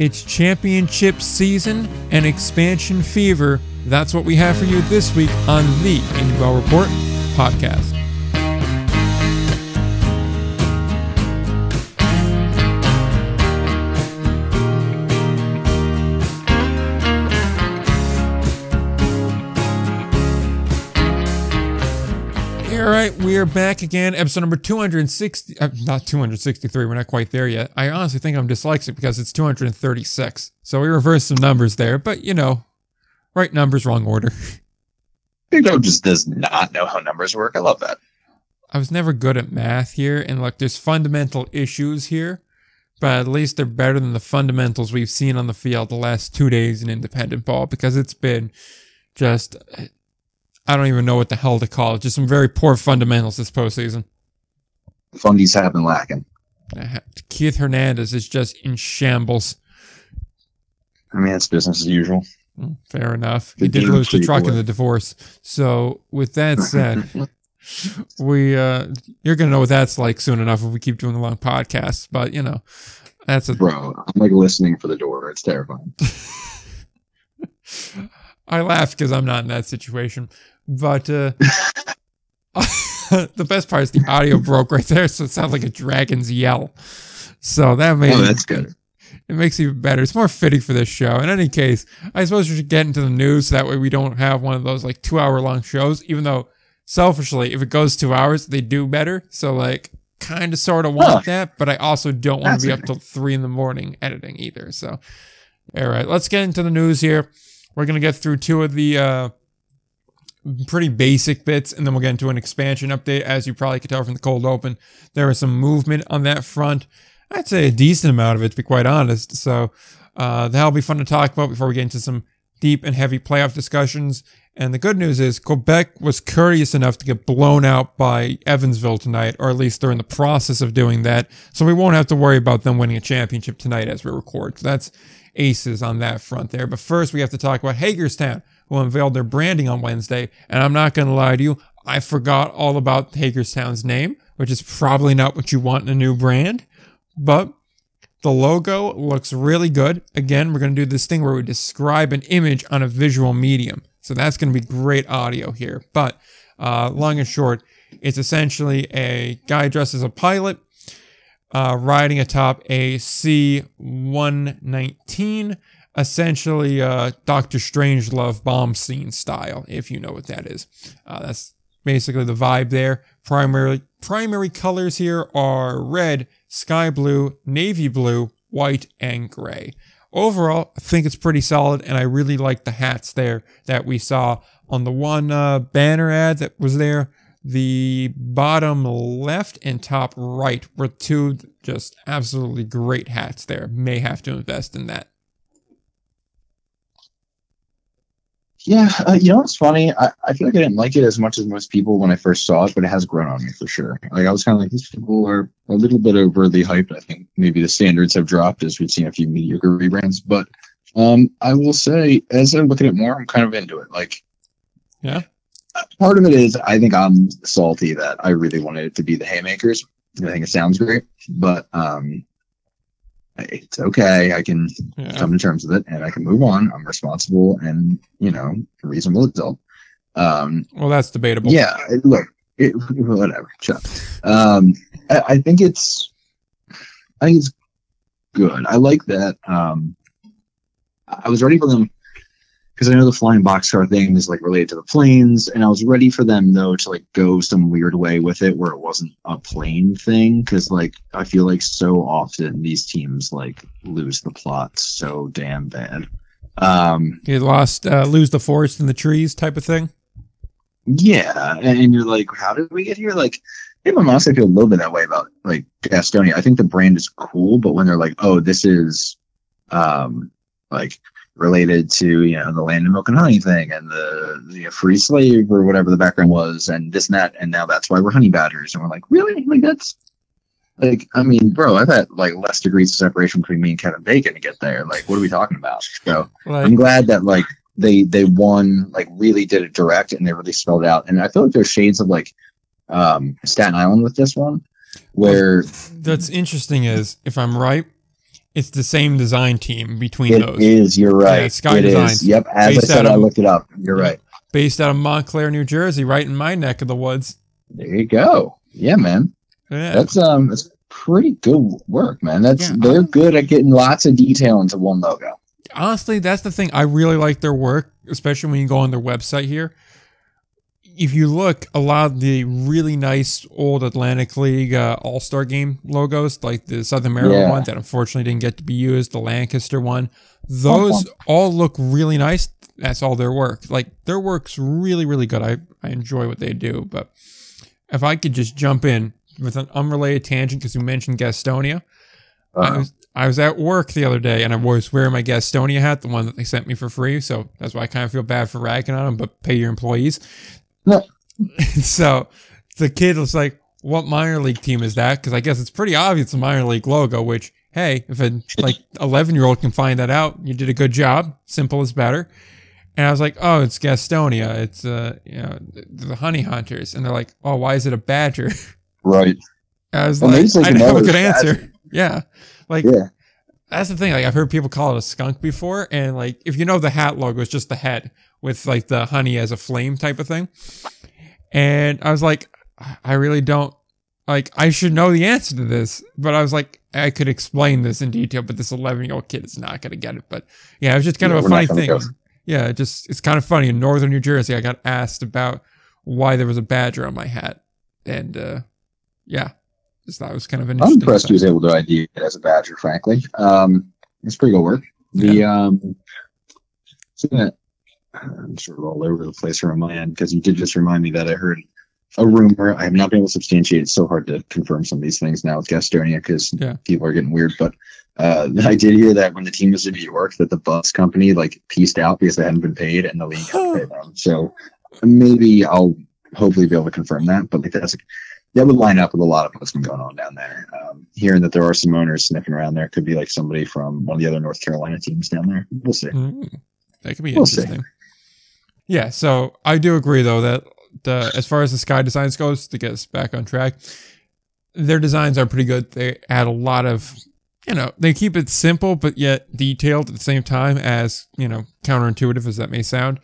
It's championship season and expansion fever. That's what we have for you this week on the Indy Ball Report podcast. Right, we are back again. Episode number 260, uh, not 263, we're not quite there yet. I honestly think I'm dyslexic because it's 236. So we reversed some numbers there, but you know, right numbers, wrong order. Big Dog just does not know how numbers work. I love that. I was never good at math here, and look, there's fundamental issues here, but at least they're better than the fundamentals we've seen on the field the last two days in independent ball because it's been just I don't even know what the hell to call it. Just some very poor fundamentals this postseason. Fundies have been lacking. Uh, Keith Hernandez is just in shambles. I mean, it's business as usual. Mm, fair enough. He did lose the truck in the divorce. So, with that said, we uh you're gonna know what that's like soon enough if we keep doing a long podcasts. But you know, that's a bro. I'm like listening for the door. It's terrifying. I laugh because I'm not in that situation. But uh, the best part is the audio broke right there, so it sounds like a dragon's yell. So that makes oh, that's good. It makes it even better. It's more fitting for this show. In any case, I suppose we should get into the news so that way we don't have one of those like two hour long shows. Even though selfishly, if it goes two hours, they do better. So like, kind of sort of want that, but I also don't want to be up till three in the morning editing either. So, all right, let's get into the news here. We're gonna get through two of the uh, pretty basic bits, and then we'll get into an expansion update. As you probably could tell from the cold open, there was some movement on that front. I'd say a decent amount of it, to be quite honest. So uh, that'll be fun to talk about before we get into some deep and heavy playoff discussions. And the good news is Quebec was courteous enough to get blown out by Evansville tonight, or at least they're in the process of doing that. So we won't have to worry about them winning a championship tonight as we record. So that's aces on that front there. But first, we have to talk about Hagerstown, who unveiled their branding on Wednesday. And I'm not going to lie to you, I forgot all about Hagerstown's name, which is probably not what you want in a new brand. But the logo looks really good. Again, we're going to do this thing where we describe an image on a visual medium. So that's going to be great audio here. But uh, long and short, it's essentially a guy dressed as a pilot uh, riding atop a C 119, essentially uh, Doctor Strangelove bomb scene style, if you know what that is. Uh, that's basically the vibe there. Primary, primary colors here are red, sky blue, navy blue, white, and gray. Overall, I think it's pretty solid, and I really like the hats there that we saw on the one uh, banner ad that was there. The bottom left and top right were two just absolutely great hats there. May have to invest in that. Yeah, uh, you know what's funny? I, I feel like I didn't like it as much as most people when I first saw it, but it has grown on me for sure. Like I was kind of like, these people are a little bit overly hyped. I think maybe the standards have dropped as we've seen a few mediocre rebrands. But um, I will say, as I'm looking at more, I'm kind of into it. Like, yeah, part of it is I think I'm salty that I really wanted it to be the Haymakers. I think it sounds great, but um, it's okay. I can yeah. come to terms with it and I can move on. I'm responsible and you know reasonable adult. Um, well, that's debatable. Yeah, look, it, whatever. Chuck. Um, I, I, think it's, I think it's good. I like that. Um, I was ready for them because I know the flying boxcar thing is like related to the planes, and I was ready for them though to like go some weird way with it where it wasn't a plane thing. Because like I feel like so often these teams like lose the plot so damn bad. Um, you lost, uh, lose the forest and the trees type of thing. Yeah, and you're like, how did we get here? Like, I'm honestly feel a little bit that way about like Gastonia. I think the brand is cool, but when they're like, oh, this is, um, like related to you know the land and milk and honey thing and the, the free slave or whatever the background was and this and that. And now that's why we're honey badgers. And we're like really? Like that's like I mean bro I've had like less degrees of separation between me and Kevin Bacon to get there. Like what are we talking about? So I'm glad that like they they won like really did it direct and they really spelled out. And I feel like there's shades of like um Staten Island with this one where that's interesting is if I'm right it's the same design team between It those. is. You're right. Yeah, Sky It is. Designs. Yep. As I said, out I of- looked it up. You're right. based out of Montclair, New Jersey, right in my neck of the woods. There you go. Yeah, man. Yeah. That's um, that's pretty good work, man. That's Yeah. they're good at getting lots of detail into one logo. honestly, that's the thing. I really like their work, especially when you go on their website here. If you look, a lot of the really nice old Atlantic League uh, All Star Game logos, like the Southern Maryland Yeah. one that unfortunately didn't get to be used, the Lancaster one, those all look really nice. That's all their work. Like their work's really, really good. I, I enjoy what they do. But if I could just jump in with an unrelated tangent, because you mentioned Gastonia, I Uh, was I was at work the other day and I was wearing my Gastonia hat, the one that they sent me for free. So that's why I kind of feel bad for ragging on them, but pay your employees. No. so the kid was like, "What minor league team is that?" Because I guess it's pretty obvious a minor league logo. Which hey, if a like eleven year old can find that out, you did a good job. Simple is better. And I was like, "Oh, it's Gastonia. It's uh, you know, the, the Honey Hunters." And they're like, "Oh, why is it a badger?" right. I was Well, like, maybe it's like "I didn't have a good answer." Yeah, like Yeah. that's the thing. Like I've heard people call it a skunk before, and like if you know the hat logo, it's just the head with like the honey as a flame type of thing. And I was like, I really don't like. I should know the answer to this, but I was like, I could explain this in detail, but this eleven year old kid is not going to get it. But yeah, it was just kind Yeah, of a funny thing. go. Yeah, it just it's kind of funny. In northern New Jersey, I got asked about why there was a badger on my hat, and uh yeah, just thought it was kind of an I'm impressed he was able to ID it as a badger, frankly. Um, it's pretty good work. The um, so that I'm sort of all over the place here on my end because you did just remind me that I heard a rumor. I have not been able to substantiate. It's so hard to confirm some of these things now with Gastonia because Yeah. people are getting weird. But uh, I did hear that when the team was in New York, that the bus company like pieced out because they hadn't been paid, and the league had to pay them. So maybe I'll hopefully be able to confirm that. But like that's that would line up with a lot of what's been going on down there. Um, hearing that there are some owners sniffing around there could be like somebody from one of the other North Carolina teams down there. We'll see. Mm, that could be We'll see. Yeah, so I do agree though that the as far as the sky designs goes, to get us back on track, their designs are pretty good. They add a lot of you know, they keep it simple but yet detailed at the same time as, you know, counterintuitive as that may sound.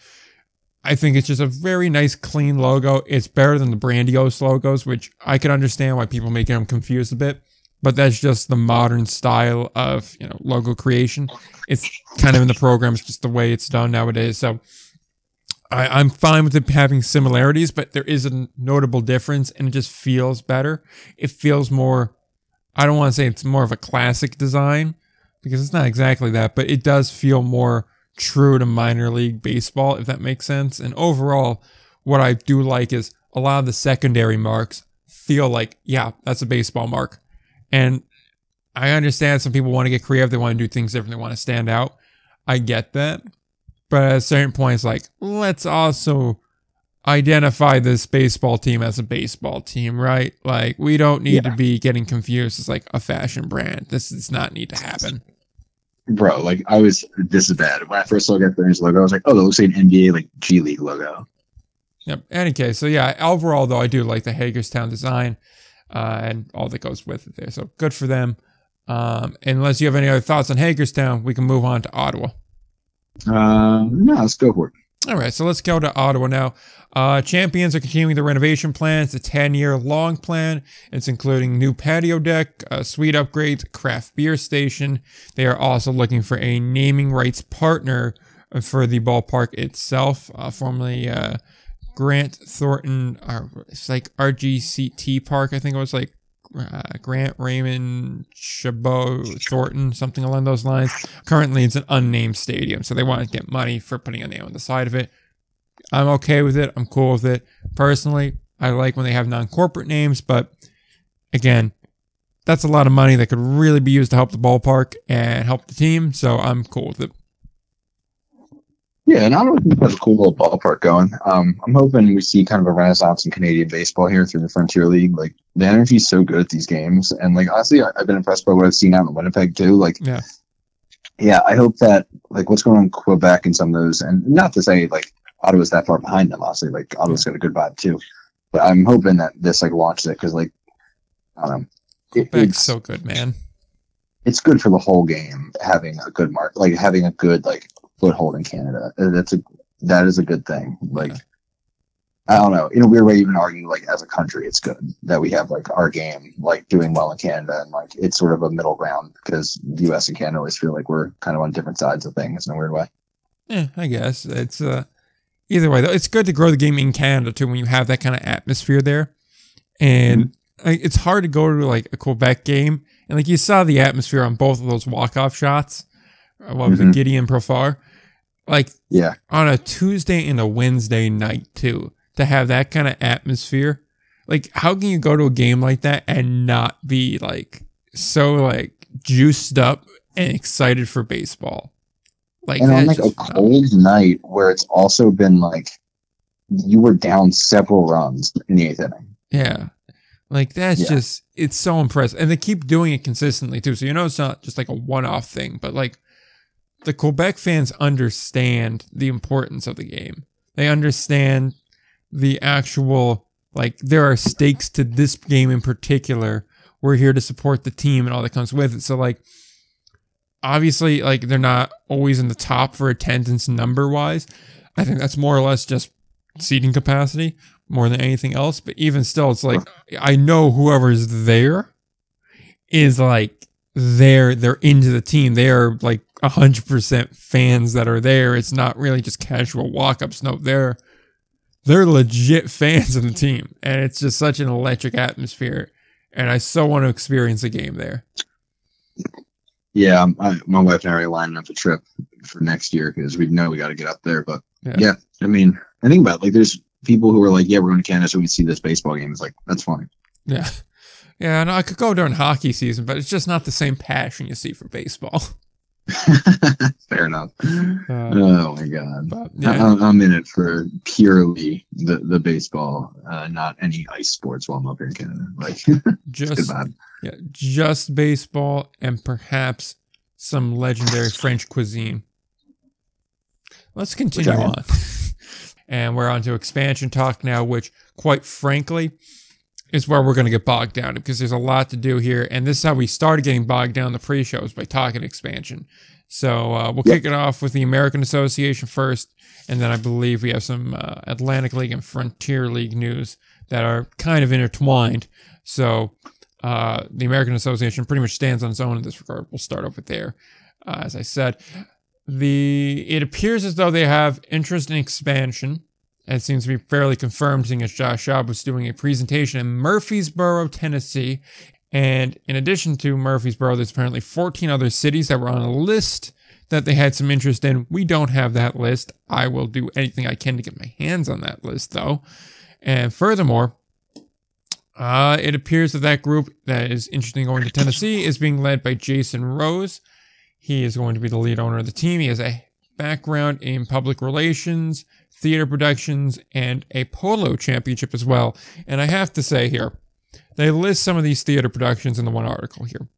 I think it's just a very nice, clean logo. It's better than the Brandiose logos, which I can understand why people may get them confused a bit. But that's just the modern style of you know logo creation. It's kind of in the program. It's just the way it's done nowadays. So I, I'm fine with it having similarities, but there is a notable difference, and it just feels better. It feels more. I don't want to say it's more of a classic design because it's not exactly that, but it does feel more true to minor league baseball, if that makes sense. And overall, what I do like is a lot of the secondary marks feel like, yeah, that's a baseball mark. And I understand some people want to get creative, they want to do things different, they want to stand out. I get that. But at a certain point, it's like, let's also identify this baseball team as a baseball team, right? Like, we don't need Yeah. to be getting confused as like a fashion brand. This does not need to happen. Bro, like I was this is bad. When I first saw Get Burns logo, I was like, oh, that looks like an NBA like G League logo. Yep. Any case, so yeah, overall though, I do like the Hagerstown design uh, and all that goes with it there. So good for them. Um, unless you have any other thoughts on Hagerstown, we can move on to Ottawa. Um, no, let's go for it. All right, so let's go to Ottawa now. Uh, Champions are continuing the renovation plan. It's a 10 year long plan. It's including new patio deck, uh, suite upgrades, craft beer station. They are also looking for a naming rights partner for the ballpark itself, uh, formerly uh, Grant Thornton, uh, it's like RGCT Park, I think it was like uh, Grant Raymond Chabot Thornton, something along those lines. Currently, it's an unnamed stadium, so they want to get money for putting a name on the side of it. I'm okay with it. I'm cool with it. Personally, I like when they have non corporate names, but again, that's a lot of money that could really be used to help the ballpark and help the team, so I'm cool with it. Yeah, and I don't think that's a cool little ballpark going. Um, I'm hoping we see kind of a renaissance in Canadian baseball here through the Frontier League. Like the energy's so good at these games, and like honestly, I, I've been impressed by what I've seen out in Winnipeg too. Like, Yeah. yeah, I hope that like what's going on in Quebec and some of those, and not to say like Ottawa's that far behind them. Honestly, like Ottawa's got a good vibe too, but I'm hoping that this like launches it because like I don't know, Quebec's it's so good, man. it's good for the whole game having a good mark, like having a good like foothold in Canada. Uh, That's a that is a good thing. Like I don't know, in a weird way, even argue like as a country, it's good that we have like our game like doing well in Canada, and like it's sort of a middle ground because the U.S. and Canada always feel like we're kind of on different sides of things in a weird way. Yeah, I guess it's uh, either way though. It's good to grow the game in Canada too when you have that kind of atmosphere there, and like, it's hard to go to like a Quebec game and like you saw the atmosphere on both of those walk off shots. Uh, What was Mhm. it, Gideon Profar? Like Yeah, on a Tuesday and a Wednesday night too to have that kind of atmosphere. Like, how can you go to a game like that and not be like so like juiced up and excited for baseball? Like, and on like a cold night where it's also been like you were down several runs in the eighth inning. Yeah. Like that's Yeah. just it's so impressive. And they keep doing it consistently too. So you know it's not just like a one off thing, but like the Quebec fans understand the importance of the game. They understand the actual like there are stakes to this game in particular. We're here to support the team and all that comes with it. So like obviously like they're not always in the top for attendance number wise. I think that's more or less just seating capacity more than anything else. But even still, it's like I know whoever's there is like they're they're into the team. They are like hundred percent fans that are there. It's not really just casual walk ups. No, they're they're legit fans of the team, and it's just such an electric atmosphere. And I so want to experience a game there. Yeah, um, I, my wife and I are lining up a trip for next year because we know we got to get up there. But Yeah. yeah. I mean, I think about it, like there's people who are like, yeah, we're going to Canada so we can see this baseball game. It's like that's fine. Yeah, yeah. No, I could go during hockey season, but it's just not the same passion you see for baseball. Fair enough. Uh, Oh my god. but I, yeah, I'm- I'm in it for purely the the baseball, uh, not any ice sports while I'm up here in Canada. Like, just. Yeah, just baseball and perhaps some legendary French cuisine. Let's continue on. and we're on to expansion talk now, which, quite frankly, is where we're going to get bogged down because there's a lot to do here. And this is how we started getting bogged down the pre shows by talking expansion. So uh, we'll Yep. kick it off with the American Association first. And then I believe we have some uh, Atlantic League and Frontier League news that are kind of intertwined. So uh, the American Association pretty much stands on its own in this regard. We'll start off with there. Uh, as I said, the it appears as though they have interest in expansion. It seems to be fairly confirmed, seeing as Josh Schaub was doing a presentation in Murfreesboro, Tennessee. And in addition to Murfreesboro, there's apparently 14 other cities that were on a list that they had some interest in. We don't have that list. I will do anything I can to get my hands on that list, though. And furthermore, uh, it appears that that group that is interested in going to Tennessee is being led by Jason Rose. He is going to be the lead owner of the team. He has a background in public relations, theater productions, and a polo championship as well. And I have to say here, they list some of these theater productions in the one article here.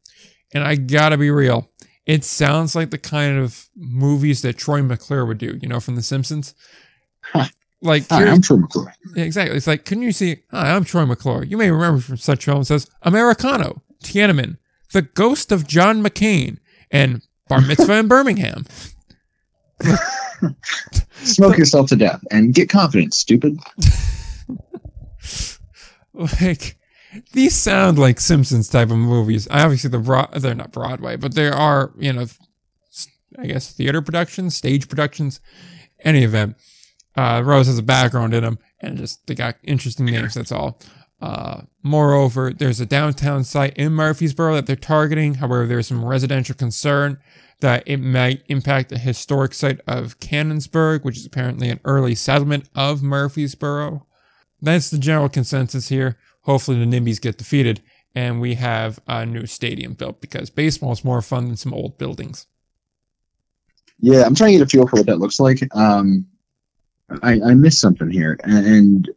And I gotta be real, it sounds like the kind of movies that Troy McClure would do, you know, from The Simpsons. Huh. Like, Hi, I'm Troy McClure. yeah, exactly. It's like, couldn't you see? Hi, I'm Troy McClure. You may remember from such films as Americano, Tiananmen, The Ghost of John McCain, and Bar Mitzvah in Birmingham. Smoke yourself to death and get confident, stupid. Like, these sound like Simpsons type of movies. Obviously, the they're not Broadway, but they are, you know, I guess theater productions, stage productions, any event. Uh, Rose has a background in them, and just they got interesting names. That's all. Uh, moreover, there's a downtown site in Murfreesboro that they're targeting. However, there's some residential concern that it might impact the historic site of Cannonsburgh, which is apparently an early settlement of Murfreesboro. That's the general consensus here. Hopefully, the NIMBYs get defeated and we have a new stadium built because baseball is more fun than some old buildings. Yeah, I'm trying to get a feel for what that looks like. Um, I, I missed something here, and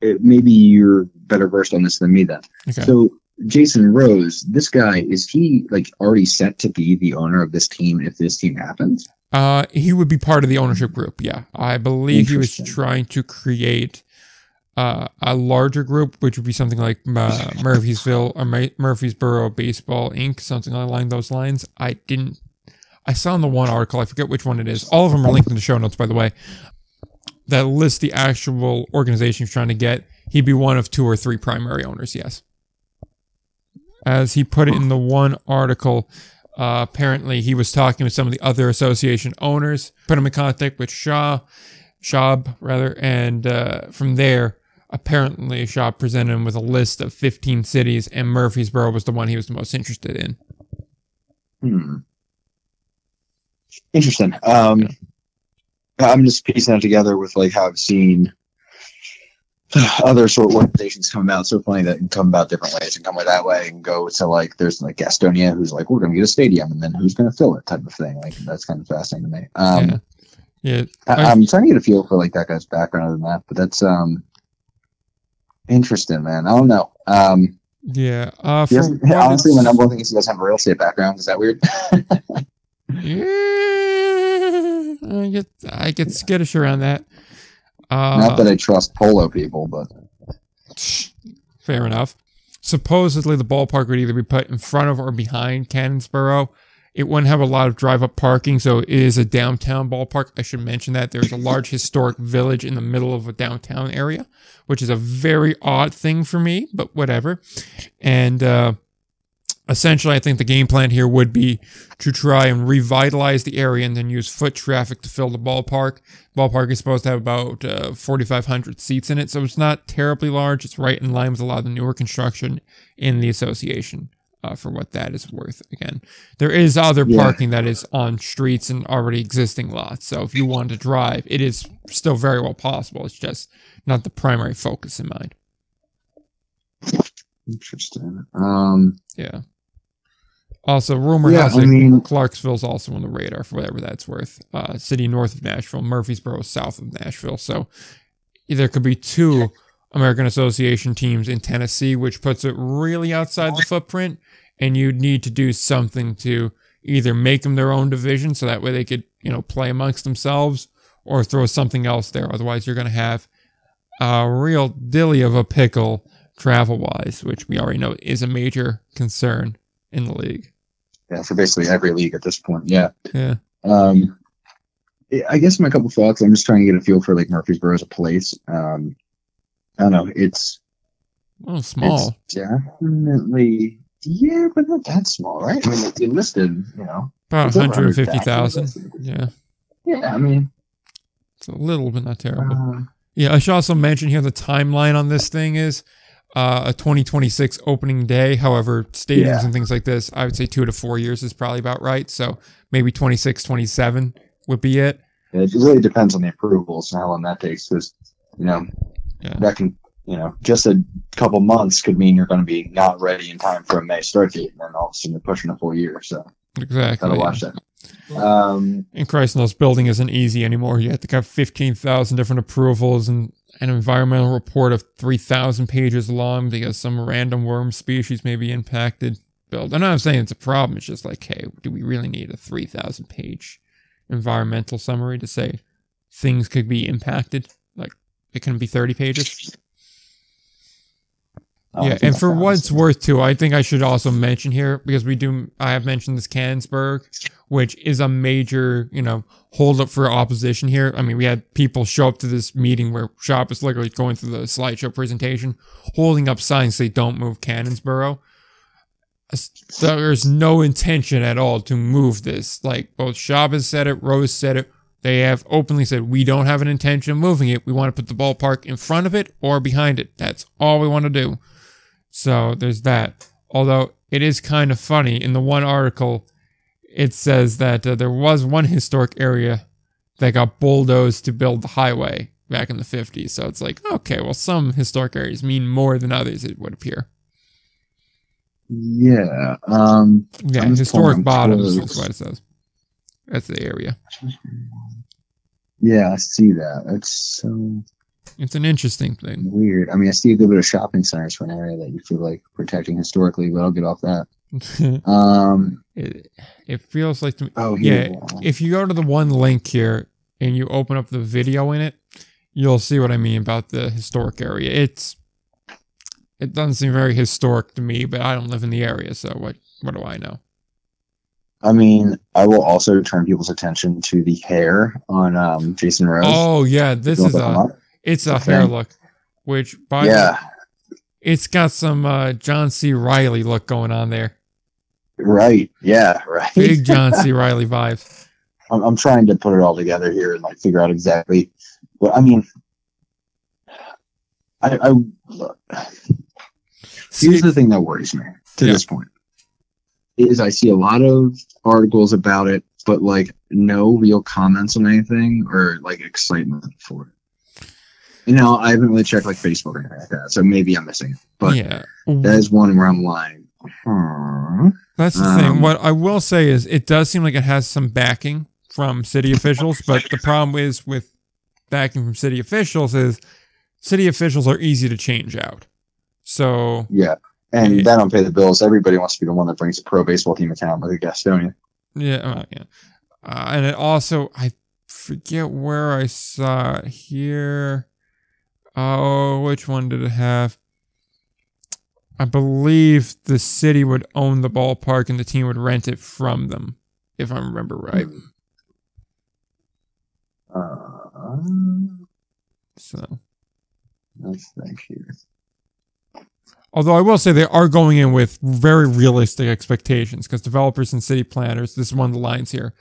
it, maybe you're better versed on this than me. Then, Okay. so Jason Rose, this guy is he like already set to be the owner of this team if this team happens? Uh, he would be part of the ownership group. Yeah, I believe he was trying to create uh, a larger group, which would be something like uh, Murphysville or Mur- Murphysboro Baseball Inc., something along those lines. I didn't. I saw in the one article, I forget which one it is. All of them are linked in the show notes, by the way. That lists the actual organization he's trying to get. He'd be one of two or three primary owners. Yes, as he put it in the one article. Uh, apparently, he was talking with some of the other association owners, put him in contact with Shaw, Schaub rather, and uh, from there, apparently Shaw presented him with a list of 15 cities, and Murfreesboro was the one he was the most interested in. Hmm. Interesting. Um, I'm just piecing that together with like how I've seen other sort of organizations come about. So funny that can come about different ways and come with that way and go to like there's like Gastonia who's like we're going to get a stadium and then who's going to fill it type of thing. Like that's kind of fascinating to me. Um, yeah. Yeah. I, am trying to get a feel for like that guy's background and that, but that's um interesting, man. I don't know. Um, yeah. Uh, doesn't- honestly, my number one thing is he doesn't have a real estate background. Is that weird? Yeah, I get I get skittish around that. Uh, Not that I trust polo people, but Fair enough. Supposedly, the ballpark would either be put in front of or behind Cannonsboro. It wouldn't have a lot of drive up parking, so it is a downtown ballpark. I should mention that there's a large historic village in the middle of a downtown area, which is a very odd thing for me, but whatever. And uh, essentially, I think the game plan here would be to try and revitalize the area and then use foot traffic to fill the ballpark. Ballpark is supposed to have about uh, 4,500 seats in it, so it's not terribly large. It's right in line with a lot of the newer construction in the association. Uh, for what that is worth, again, there is other Yeah. parking that is on streets and already existing lots. So if you want to drive, it is still very well possible. It's just not the primary focus in mind. interesting. Um, Yeah. Also, rumor Yeah, has I it mean- Clarksville's also on the radar for whatever that's worth. Uh, city north of Nashville, Murfreesboro south of Nashville. So there could be two American Association teams in Tennessee, which puts it really outside the footprint. And you'd need to do something to either make them their own division so that way they could, you know, play amongst themselves or throw something else there. Otherwise, you're going to have a real dilly of a pickle travel wise, which we already know is a major concern in the league. Yeah, for basically every league at this point. Yeah. Yeah. Um, I guess my couple thoughts. I'm just trying to get a feel for like Murfreesboro as a place. Um, I don't know. It's Well, small. It's definitely yeah, but not that small, right? I mean, it, it listed, you know, About it's over 150,000. Yeah. Yeah, I mean, It's a little but not terrible. uh, Yeah, I should also mention here the timeline on this thing is uh, a 2026 opening day. However, stadiums Yeah. and things like this, I would say two to four years is probably about right. So maybe 26, 27 would be it. it really depends on the approvals and how long that takes. Because you know, Yeah. that can, you know, just a couple months could mean you're going to be not ready in time for a May start date, and then all of a sudden you're pushing a full year. So Exactly. gotta watch that. Um, And Christ knows building isn't easy anymore. You have to have 15,000 different approvals and an environmental report of 3,000 pages long because some random worm species may be impacted. Build. I'm not saying it's a problem. It's just like, hey, do we really need a 3,000 page environmental summary to say things could be impacted? Like, it can be 30 pages? oh, yeah, and for what it's worth too, I think I should also mention here because we do. I have mentioned this Cannonsburgh, which is a major, you know, hold up for opposition here. I mean, we had people show up to this meeting where Schaub is literally going through the slideshow presentation, holding up signs say "Don't move Cannonsboro." There's no intention at all to move this. Like both Schaub has said it, Rose said it. They have openly said we don't have an intention of moving it. We want to put the ballpark in front of it or behind it. That's all we want to do. So there's that. Although it is kind of funny in the one article, it says that uh, there was one historic area that got bulldozed to build the highway back in the 50s. So it's like, okay, well, some historic areas mean more than others, it would appear. Yeah. Um, Yeah, historic bottoms towards- is what it says. That's the area. yeah, I see that. It's so It's an interesting thing. weird. I mean, I see a good bit of shopping centers for an area that you feel like protecting historically, but I'll get off that. Um, it, it feels like to me, oh, Yeah, if you go to the one link here and you open up the video in it, you'll see what I mean about the historic area. It's it doesn't seem very historic to me, but I don't live in the area, so what what do I know? I mean, I will also turn people's attention to the hair on um, Jason Rose. Oh yeah, this is a it's a Okay. hair look, which by the- yeah, it's got some uh, John C. Reilly look going on there. right. Yeah, right. Big John C. Reilly vibes. I'm, I'm trying to put it all together here and like figure out exactly. Well, I mean, I, I See, here's the thing that worries me to Yeah. this point is I see a lot of articles about it, but like no real comments on anything or like excitement for it. You know, I haven't really checked like Facebook or anything like that, so maybe I'm missing it. But yeah, that is one where I'm like, hmm. That's the Um, thing. What I will say is, it does seem like it has some backing from city officials, but the problem is with backing from city officials is city officials are easy to change out. So yeah. And Yeah. that don't pay the bills. Everybody wants to be the one that brings a pro baseball team in town, like a Gastonia. yeah, uh, yeah, uh, and it also I forget where I saw it here. Oh, which one did it have? I believe the city would own the ballpark and the team would rent it from them, if I remember right. Uh, So. think here. Although I will say they are going in with very realistic expectations because developers and city planners, this is one of the lines here,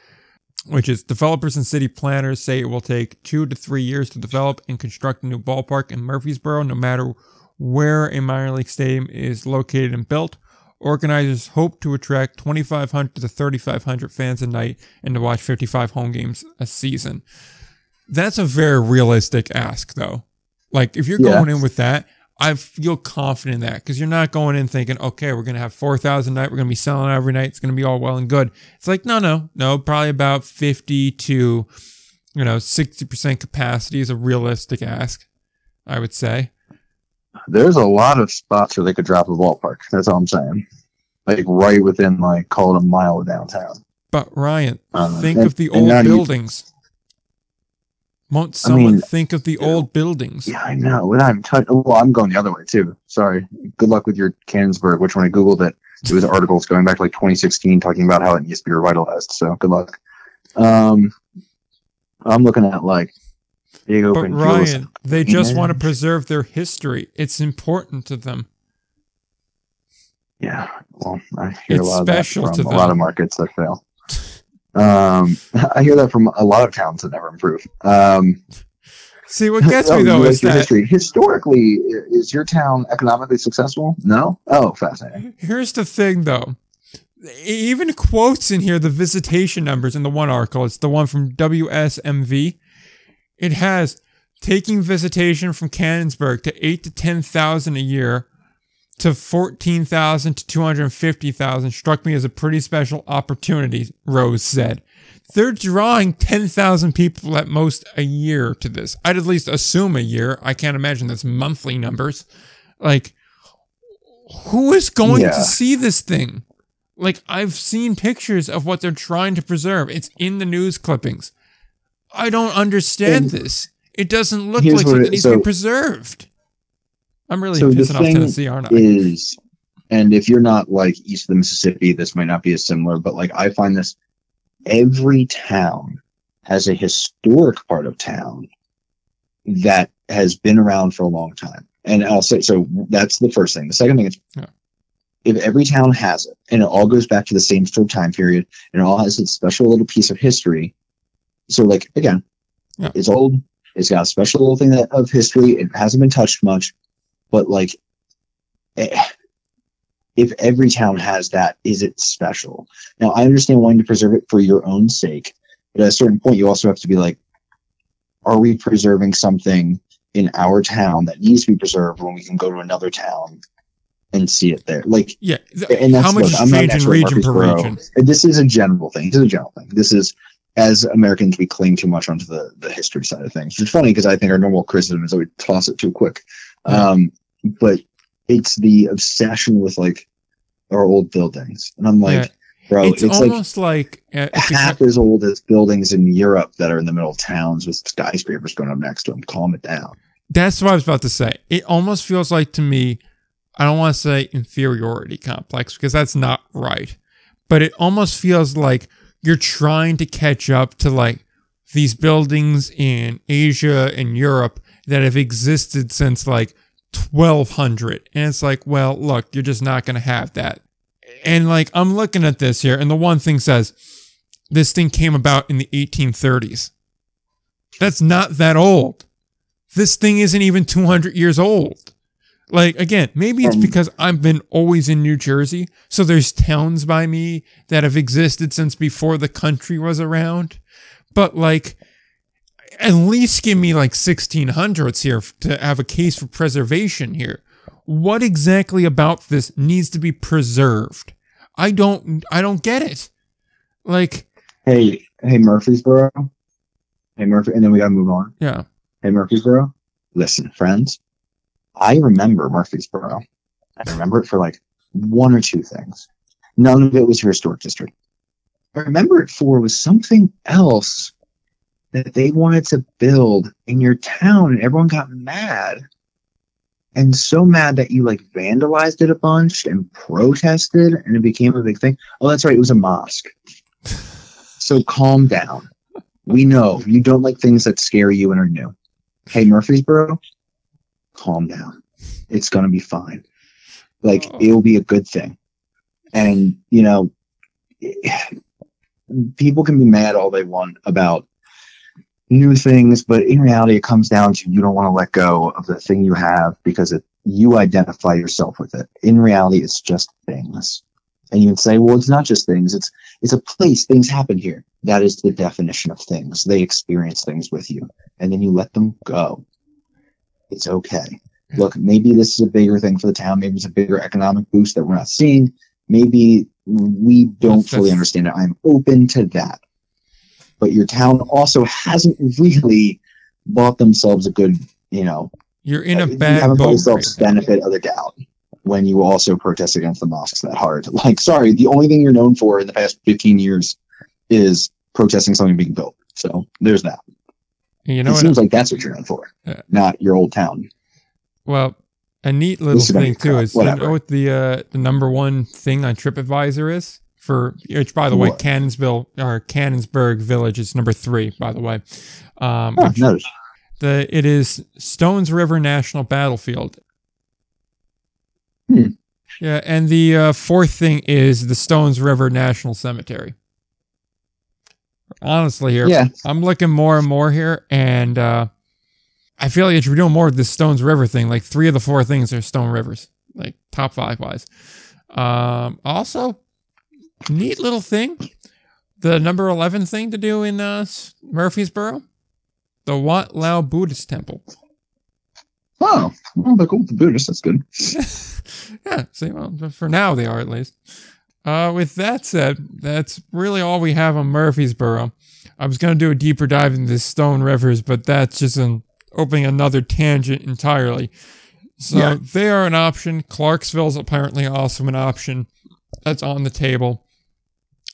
which is developers and city planners say it will take two to three years to develop and construct a new ballpark in Murfreesboro, no matter where a minor league stadium is located and built. Organizers hope to attract 2,500 to 3,500 fans a night and to watch 55 home games a season. That's a very realistic ask, though. Like, if you're Yeah. going in with that, I feel confident in that because you're not going in thinking, okay, we're going to have 4,000 a night. We're going to be selling every night. It's going to be all well and good. It's like, no, no, no, probably about 50 to, you know, 60% capacity is a realistic ask, I would say. There's a lot of spots where they could drop a ballpark. That's all I'm saying. Like right within like call it a mile of downtown. But Ryan, Uh, think and- of the old buildings. Won't someone mean, think of the old buildings? Yeah, I know. And I'm t- well, I'm going the other way too. Sorry. Good luck with your Cannonsburgh, which when I googled it, it was articles going back to like 2016 talking about how it needs to be revitalized. So good luck. Um, I'm looking at like big But open fields. Ryan, they just Yeah. want to preserve their history. It's important to them. Yeah, well, I hear It's a lot of that from a lot of markets that fail. Um, I hear that from a lot of towns that never improve. Um, See, what gets oh, me you though is that history. Historically, is your town economically successful? No. Oh, fascinating. Here's the thing, though. Even quotes in here the visitation numbers in the one article. It's the one from WSMV. It has taking visitation from Cannonsburgh to eight to ten thousand a year to fourteen thousand to two hundred fifty thousand struck me as a pretty special opportunity. Rose said. They're drawing 10,000 people at most a year to this. I'd at least assume a year. I can't imagine that's monthly numbers. Like, who is going Yeah. to see this thing? Like, I've seen pictures of what they're trying to preserve. It's in the news clippings. I don't understand And this. It doesn't look like something it- needs to be preserved. I'm really So the pissing off Tennessee, aren't I? Is and if you're not like east of the Mississippi, this might not be as similar, but like I find this every town has a historic part of town that has been around for a long time. And I'll say so that's the first thing. The second thing is Yeah. if every town has it and it all goes back to the same sort of time period and it all has its special little piece of history. So like again, Yeah. it's old, it's got a special little thing that, of history, it hasn't been touched much, but like eh, if every town has that, is it special? Now, I understand wanting to preserve it for your own sake, but at a certain point, you also have to be like, are we preserving something in our town that needs to be preserved when we can go to another town and see it there? Like, Yeah. and that's How much look, I'm not region per region? This is a general thing. This is a general thing. This is as Americans, we cling too much onto the, the history side of things. It's funny because I think our normal criticism is that we toss it too quick. Um, but it's the obsession with like our old buildings, and I'm like, Yeah. bro. it's, It's, like almost like, uh, it's a- half as old as buildings in Europe that are in the middle of towns with skyscrapers going up next to them. Calm it down. That's what I was about to say. It almost feels like to me, I don't want to say inferiority complex because that's not right, but it almost feels like you're trying to catch up to like these buildings in Asia and Europe that have existed since like 1200. And it's like, well, look, you're just not going to have that. And like, I'm looking at this here, and the one thing says this thing came about in the 1830s. That's not that old this thing isn't even 200 years old. Like again, maybe it's Um, because I've been always in New Jersey, so there's towns by me that have existed since before the country was around. But like, at least give me like 1600s here to have a case for preservation here. What exactly about this needs to be preserved? I don't, I don't get it. Like, Hey, hey, Murfreesboro. Hey, Murphy, and then we gotta move on. yeah, Hey, Murfreesboro. Listen, friends. I remember Murfreesboro. I remember it for like one or two things. None of it was your historic district. I remember it for was something else that they wanted to build in your town, and everyone got mad. And so mad that you like vandalized it a bunch and protested, and it became a big thing. Oh, that's right, it was a mosque. So calm down. We know you don't like things that scare you and are new. Hey, Murfreesboro, calm down. It's going to be fine. Like, Oh. it'll be a good thing. And, you know, people can be mad all they want about new things, but in reality, it comes down to you don't want to let go of the thing you have because it, you identify yourself with it. In reality, it's just things. And you can say, well, it's not just things. It's, it's a place. Things happen here. That is the definition of things. They experience things with you and then you let them go. It's okay. Look, maybe this is a bigger thing for the town. Maybe it's a bigger economic boost that we're not seeing. Maybe we don't fully understand it. I'm open to that. But your town also hasn't really bought themselves a good, you know, you're in a you bad haven't bought boat. yourselves right benefit of the doubt when you also protest against the mosques that hard. Like, sorry, the only thing you're known for in the past 15 years is protesting something being built. So there's that. You know it seems like that's what you're known for, Yeah. not your old town. Well, a neat little This is gonna thing too crap. is you know what the uh, the number one thing on TripAdvisor is for which by the way What? Cannonsville or Cannonsburgh Village is number three by the way. Um, Oh, which- the it is Stones River National Battlefield. Hmm. Yeah, and the uh, fourth thing is the Stones River National Cemetery. Honestly, here yeah, I'm looking more and more here, and uh, I feel like we're doing more of this Stones River thing. Like three of the four things are Stone Rivers, like top five wise. Um, also, neat little thing, the number eleven thing to do in uh, Murfreesboro, the Wat Lao Buddhist Temple. Oh, well, they're cool the Buddhists. That's good. yeah, see, well, for now they are at least. Uh, with that said, that's really all we have on Murfreesboro. I was going to do a deeper dive into Stone Rivers, but that's just an opening another tangent entirely. So Yeah. they are an option. Clarksville's apparently also an option. That's on the table.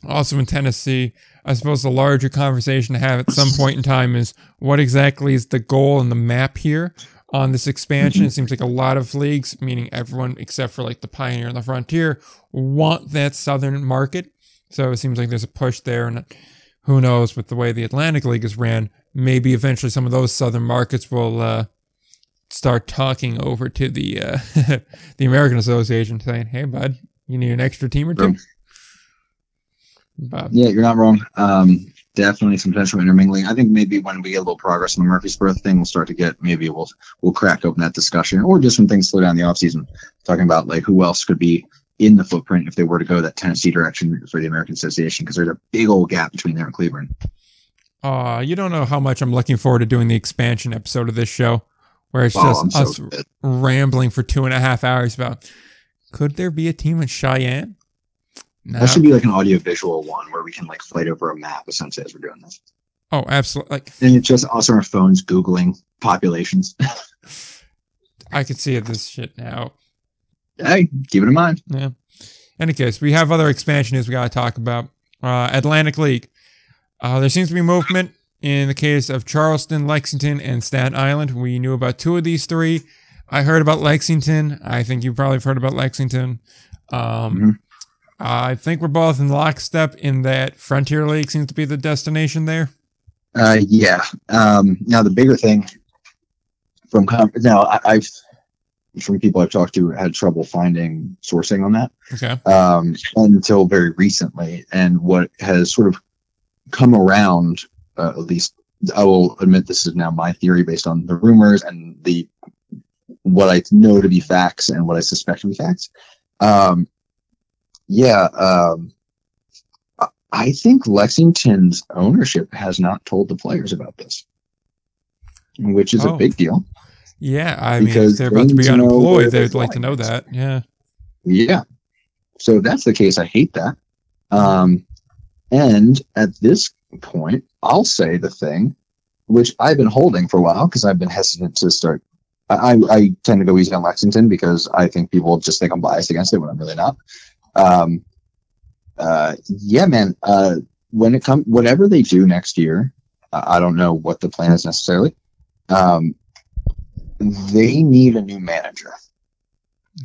Also in Tennessee, I suppose the larger conversation to have at some point in time is what exactly is the goal and the map here on this expansion. It seems like a lot of leagues, meaning everyone except for like the Pioneer and the Frontier, want that southern market. So it seems like there's a push there, and who knows with the way the Atlantic League is ran, maybe eventually some of those southern markets will uh, start talking over to the uh, the American Association, saying, "Hey, bud, you need an extra team or two." But Yeah, you're not wrong. Um, definitely some potential intermingling. I think maybe when we get a little progress on the Murfreesboro thing, we'll start to get maybe we'll we'll crack open that discussion, or just when things slow down the off season, talking about like who else could be in the footprint if they were to go that Tennessee direction for the American Association, because there's a big old gap between there and Cleveland. uh, you don't know how much I'm looking forward to doing the expansion episode of this show, where it's Oh, just so us good. rambling for two and a half hours about could there be a team in Cheyenne? No. That should be like an audio visual one where we can like fight over a map essentially as we're doing this. oh, absolutely. Like And it's just us on our phones googling populations. I could see it, this shit now. hey, keep it in mind. Yeah. any case, we have other expansion news we got to talk about. Uh, Atlantic League. Uh, there seems to be movement in the case of Charleston, Lexington, and Staten Island. We knew about two of these three. I heard about Lexington. I think you probably have heard about Lexington. Um, Mhm. I think we're both in lockstep in that Frontier League seems to be the destination there. Uh, yeah. Um, now the bigger thing from now I, I've from people I've talked to had trouble finding sourcing on that Okay. um, until very recently, and what has sort of come around, uh, at least I will admit this is now my theory based on the rumors and the what I know to be facts and what I suspect to be facts. Um, yeah, um, I- think Lexington's ownership has not told the players about this, which is Oh. a big deal. Yeah, I mean, if Because they're about to be need to know where unemployed, they'd like to know that. Yeah. Yeah. So if that's the case. I hate that. Um, and at this point, I'll say the thing which I've been holding for a while because I've been hesitant to start. I, I- I tend to go easy on Lexington because I think people just think I'm biased against it when I'm really not. Um, uh, yeah, man. Uh, when it comes, whatever they do next year, I I don't know what the plan is necessarily. Um, they need a new manager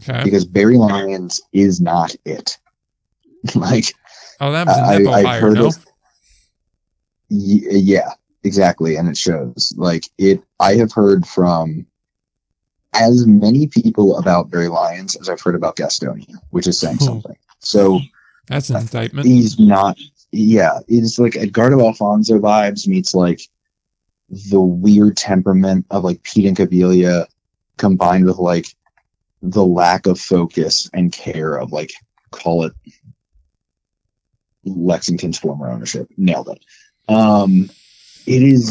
Okay. because Barry Lyons is not it. like Oh, that was a I, Nepo I've heard no? of, y- yeah, exactly, and it shows. Like it, I have heard from as many people about Barry Lyons as I've heard about Gastonia, which is saying Hmm. something. So That's an indictment. he's not. Yeah, it's like Edgardo Alfonzo vibes meets like the weird temperament of like Pete Incaviglia combined with like the lack of focus and care of like call it Lexington's former ownership. Nailed it. Um, it is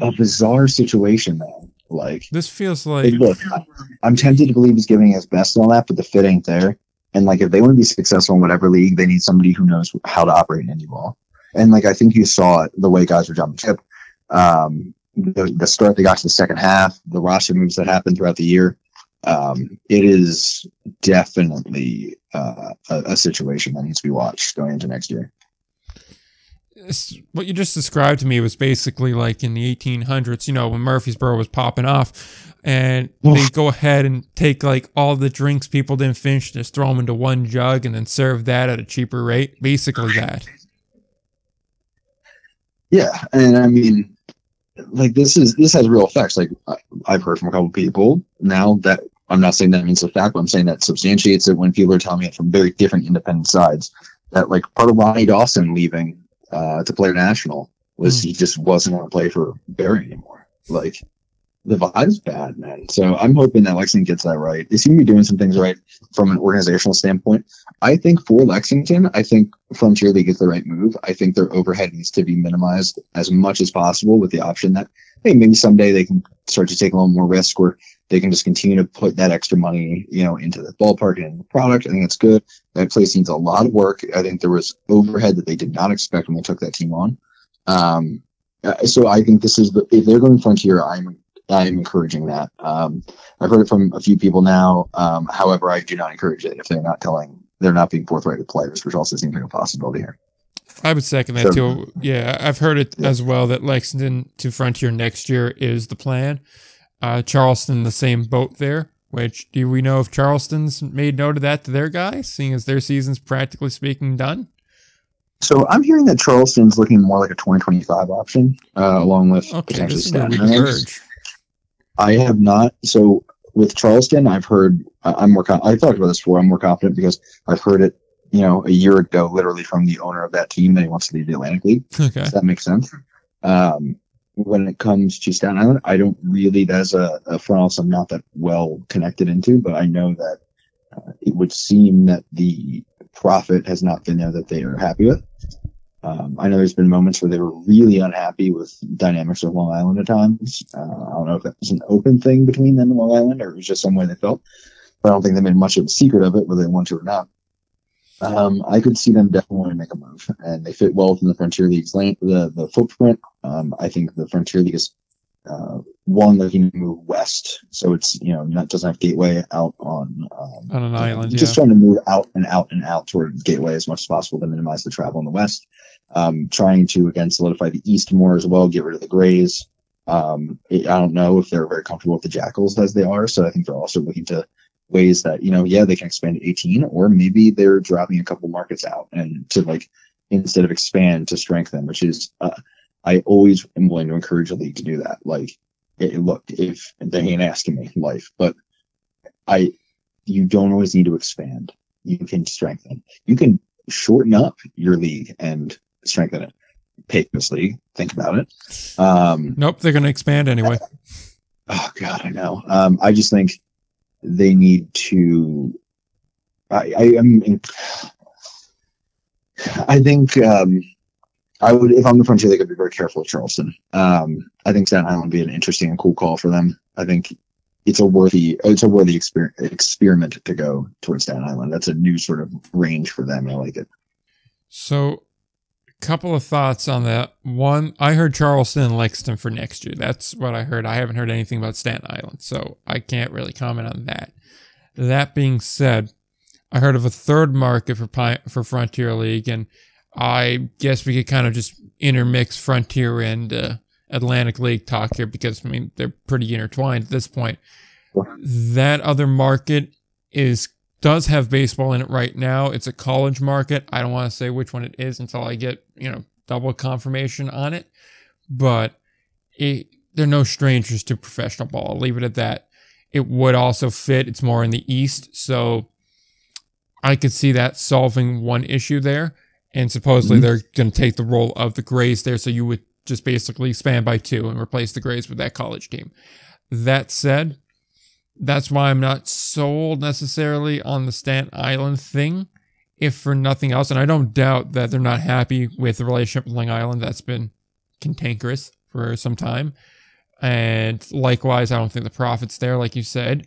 Oh, a bizarre situation, man. Like, This feels like, look, I, I'm tempted to believe he's giving his best and all that, but the fit ain't there. And like, if they want to be successful in whatever league, they need somebody who knows how to operate in Indy ball. And like, I think you saw it the way guys were jumping ship. Um, the, the start they got to the second half, the roster moves that happened throughout the year. Um, it is definitely uh, a, a situation that needs to be watched going into next year. What you just described to me was basically like in the 1800s, you know, when Murfreesboro was popping off, and they go ahead and take like all the drinks people didn't finish, just throw them into one jug, and then serve that at a cheaper rate. Basically, that. Yeah, and I mean, like this is this has real effects. Like I've heard from a couple people now that I'm not saying that means a fact, but I'm saying that substantiates it when people are telling me it from very different independent sides. That like part of Ronnie Dawson leaving uh, to play national was Hmm. he just wasn't going to play for Barry anymore. Like the vibe's bad, man. So I'm hoping that Lexington gets that right. They seem to be doing some things right from an organizational standpoint. I think for Lexington, I think Frontier League is the right move. I think their overhead needs to be minimized as much as possible with the option that hey, maybe someday they can start to take a little more risk where they can just continue to put that extra money, you know, into the ballpark and the product. I think that's good. That place needs a lot of work. I think there was overhead that they did not expect when they took that team on. Um, uh, so I think this is the, if they're going Frontier, I'm I'm encouraging that. Um, I've heard it from a few people now. Um, however, I do not encourage it if they're not telling, they're not being forthright with players, which also seems like a possibility here. I would second that too. Yeah, I've heard it as well that Lexington to Frontier next year is the plan. Uh, Charleston, the same boat there. Which do we know if Charleston's made note of that to their guys, seeing as their season's practically speaking done? So I'm hearing that Charleston's looking more like a 2025 option, uh, along with Okay, potentially Staten I have not. So with Charleston, I've heard. I'm more. con- I talked about this before. I'm more confident because I've heard it. You know, a year ago, literally from the owner of that team that he wants to leave the Atlantic League. Okay. Does that make sense? Um, when it comes to Staten Island, I don't really. That's a, a front office I'm not that well connected into, but I know that uh, it would seem that the profit has not been there that they are happy with. Um, I know there's been moments where they were really unhappy with dynamics of Long Island at times. Uh, I don't know if that was an open thing between them and Long Island or it was just some way they felt. But I don't think they made much of a secret of it, whether they want to or not. Um, I could see them definitely make a move, and they fit well within the Frontier League's lane, the the footprint. Um, I think the Frontier League is uh, one that can move west, so it's you know not doesn't have gateway out on um, On an island, Just yeah. trying to move out and out and out toward gateway as much as possible to minimize the travel in the west. Um, trying to again solidify the east more as well, get rid of the greys. Um, I don't know if they're very comfortable with the jackals as they are, so I think they're also looking to ways that you know yeah they can expand to 18 or maybe they're dropping a couple markets out and to like instead of expand to strengthen which is uh, i always am willing to encourage a league to do that. Like it, look if they ain't asking me life but i you don't always need to expand. You can strengthen. You can shorten up your league and strengthen it. Patriots league. Think about it. Um Nope, they're going to expand anyway. oh god i know. Um i just think they need to i i am i think um i would if i'm the frontier league i'd be very careful with charleston. Um i think staten island would be an interesting and cool call for them. I think it's a worthy it's a worthy exper- experiment to go towards staten island. That's a new sort of range for them. I like it. So, couple of thoughts on that. One, I heard Charleston and Lexington for next year. That's what I heard. I haven't heard anything about Staten Island, so I can't really comment on that. That being said, I heard of a third market for for Frontier League, and I guess we could kind of just intermix Frontier and uh, Atlantic League talk here because I mean they're pretty intertwined at this point. That other market is does have baseball in it right now. It's a college market. I don't want to say which one it is until I get, you know, double confirmation on it. But it, they're no strangers to professional ball. I'll leave it at that. It would also fit. It's more in the East. So I could see that solving one issue there. And supposedly Mhm. they're going to take the role of the Greys there. So you would just basically expand by two and replace the Greys with that college team. That said, that's why I'm not sold necessarily on the Staten Island thing, if for nothing else. And I don't doubt that they're not happy with the relationship with Long Island. That's been cantankerous for some time. And likewise, I don't think the profit's there, like you said.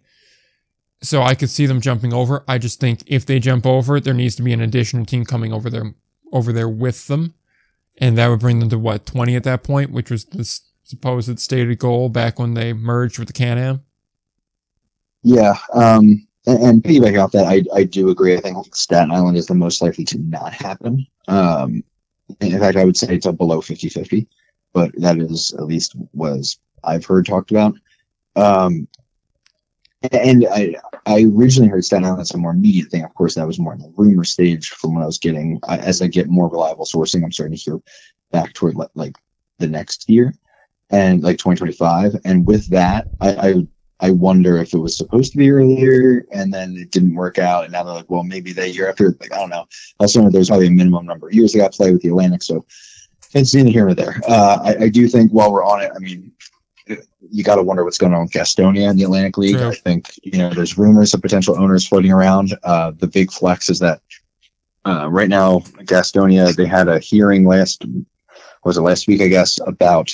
So I could see them jumping over. I just think if they jump over, there needs to be an additional team coming over there over there with them. And that would bring them to what, 20 at that point, which was the supposed stated goal back when they merged with the Can Am. Yeah, um, and, and piggybacking off that, I I do agree. I think Staten Island is the most likely to not happen. Um, in fact, I would say it's a below 50-50, but that is at least was I've heard talked about. Um, and I I originally heard Staten Island as a more immediate thing. Of course, that was more in the rumor stage from what I was getting. I, as I get more reliable sourcing, I'm starting to hear back toward like, like the next year and like 2025. And with that, I, I I wonder if it was supposed to be earlier and then it didn't work out. And now they're like, well, maybe that year after, like, I don't know. Also, there's probably a minimum number of years they got to play with the Atlantic. So it's neither here nor there. Uh, I, I do think while we're on it, I mean, you got to wonder what's going on with Gastonia in the Atlantic League. True. I think, you know, there's rumors of potential owners floating around. Uh, the big flex is that uh, right now, Gastonia, they had a hearing last, was it last week, I guess, about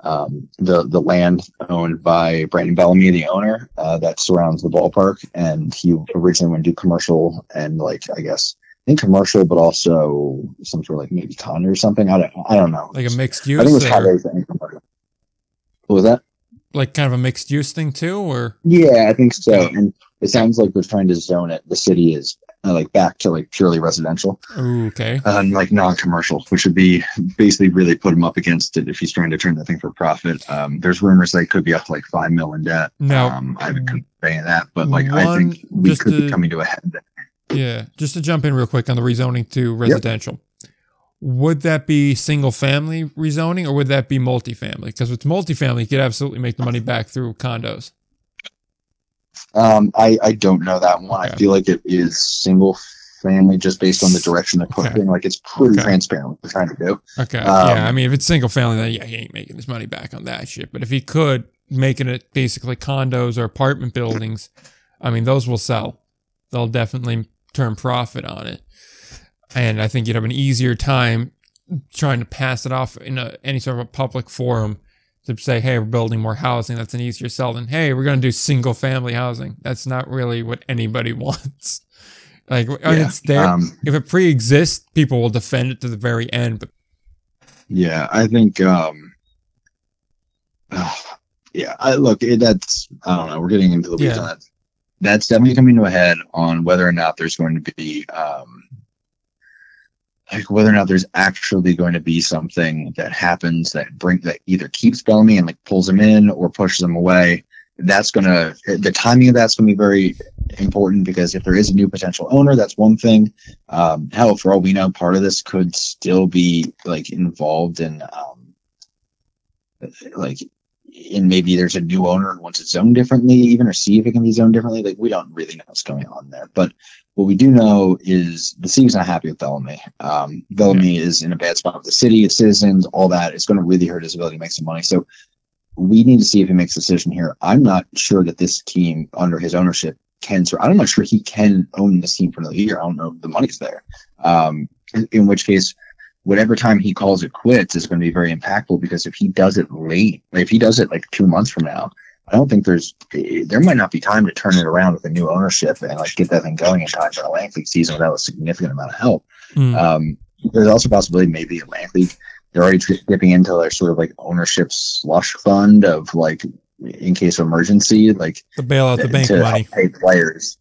um, the the land owned by Brandon Bellamy, the owner, uh, that surrounds the ballpark, and he originally wanted to do commercial and like I guess I think commercial, but also some sort of like maybe con or something. I don't I don't know. Like a mixed use. I think it was highways and commercial. What was that? like kind of a mixed use thing too, or Yeah, I think so. And it sounds like they're trying to zone it. The city is uh, like back to like purely residential. Okay, and like non-commercial, which would be basically really put him up against it if he's trying to turn that thing for profit. Um, there's rumors that it could be up to like five mil in debt. Now- um, I haven't confirmed that, but like I think we could to- be coming to a head. yeah. Just to jump in real quick on the rezoning to residential. Would that be single family rezoning or would that be multifamily? Because with multifamily, you could absolutely make the money back through condos. Um, I I don't know that one. I feel like it is single family just based on the direction they're Okay. Like it's pretty Okay. transparent what they're trying to do. Okay. Um, yeah. I mean, if it's single family, then yeah, he ain't making his money back on that shit. But if he could, making it basically condos or apartment buildings, I mean, those will sell. They'll definitely turn profit on it. And I think you'd have an easier time trying to pass it off in a, any sort of a public forum to say, hey, we're building more housing. That's an easier sell than, hey, we're going to do single family housing. That's not really what anybody wants. Like, Yeah. it's there. Um, if it pre exists, people will defend it to the very end. But Yeah, I think um uh, yeah, I, look, it, that's I don't know. We're getting into the weeds Yeah. on that. That's definitely coming to a head on whether or not there's going to be, um, like whether or not there's actually going to be something that happens that bring that either keeps Bellamy and like pulls him in or pushes him away. That's gonna the timing of that's gonna be very important because if there is a new potential owner, that's one thing. Um, hell, for all we know, part of this could still be like involved in um, like and maybe there's a new owner who wants it zoned differently even or see if it can be zoned differently like we don't really know what's going on there. But what we do know is the city's not happy with bellamy. Um, bellamy is in a bad spot with the city its citizens all that. It's going to really hurt his ability to make some money. So we need to see if he makes a decision here. I'm not sure that this team under his ownership can so i'm not sure he can own this team for another year. I don't know if the money's there. Um, in, in which case whatever time he calls it quits is going to be very impactful because if he does it late, if he does it like two months from now, I don't think there's there might not be time to turn it around with a new ownership and like get that thing going in time for a Atlantic League season without a significant amount of help. Hmm. Um, there's also a possibility maybe Atlantic League they're already dipping into their sort of like ownership slush fund of like in case of emergency, like the bailout, the bank to money. pay players.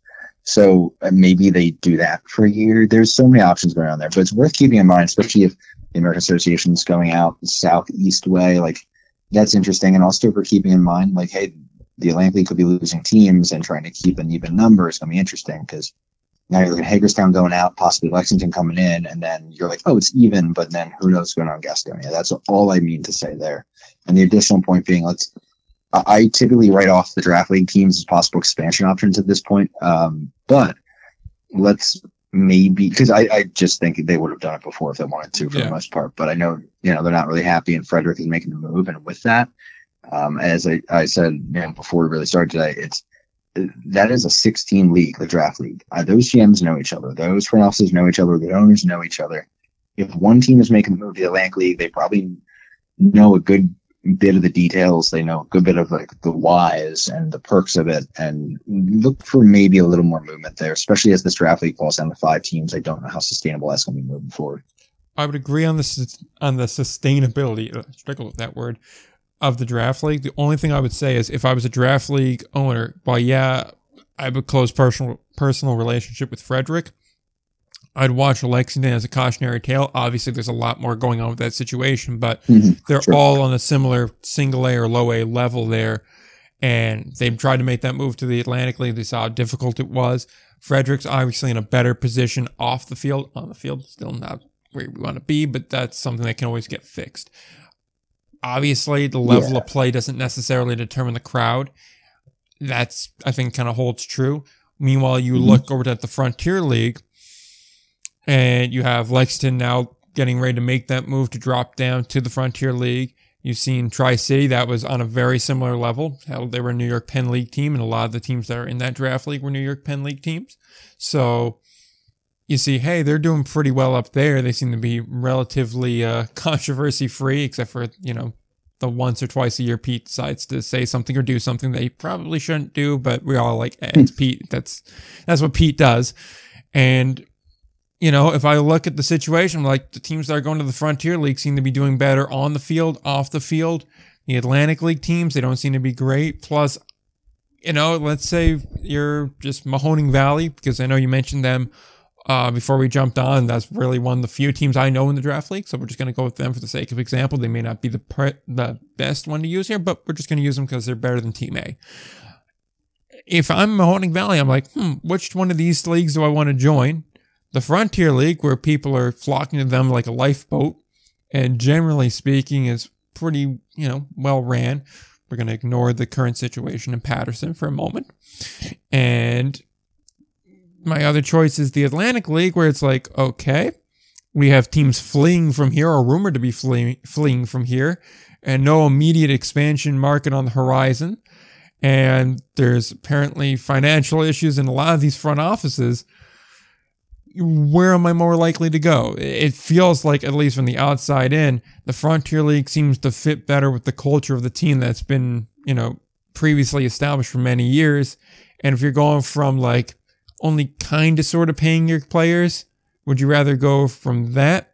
So uh, maybe they do that for a year. There's so many options going on there, but it's worth keeping in mind, especially if the American Association's going out the southeast way. Like that's interesting, and also for keeping in mind, like, hey, the Atlantic League could be losing teams and trying to keep an even number is going to be interesting because now you're looking at Hagerstown going out, possibly Lexington coming in, and then you're like, oh, it's even, but then who knows what's going on in Gastonia? That's all I mean to say there. And the additional point being, let's I typically write off the draft league teams as possible expansion options at this point. Um, but let's maybe because I, I just think they would have done it before if they wanted to for Yeah. the most part. But I know you know they're not really happy, and Frederick is making the move, and with that, um, as I, I said you know, before we really started today, it's that is a 16 league, the draft league. Uh, those GMs know each other. Those front offices know each other. The owners know each other. If one team is making the move to the Atlantic League, they probably know a good bit of the details. They know a good bit of like the whys and the perks of it, and look for maybe a little more movement there, especially as this draft league falls down to five teams. I don't know how sustainable that's going to be moving forward. I would agree on the on the sustainability. uh, Struggle with that word of the draft league. The only thing I would say is if I was a draft league owner, well, yeah, I have a close personal personal relationship with Frederick. I'd watch Lexington as a cautionary tale. Obviously, there's a lot more going on with that situation, but they're Sure. all on a similar single A or low A level there. And they've tried to make that move to the Atlantic League. They saw how difficult it was. Frederick's obviously in a better position off the field. On the field, still not where we want to be, but that's something that can always get fixed. Obviously, the level Yeah. of play doesn't necessarily determine the crowd. That's, I think, kind of holds true. Meanwhile, you Mhm. look over at the Frontier League, and you have Lexington now getting ready to make that move to drop down to the Frontier League. You've seen Tri City that was on a very similar level. Hell, they were a New York Penn League team, and a lot of the teams that are in that draft league were New York Penn League teams. So you see, hey, they're doing pretty well up there. They seem to be relatively uh, controversy free, except for you know the once or twice a year Pete decides to say something or do something that he probably shouldn't do, but we all like, eh, it's Pete. That's that's what Pete does, and you know, if I look at the situation, like the teams that are going to the Frontier League seem to be doing better on the field, off the field. The Atlantic League teams, they don't seem to be great. Plus, you know, let's say you're just Mahoning Valley, because I know you mentioned them uh, before we jumped on. That's really one of the few teams I know in the draft league. So we're just going to go with them for the sake of example. They may not be the pre- the best one to use here, but we're just going to use them because they're better than Team A. If I'm Mahoning Valley, I'm like, hmm, which one of these leagues do I want to join? The Frontier League, where people are flocking to them like a lifeboat, and generally speaking, is pretty, you know, well ran. We're going to ignore the current situation in Paterson for a moment. And my other choice is the Atlantic League, where it's like, okay, we have teams fleeing from here or rumored to be fleeing, fleeing from here, and no immediate expansion market on the horizon. And there's apparently financial issues in a lot of these front offices where am I more likely to go? It feels like, at least from the outside in, the Frontier League seems to fit better with the culture of the team that's been, you know, previously established for many years. And if you're going from like only kind of sort of paying your players, would you rather go from that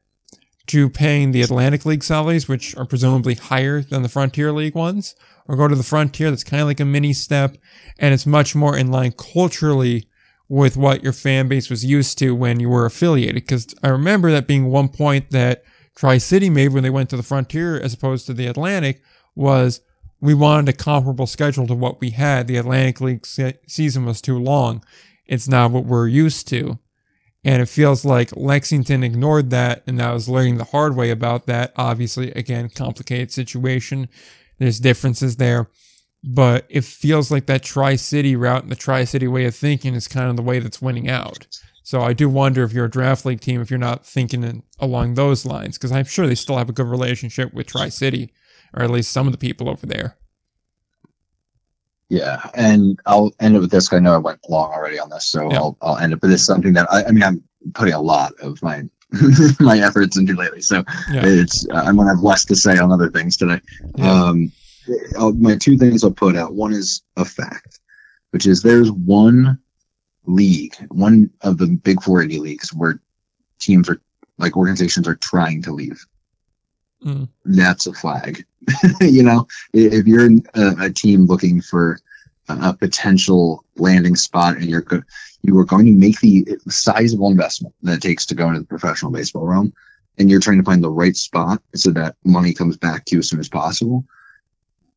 to paying the Atlantic League salaries, which are presumably higher than the Frontier League ones, or go to the Frontier that's kind of like a mini step and it's much more in line culturally with what your fan base was used to when you were affiliated. Because I remember that being one point that Tri City made when they went to the Frontier as opposed to the Atlantic was we wanted a comparable schedule to what we had. The Atlantic League se- season was too long. It's not what we're used to. And it feels like Lexington ignored that and now is learning the hard way about that. Obviously, again, complicated situation. There's differences there. But it feels like that Tri City route and the Tri City way of thinking is kind of the way that's winning out. So I do wonder if you're a draft league team, if you're not thinking in, along those lines, because I'm sure they still have a good relationship with Tri City, or at least some of the people over there. Yeah, and I'll end it with this. I know I went long already on this, so Yeah. I'll I'll end it. with this something that I, I mean I'm putting a lot of my my efforts into lately. So Yeah. it's I'm gonna have less to say on other things today. Yeah. Um, I'll, my two things I'll put out. One is a fact, which is there's one league, one of the big 480 leagues where teams are like organizations are trying to leave. Mm. That's a flag. you know, if you're a, a team looking for a, a potential landing spot and you're go- you are going to make the sizable investment that it takes to go into the professional baseball realm and you're trying to find the right spot so that money comes back to you as soon as possible.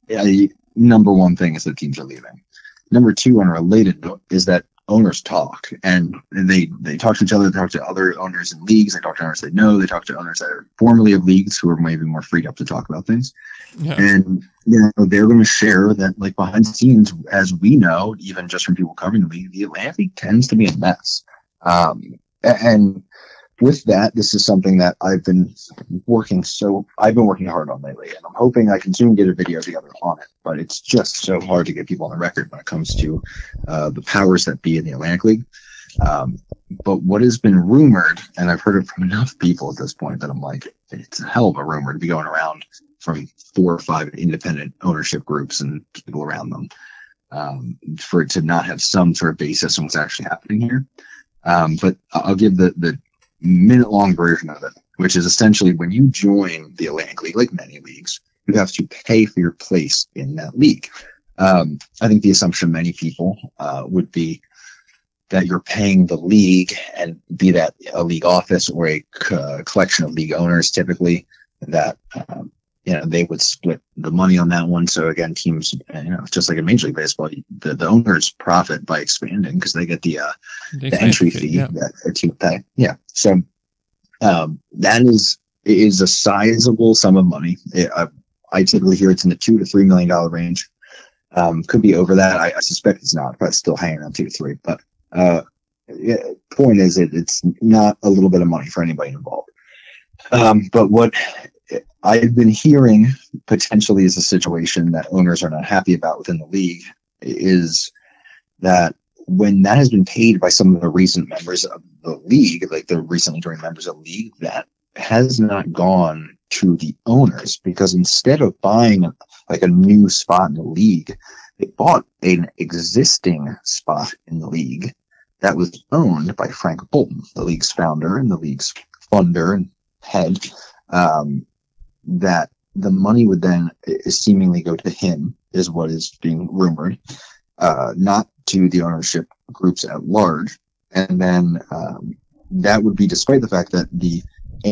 Yeah, number one thing is that teams are leaving. Number two, unrelated, is that owners talk and they they talk to each other. They talk to other owners in leagues. They talk to owners they know. They talk to owners that are formerly of leagues who are maybe more freed up to talk about things. Yeah. And you know they're going to share that like behind the scenes, as we know, even just from people covering the league, the Atlantic tends to be a mess. Um, a- and with that, this is something that I've been working so I've been working hard on lately, and I'm hoping I can soon get a video together on it. But it's just so hard to get people on the record when it comes to uh, the powers that be in the Atlantic League. Um, but what has been rumored, and I've heard it from enough people at this point that I'm like, it's a hell of a rumor to be going around from four or five independent ownership groups and people around them um, for it to not have some sort of basis on what's actually happening here. Um, but I'll give the, the minute long version of it, which is essentially when you join the Atlantic League, like many leagues, you have to pay for your place in that league. Um, I think the assumption many people uh, would be that you're paying the league and be that a league office or a collection of league owners typically that um, you know they would split the money on that one so again teams you know just like in major league baseball the, the owners profit by expanding because they get the uh, The the entry fee yeah. that a team pay. Yeah. So um, that is is a sizable sum of money. It, I, I typically hear it's in the two to three million dollar range. Um, could be over that. I, I suspect it's not, but it's still hanging around two to three. But uh, yeah, point is, it, it's not a little bit of money for anybody involved. Um, but what I've been hearing potentially is a situation that owners are not happy about within the league is that when that has been paid by some of the recent members of the league, like the recently joined members of the league, that has not gone to the owners because instead of buying like a new spot in the league, they bought an existing spot in the league that was owned by Frank Boulton, the league's founder and the league's funder and head. Um, that the money would then uh, seemingly go to him, is what is being rumored, uh, not to the ownership groups at large. And then um, that would be despite the fact that the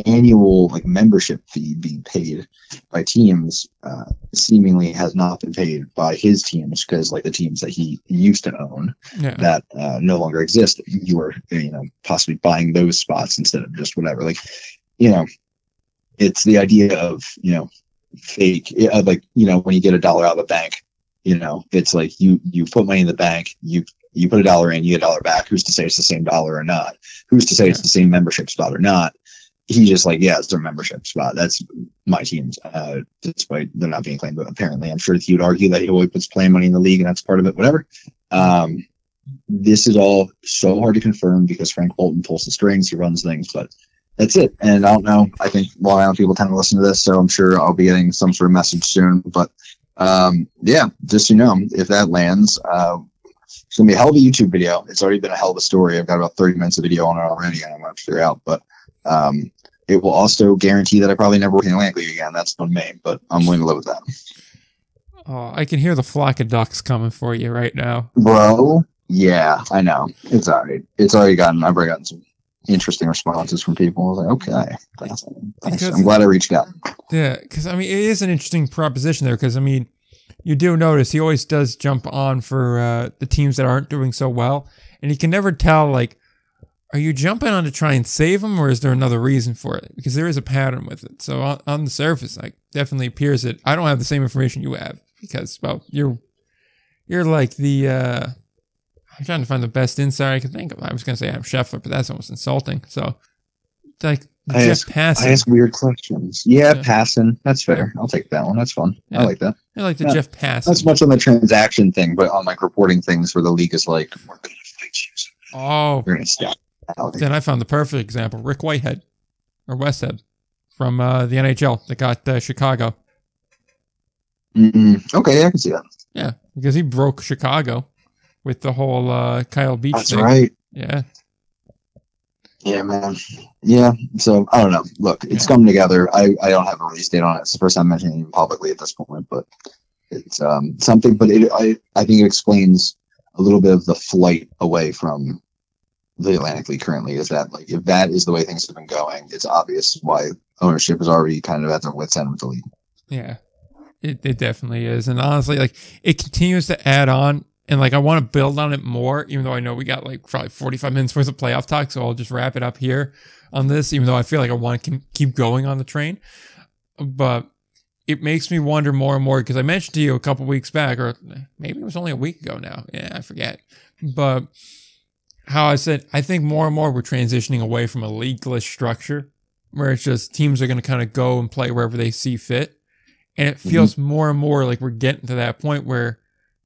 annual like membership fee being paid by teams uh, seemingly has not been paid by his teams because like the teams that he used to own Yeah. that uh, no longer exist you were you know possibly buying those spots instead of just whatever like you know it's the idea of you know fake yeah, like you know when you get a dollar out of the bank you know it's like you you put money in the bank you you put a dollar in you get a dollar back. Who's to say it's the same dollar or not? Who's to say it's the same membership spot or not? He's just like yeah it's their membership spot. That's my team's uh despite they're not being claimed but apparently i'm sure he would argue that he always puts playing money in the league and that's part of it whatever. Um this is all so hard to confirm because frank boulton pulls the strings he runs things but that's it. And I don't know. I think Long Island people tend to listen to this, so I'm sure I'll be getting some sort of message soon. But um, yeah, just so you know, if that lands, uh, it's gonna be a hell of a YouTube video. It's already been a hell of a story. I've got about 30 minutes of video on it already, and I'm gonna figure it out. But um, it will also guarantee that I probably never work in Atlantic League again. That's on me, but I'm willing to live with that. Oh, I can hear the flock of ducks coming for you right now. Bro, yeah, I know. It's alright. It's already gotten. I've already gotten some interesting responses from people. I was like, okay, thanks. thanks. Because- I'm glad I reached out. Yeah, because I mean, it is an interesting proposition there. Because I mean, you do notice he always does jump on for uh, the teams that aren't doing so well, and you can never tell like, are you jumping on to try and save them, or is there another reason for it? Because there is a pattern with it. So on, on the surface, like, definitely appears that I don't have the same information you have because well, you're you're like the. uh I'm trying to find the best insight I can think of. I was gonna say I'm Schefter, but that's almost insulting. So, like I Jeff ask- Passan. I ask weird questions. Yeah, Yeah. Passan. That's fair. I'll take that one. That's fun. Yeah. I like that. I like the Yeah. Jeff Pass. That's much on the transaction thing, but on like reporting things where the league is like, we're gonna fight you. Oh, We're gonna stop. Then I found the perfect example: Rick Whitehead or Westhead from uh, the NHL that got uh, Chicago. Mm, okay, I can see that. Yeah, because he broke Chicago with the whole uh, Kyle Beach That's thing. right. Yeah, Yeah, man. Yeah. So I don't know. Look, it's Yeah. coming together. I, I don't have a release date on it. It's the first time mentioning it publicly at this point, but it's um something. But it, I I think it explains a little bit of the flight away from the Atlantic League currently. Is that like if that is the way things have been going, it's obvious why ownership is already kind of at their wits end with the league. yeah, it it definitely is. And honestly, like it continues to add on, and like I want to build on it more. Even though I know we got like probably forty five minutes worth of playoff talk, so I'll just wrap it up here on this. Even though I feel like I want to keep going on the train, but it makes me wonder more and more because I mentioned to you a couple weeks back, or maybe it was only a week ago now. Yeah, I forget. But how I said, I think more and more we're transitioning away from a leagueless structure where it's just teams are going to kind of go and play wherever they see fit. And it mm-hmm. feels more and more like we're getting to that point where,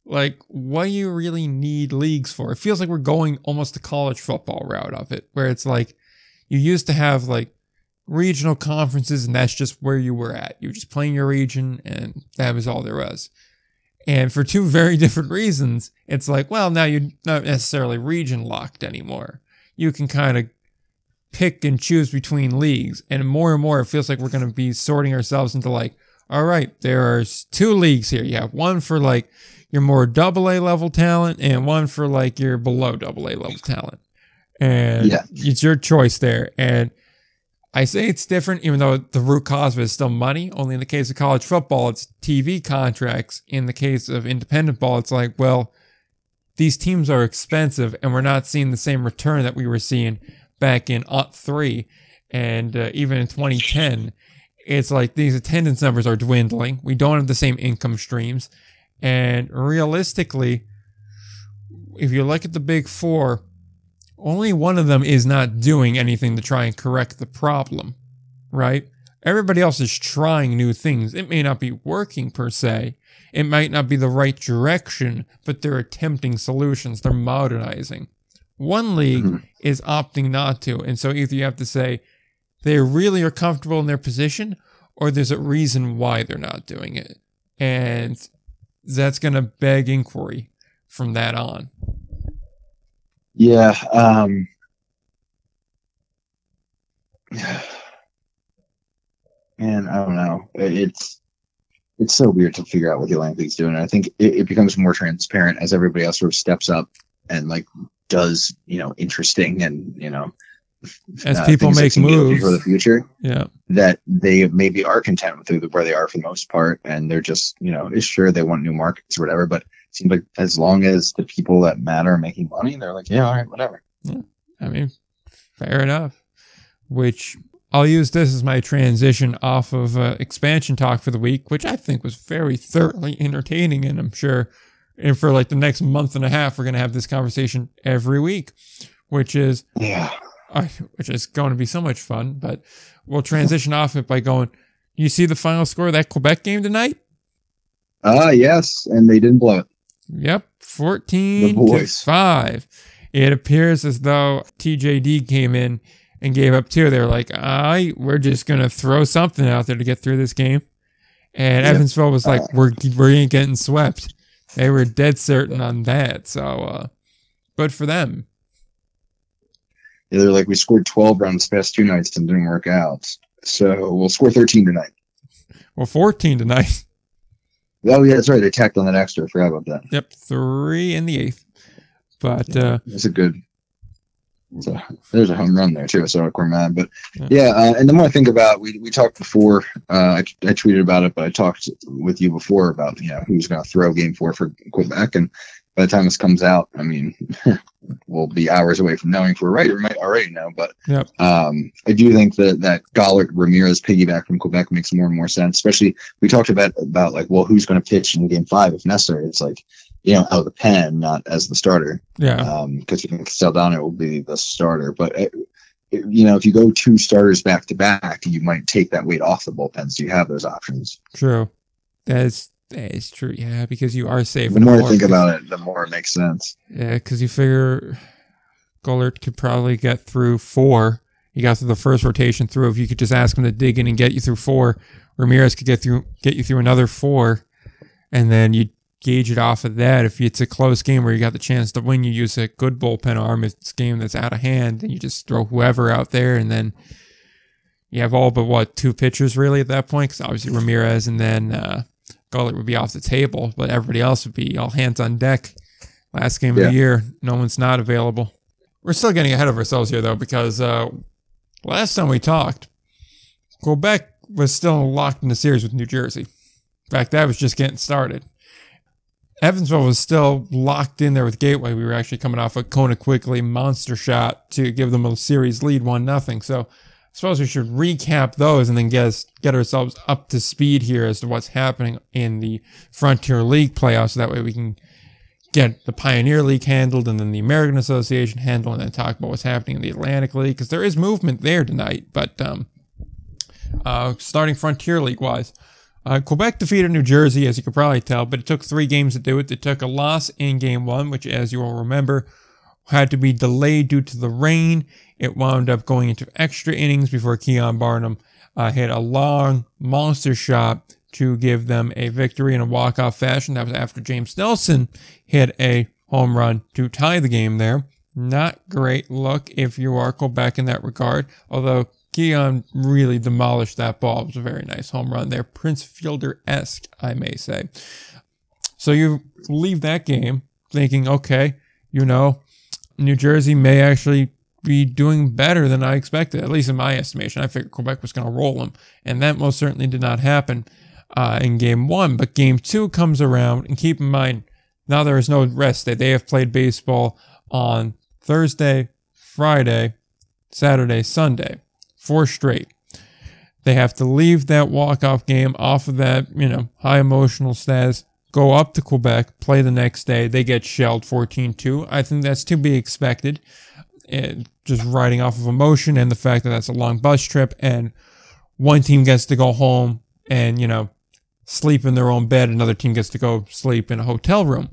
like, what do you really need leagues for? It feels like we're going almost the college football route of it, where it's like you used to have like regional conferences and that's just where you were at. You were just playing your region and that was all there was. And for two very different reasons, it's like, well, now you're not necessarily region locked anymore. You can kind of pick and choose between leagues. And more and more, it feels like we're going to be sorting ourselves into like, all right, there are two leagues here. You have one for like your more double A level talent and one for like your below double A level talent. And Yeah. it's your choice there. And I say it's different, even though the root cause of it is still money. Only in the case of college football, it's TV contracts. In the case of independent ball, it's like, well, these teams are expensive and we're not seeing the same return that we were seeing back in aught 3 and uh, even in 2010 it's like these attendance numbers are dwindling we don't have the same income streams and realistically if you look at the big four only one of them is not doing anything to try and correct the problem right everybody else is trying new things it may not be working per se it might not be the right direction but they're attempting solutions they're modernizing one league Mhm. is opting not to. And so either you have to say they really are comfortable in their position or there's a reason why they're not doing it. And that's going to beg inquiry from that on. Yeah. Um, man, I don't know. It's it's so weird to figure out what the Atlantic doing. I think it, it becomes more transparent as everybody else sort of steps up and like does you know interesting and you know As uh, people make moves for the future Yeah. that they maybe are content with where they are for the most part and they're just you know it's sure they want new markets or whatever but it seems like as long as the people that matter are making money they're like yeah all right whatever Yeah. I mean, fair enough. Which I'll use this as my transition off of uh, expansion talk for the week, which I think was very thoroughly entertaining. And I'm sure and for like the next month and a half, we're going to have this conversation every week, which is yeah which is going to be so much fun. But we'll transition off it by going. You see the final score of that Quebec game tonight? Ah, yes, and they didn't blow it. Yep, fourteen to five. It appears as though TJD came in and gave up two. They were like, "All right, we're just gonna throw something out there to get through this game." And Yep. Evansville was like, "We're we ain't getting swept." They were dead certain on that. So, uh, good for them. They're like we scored 12 runs past two nights and didn't work out. So we'll score 13 tonight. Well, 14 tonight. Oh yeah, that's right. They tacked on that extra. I forgot about that. Yep, three in the eighth. But uh, It's a good. A, there's a home run there too. So mad, but Yeah. yeah. Uh, and the more I think about, we we talked before. Uh, I, I tweeted about it, but I talked with you before about you know who's going to throw Game Four for Quebec, and by the time this comes out, I mean, we'll be hours away from knowing if we're right. We might already know, but Yep. um, I do think that that Gollert Ramirez piggyback from Quebec makes more and more sense. Especially we talked about about like, well, who's going to pitch in Game Five if necessary? It's like you know out of the pen, not as the starter yeah, um, because you think Saldana will be the starter. But it, it- you know, if you go two starters back to back, you might take that weight off the bullpen. So you have those options. true. That's that is true. Yeah, because you are safe. The more I think about it, the more it makes sense. Yeah, because you figure Gullert could probably get through four. You got through the first rotation through. If you could just ask him to dig in and get you through four, Ramirez could get through get you through another four, and then you gauge it off of that. If it's a close game where you got the chance to win, you use a good bullpen arm. If it's a game that's out of hand, then you just throw whoever out there, and then you have all but what two pitchers really at that point? Because obviously Ramirez and then uh, Gullert would be off the table, but everybody else would be all hands on deck. Last game of the year, no one's not available. We're still getting ahead of ourselves here, though, because uh, last time we talked, Quebec was still locked in the series with New Jersey. In fact, that was just getting started. Evansville was still locked in there with Gateway. We were actually coming off a Kona quickly monster shot to give them a series lead, one nothing. So suppose we should recap those and then get us, get ourselves up to speed here as to what's happening in the Frontier League playoffs. So that way we can get the Pioneer League handled and then the American Association handled and then talk about what's happening in the Atlantic League because there is movement there tonight. But um, uh, starting Frontier League wise, uh, Quebec defeated New Jersey, as you could probably tell, but it took three games to do it. They took a loss in game one, which, as you will remember, had to be delayed due to the rain. It wound up going into extra innings before Keon Barnum uh, hit a long monster shot to give them a victory in a walk-off fashion. That was after James Nelson hit a home run to tie the game there. Not great look if you are Quebec in that regard, although Keon really demolished that ball. It was a very nice home run there. Prince Fielder esque, I may say. So you leave that game thinking, okay, you know, New Jersey may actually be doing better than I expected, at least in my estimation. I figured Quebec was going to roll them, and that most certainly did not happen uh, in game one. But game two comes around, and keep in mind, now there is no rest day. They have played baseball on Thursday, Friday, Saturday, Sunday, four straight. They have to leave that walk-off game off of that, you know, high emotional status, go up to Quebec, play the next day. They get shelled 14-2. I think that's to be expected. And just riding off of emotion and the fact that that's a long bus trip and one team gets to go home and, you know, sleep in their own bed. Another team gets to go sleep in a hotel room.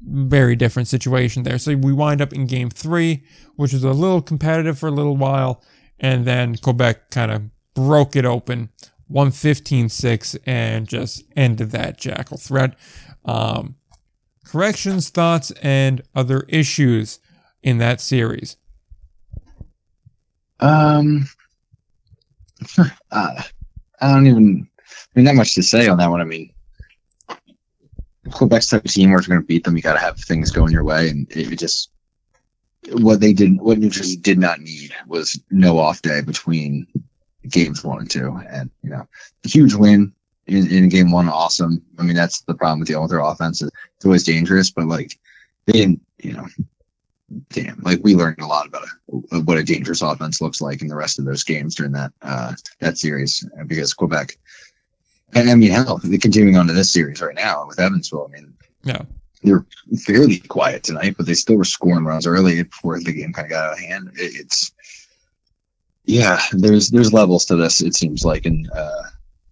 Very different situation there. So we wind up in game three, which was a little competitive for a little while. And then Quebec kind of broke it open, 115 6, and just ended that jackal threat. Um, corrections, thoughts, and other issues in that series. Um, uh, I don't even. I mean, not much to say on that one. I mean, Quebec's type of team where it's going to beat them, you got to have things going your way, and it, it just what they didn't. what New Jersey did not need was no off day between games one and two, and you know, huge win in, in game one, awesome. I mean, that's the problem with the their offense; it's always dangerous, but like they didn't, you know, damn, like we learned a lot about a, what a dangerous offense looks like in the rest of those games during that uh, that series uh, because Quebec. And I mean, hell, they're continuing on to this series right now with Evansville. I mean, Yeah. they're fairly quiet tonight, but they still were scoring runs early before the game kind of got out of hand. It, it's yeah, there's there's levels to this. It seems like, and uh,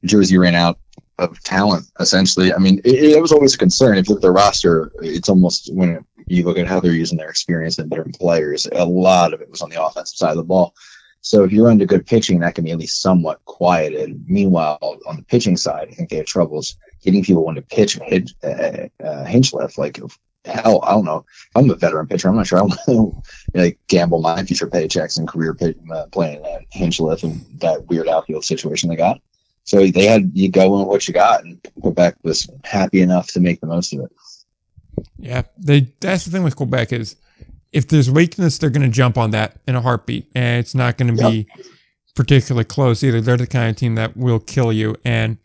Jersey ran out of talent essentially. I mean, it, it was always a concern. If you look at the roster, it's almost when you look at how they're using their experience and different players, a lot of it was on the offensive side of the ball. So if you're into good pitching, that can be at least somewhat quieted. Meanwhile, on the pitching side, I think they had troubles getting people when to pitch hit uh, uh, Hinchliffe. Like hell, I don't know. I'm a veteran pitcher. I'm not sure I want to gamble my future paychecks and career pay, uh, playing at Hinchliffe and that weird outfield situation they got. So they had you go with what you got, and Quebec was happy enough to make the most of it. Yeah, they. That's the thing with Quebec is if there's weakness, they're going to jump on that in a heartbeat, and it's not going to be particularly close either. They're the kind of team that will kill you. And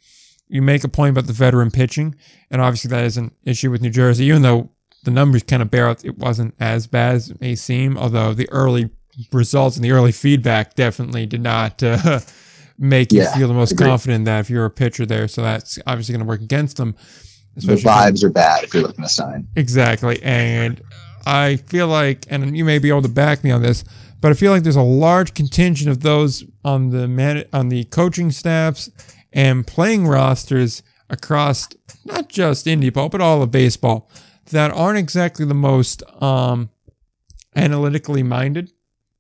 you make a point about the veteran pitching, and obviously that is an issue with New Jersey, even though the numbers kind of bear out it wasn't as bad as it may seem. Although the early results and the early feedback definitely did not. Uh, make you feel the most confident that if you're a pitcher there, so that's obviously going to work against them. The vibes are bad if you're looking to sign. Exactly. And I feel like, and you may be able to back me on this, but I feel like there's a large contingent of those on the man, on the coaching staffs and playing rosters across not just indie ball, but all of baseball that aren't exactly the most um, analytically minded.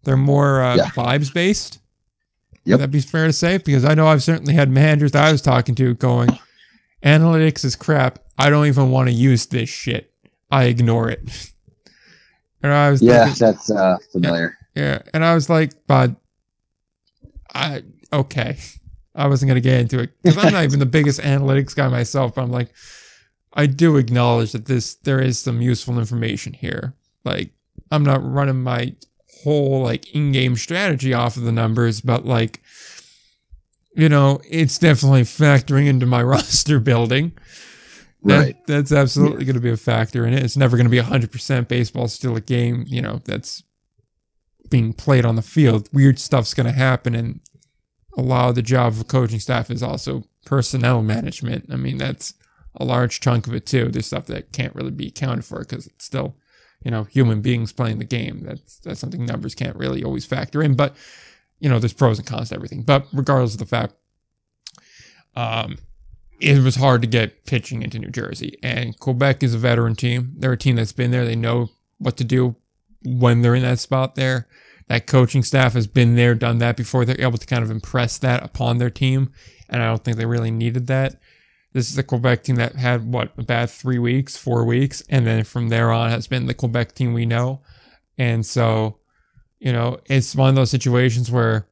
They're more uh, Yeah. vibes based. Yep. Would that be fair to say? Because I know I've certainly had managers that I was talking to going, analytics is crap. I don't even want to use this shit. I ignore it. And I was Yeah, thinking, that's uh, familiar. yeah, and I was like, but I okay. I wasn't gonna get into it because I'm not even the biggest analytics guy myself. But I'm like, I do acknowledge that this there is some useful information here. Like, I'm not running my whole like in-game strategy off of the numbers, but like, you know, it's definitely factoring into my roster building. That- Right. That's absolutely going to be a factor in it. It's never going to be 100% baseball, still a game, you know, that's being played on the field. Weird stuff's going to happen. And a lot of the job of coaching staff is also personnel management. I mean, that's a large chunk of it too. There's stuff that can't really be accounted for because it's still, you know, human beings playing the game. That's, that's something numbers can't really always factor in. But, you know, there's pros and cons to everything. But regardless of the fact, um, it was hard to get pitching into New Jersey. And Quebec is a veteran team. They're a team that's been there. They know what to do when they're in that spot there. That coaching staff has been there, done that before. They're able to kind of impress that upon their team. And I don't think they really needed that. This is the Quebec team that had, what, a bad three weeks, four weeks. And then from there on has been the Quebec team we know. And so, you know, it's one of those situations where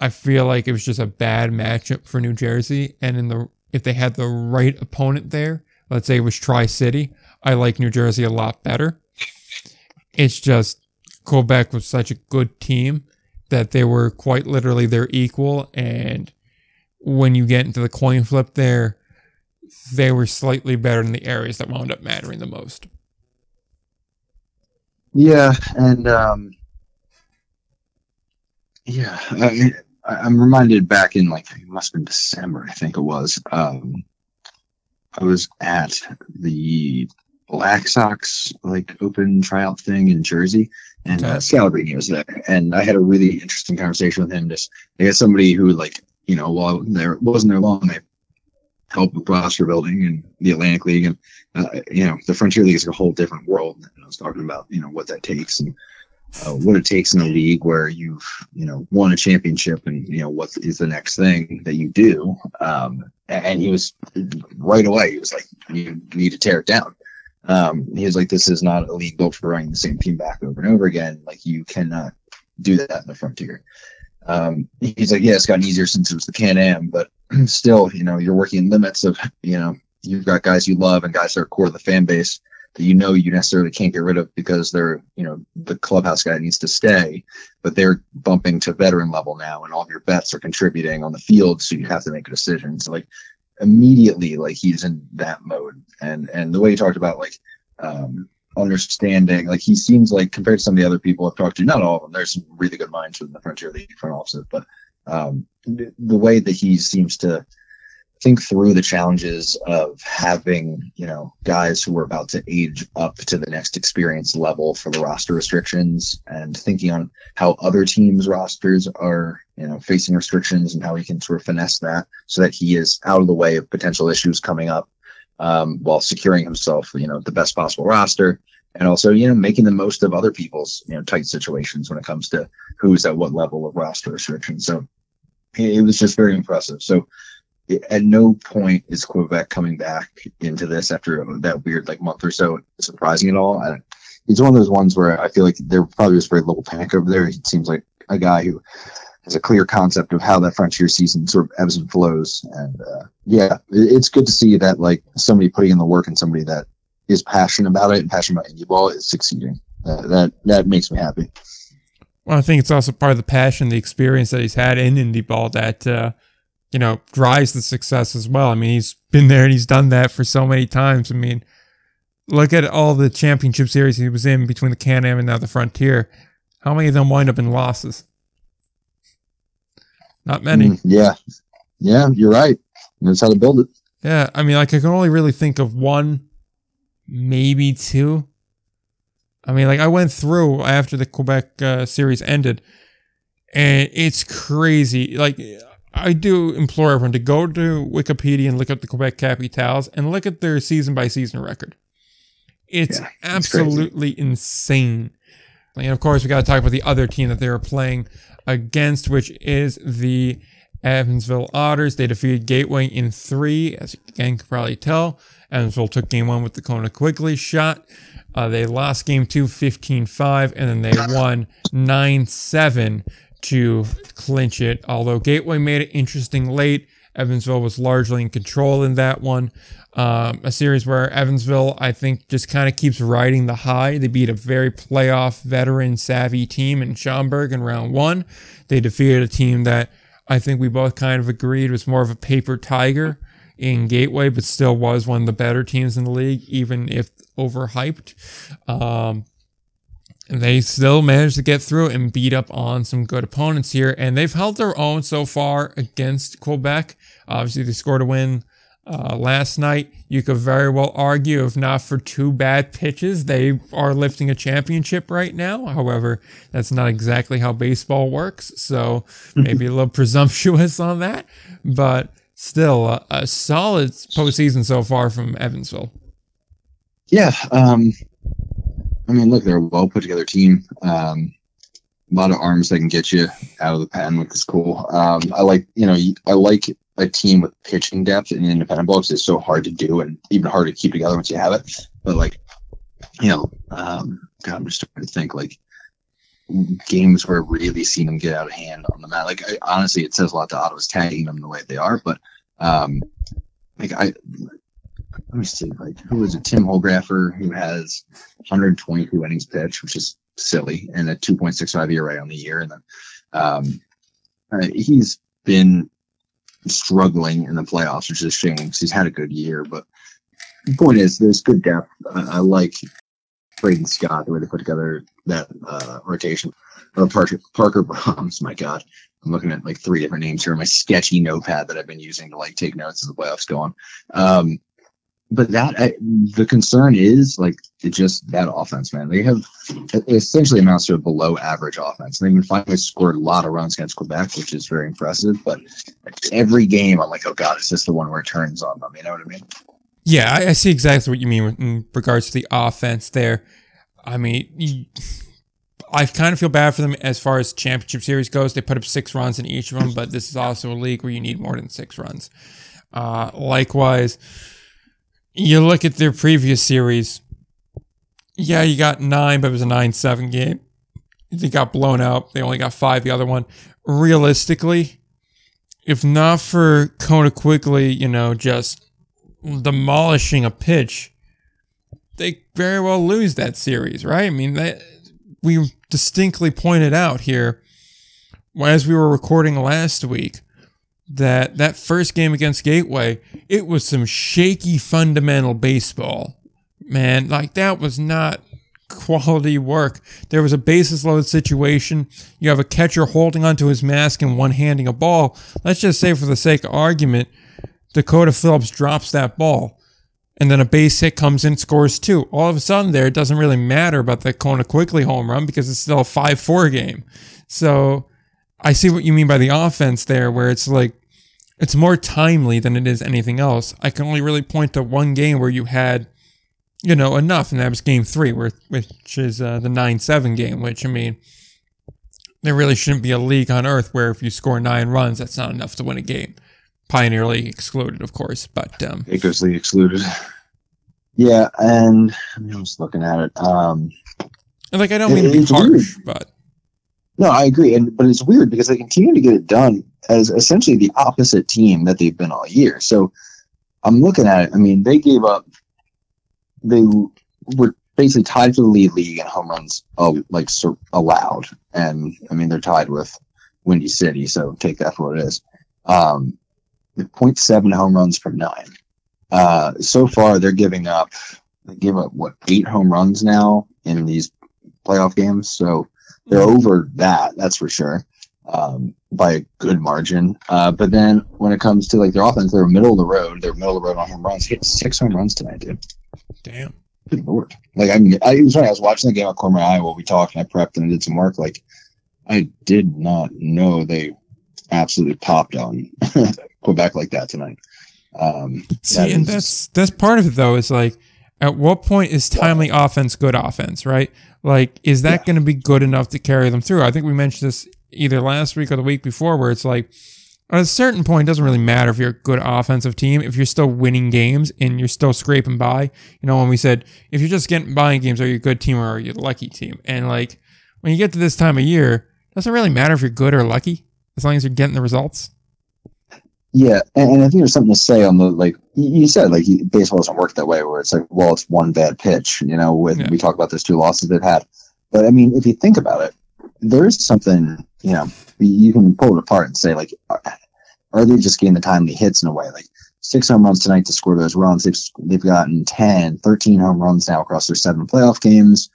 I feel like it was just a bad matchup for New Jersey. And in the if they had the right opponent there, let's say it was Tri City, I like New Jersey a lot better. It's just Quebec was such a good team that they were quite literally their equal. And when you get into the coin flip there, they were slightly better in the areas that wound up mattering the most. Yeah, and um, yeah, I, I'm reminded back in like it must have been December, I think it was. Um, I was at the Black Sox like open tryout thing in Jersey, and uh, Scalabrini was there, and I had a really interesting conversation with him. Just I guess somebody who like you know while there wasn't there long, I helped with roster building and the Atlantic League, and uh, you know the Frontier League is a whole different world. And I was talking about you know what that takes and uh, what it takes in a league where you've you know won a championship and you know what is the next thing that you do um and he was right away he was like you need to tear it down. Um he was like this is not a league built for running the same team back over and over again. Like you cannot do that in the frontier. Um he's like yeah it's gotten easier since it was the can am but still you know you're working limits of you know you've got guys you love and guys that are core of the fan base that you know you necessarily can't get rid of because they're you know the clubhouse guy needs to stay but they're bumping to veteran level now and all of your bets are contributing on the field so you have to make a decision. So like immediately like he's in that mode. And and the way he talked about like um understanding like he seems like compared to some of the other people i've talked to not all of them there's some really good minds in the frontier league front office, but um the way that he seems to think through the challenges of having you know guys who are about to age up to the next experience level for the roster restrictions and thinking on how other teams rosters are you know facing restrictions and how he can sort of finesse that so that he is out of the way of potential issues coming up um, while securing himself you know the best possible roster and also you know making the most of other people's you know tight situations when it comes to who's at what level of roster restrictions. So it it was just very impressive. So at no point is Quebec coming back into this after that weird like month or so surprising at all. I, he's one of those ones where I feel like there probably was very little panic over there. He seems like a guy who has a clear concept of how that frontier season sort of ebbs and flows. And uh, yeah, it, it's good to see that like somebody putting in the work and somebody that is passionate about it and passionate about indie ball is succeeding. Uh, that that makes me happy. Well, I think it's also part of the passion, the experience that he's had in indie ball that uh, you know drives the success as well. I mean, he's been there and he's done that for so many times. I mean, look at all the championship series he was in between the Can Am and now the Frontier. How many of them wind up in losses? Not many. Mm, yeah. Yeah, you're right. That's how to build it. Yeah. I mean, like, I can only really think of one, maybe two. I mean, like, I went through after the Quebec uh, series ended, and it's crazy. Like, I do implore everyone to go to Wikipedia and look at the Quebec Capitals and look at their season by season record. It's yeah, absolutely insane. And of course, we got to talk about the other team that they were playing against, which is the Evansville Otters. They defeated Gateway in three, as you can probably tell. Evansville took game one with the Kona Quigley shot. Uh, they lost game two 15 5, and then they won 9 7 to clinch it. Although Gateway made it interesting late, Evansville was largely in control in that one. Um, a series where Evansville, I think, just kind of keeps riding the high. They beat a very playoff veteran savvy team in Schaumburg in round one. They defeated a team that I think we both kind of agreed was more of a paper tiger in Gateway, but still was one of the better teams in the league, even if overhyped. Um, they still managed to get through and beat up on some good opponents here, and they've held their own so far against Quebec. Obviously, they scored a win uh, last night. You could very well argue, if not for two bad pitches, they are lifting a championship right now. However, that's not exactly how baseball works, so maybe a little presumptuous on that. But still, a, a solid postseason so far from Evansville. Yeah, um, I mean, look, they're a well put together team. Um, a lot of arms that can get you out of the pen, which is cool. Um, I like, you know, I like a team with pitching depth in independent because it's so hard to do and even harder to keep together once you have it. But like, you know, um, God, I'm just trying to think like games where i really seen them get out of hand on the mat. Like, I, honestly, it says a lot to Ottawa's tagging them the way they are, but um, like I. Let me see, like who is it? Tim Holdgrafer, who has 122 innings pitched, which is silly, and a 2.65 ERA on the year. And then um, uh, he's been struggling in the playoffs, which is a shame because he's had a good year. But the point is, there's good depth. I, I like Braden Scott, the way they put together that uh, rotation. Or Parker, Parker Brahms, my God. I'm looking at like three different names here on my sketchy notepad that I've been using to like take notes as the playoffs go on. Um, but that I, the concern is like just that offense, man. They have essentially amounts to a below average offense. And they've been finally scored a lot of runs against Quebec, which is very impressive. But every game, I'm like, oh god, is this the one where it turns on them? You know what I mean? Yeah, I, I see exactly what you mean in regards to the offense there. I mean, I kind of feel bad for them as far as championship series goes. They put up six runs in each of them, but this is also a league where you need more than six runs. Uh, likewise you look at their previous series. Yeah, you got nine, but it was a nine-seven game. They got blown out. They only got five. The other one, realistically, if not for Kona Quigley, you know, just demolishing a pitch, they very well lose that series, right? I mean, we distinctly pointed out here as we were recording last week that that first game against Gateway, it was some shaky fundamental baseball. Man, like that was not quality work. There was a bases loaded situation. You have a catcher holding onto his mask and one handing a ball. Let's just say, for the sake of argument, Dakota Phillips drops that ball. And then a base hit comes in, scores two. All of a sudden, there, it doesn't really matter about the Kona Quigley home run because it's still a 5 4 game. So I see what you mean by the offense there, where it's like it's more timely than it is anything else. I can only really point to one game where you had, you know, enough, and that was game three, where, which is uh, the 9 7 game, which, I mean, there really shouldn't be a league on earth where if you score nine runs, that's not enough to win a game. Pioneer League excluded, of course. But um, Baker's League excluded. Yeah, and I mean, I'm just looking at it. Um, and like I don't mean to be It's harsh, but no, I agree, and but it's weird because they continue to get it done as essentially the opposite team that they've been all year. So I'm looking at it. I mean, they gave up. They were basically tied for the lead league in home runs, oh, like allowed, and I mean they're tied with Windy City. So take that for what it is. Um, 0.7 home runs per nine. Uh, so far they're giving up. They give up what eight home runs now in these playoff games. So they're over that, that's for sure, um, by a good margin. Uh, but then when it comes to like their offense, they're middle of the road. They're middle of the road on home runs. Hit six home runs tonight, dude. damn. Good lord! Like I, mean, I it was funny. I was watching the game at Cormier, Iowa. We talked and I prepped and I did some work. Like I did not know they absolutely popped on Quebec like that tonight. Um, See, that and is- that's that's part of it though. Is like, at what point is timely offense good offense? Right? Like, is that Yeah. going to be good enough to carry them through? I think we mentioned this either last week or the week before, where it's like, at a certain point, it doesn't really matter if you're a good offensive team if you're still winning games and you're still scraping by. You know, when we said if you're just getting by in games, are you a good team or are you a lucky team? And like, when you get to this time of year, it doesn't really matter if you're good or lucky as long as you're getting the results. Yeah, and, and I think there's something to say on the like you you said like baseball doesn't work that way where it's like well it's one bad pitch you know with Yeah. we talk about those two losses they've had, but I mean if you think about it, there's something you know you can pull it apart and say like are, they just getting the timely hits in a way like six home runs tonight to score those runs they've they've gotten 10, 13 home runs now across their seven playoff games,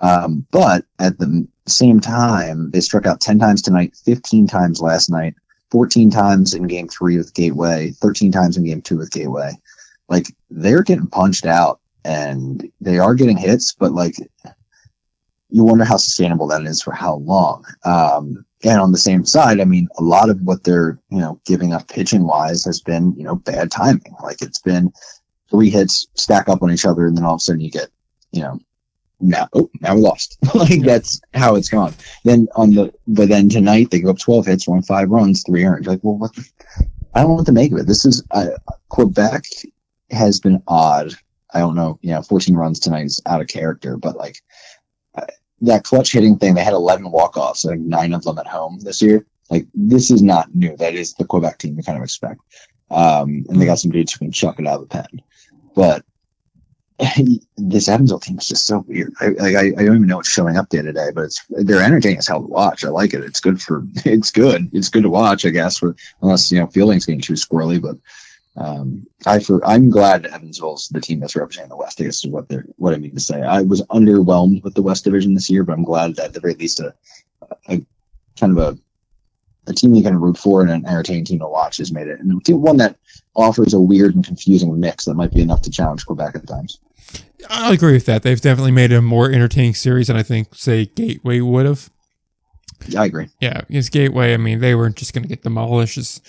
um, but at the same time they struck out ten times tonight, fifteen times last night. 14 times in game three with Gateway, 13 times in game two with Gateway. Like they're getting punched out and they are getting hits, but like you wonder how sustainable that is for how long. Um, and on the same side, I mean, a lot of what they're, you know, giving up pitching wise has been, you know, bad timing. Like it's been three hits stack up on each other and then all of a sudden you get, you know, now, oh, now we lost. like that's how it's gone. Then on the, but then tonight they go up 12 hits, won five runs, three earned. Like, well, what? The, I don't know what to make of it. This is, uh, Quebec has been odd. I don't know, you know, 14 runs tonight is out of character, but like that clutch hitting thing, they had 11 walk-offs, like nine of them at home this year. Like this is not new. That is the Quebec team you kind of expect. Um, and they got some dudes who can chuck it out of the pen, but this Evansville team is just so weird. I, like, I, I don't even know what's showing up day to day, but it's they're entertaining as hell to watch. I like it. It's good for it's good. It's good to watch, I guess, for unless you know Fielding's getting too squirrely. But um, I for I'm glad Evansville's the team that's representing the West. I guess is what they're what I mean to say. I was underwhelmed with the West Division this year, but I'm glad that at the very least a, a kind of a a team you can root for and an entertaining team to watch has made it, and one that offers a weird and confusing mix that might be enough to challenge Quebec at times. I'll agree with that. They've definitely made a more entertaining series than I think, say, Gateway would have. Yeah, I agree. Yeah, because Gateway, I mean, they weren't just going to get demolished. Is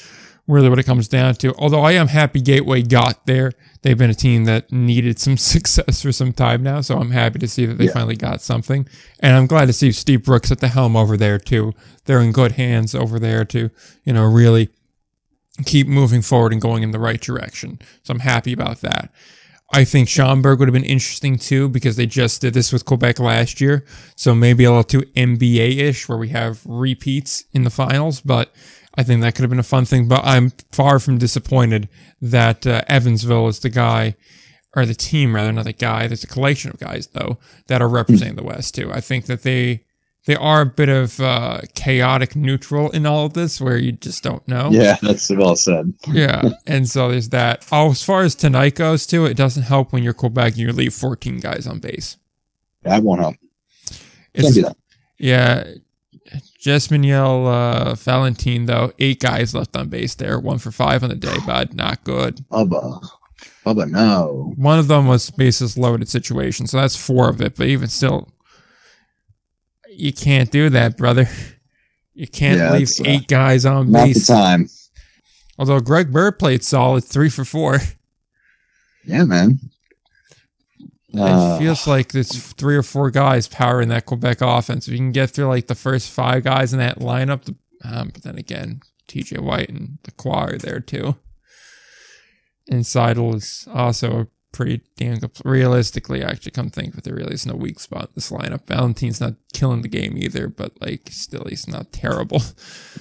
really what it comes down to. Although I am happy Gateway got there. They've been a team that needed some success for some time now, so I'm happy to see that they Yeah. finally got something. And I'm glad to see Steve Brooks at the helm over there too. They're in good hands over there to, you know, really keep moving forward and going in the right direction. So I'm happy about that. I think Schaumburg would have been interesting too because they just did this with Quebec last year. So maybe a little too NBA ish where we have repeats in the finals. But I think that could have been a fun thing. But I'm far from disappointed that uh, Evansville is the guy, or the team rather, not the guy. There's a collection of guys though that are representing the West too. I think that they they are a bit of uh, chaotic neutral in all of this where you just don't know. Yeah, that's well said. Yeah, and so there's that. Oh, as far as tonight goes, too, it doesn't help when you're Quebec and you leave 14 guys on base. That won't help. Can't do that. yeah, Jesmaniel uh, Valentin though, eight guys left on base there, one for five on the day, bud, not good. Bubba. Bubba, no. One of them was bases loaded situation, so that's four of it. But even still, you can't do that, brother. You can't Yeah, leave uh, eight guys on Not the base. time. Although Greg Bird played solid, three for four. Yeah, man. Uh, it feels like there's three or four guys powering that Quebec offense. If you can get through like the first five guys in that lineup, the, um, but then again, TJ White and the Qua are there too. and Seidel is also a pretty damn good. Realistically, I actually come think, but there really is no weak spot in this lineup. Valentine's not killing the game either, but like still, he's not terrible.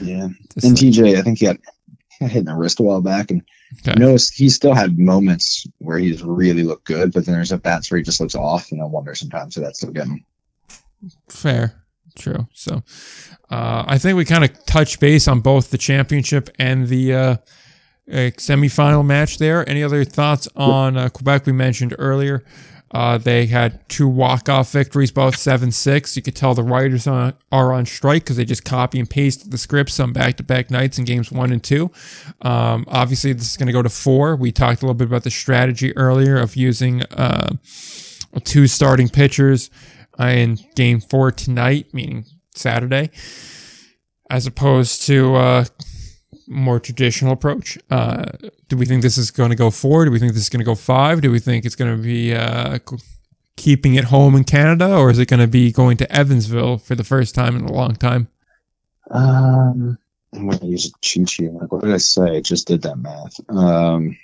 Yeah. Just And like- TJ, I think he got, he got hit in the wrist a while back, and Okay. notice he still had moments where he's really looked good, but then there's a bats where he just looks off, and I wonder sometimes if that's still getting. Fair. True. So uh, I think we kind of touch base on both the championship and the uh, uh, semifinal match there. Any other thoughts on uh, Quebec? We mentioned earlier. Uh, they had two walk-off victories, both 7-6. You could tell the writers on, are on strike because they just copy and paste the scripts on back-to-back nights in games one and two. Um, obviously, this is going to go to four. We talked a little bit about the strategy earlier of using uh, two starting pitchers in game four tonight, meaning Saturday, as opposed to uh, more traditional approach. Uh, do we think this is going to go four? Do we think this is going to go five? Do we think it's going to be uh, keeping it home in Canada, or is it going to be going to Evansville for the first time in a long time? Um, I'm going to use a cheat sheet. Like, what did I say? I just did that math. Um,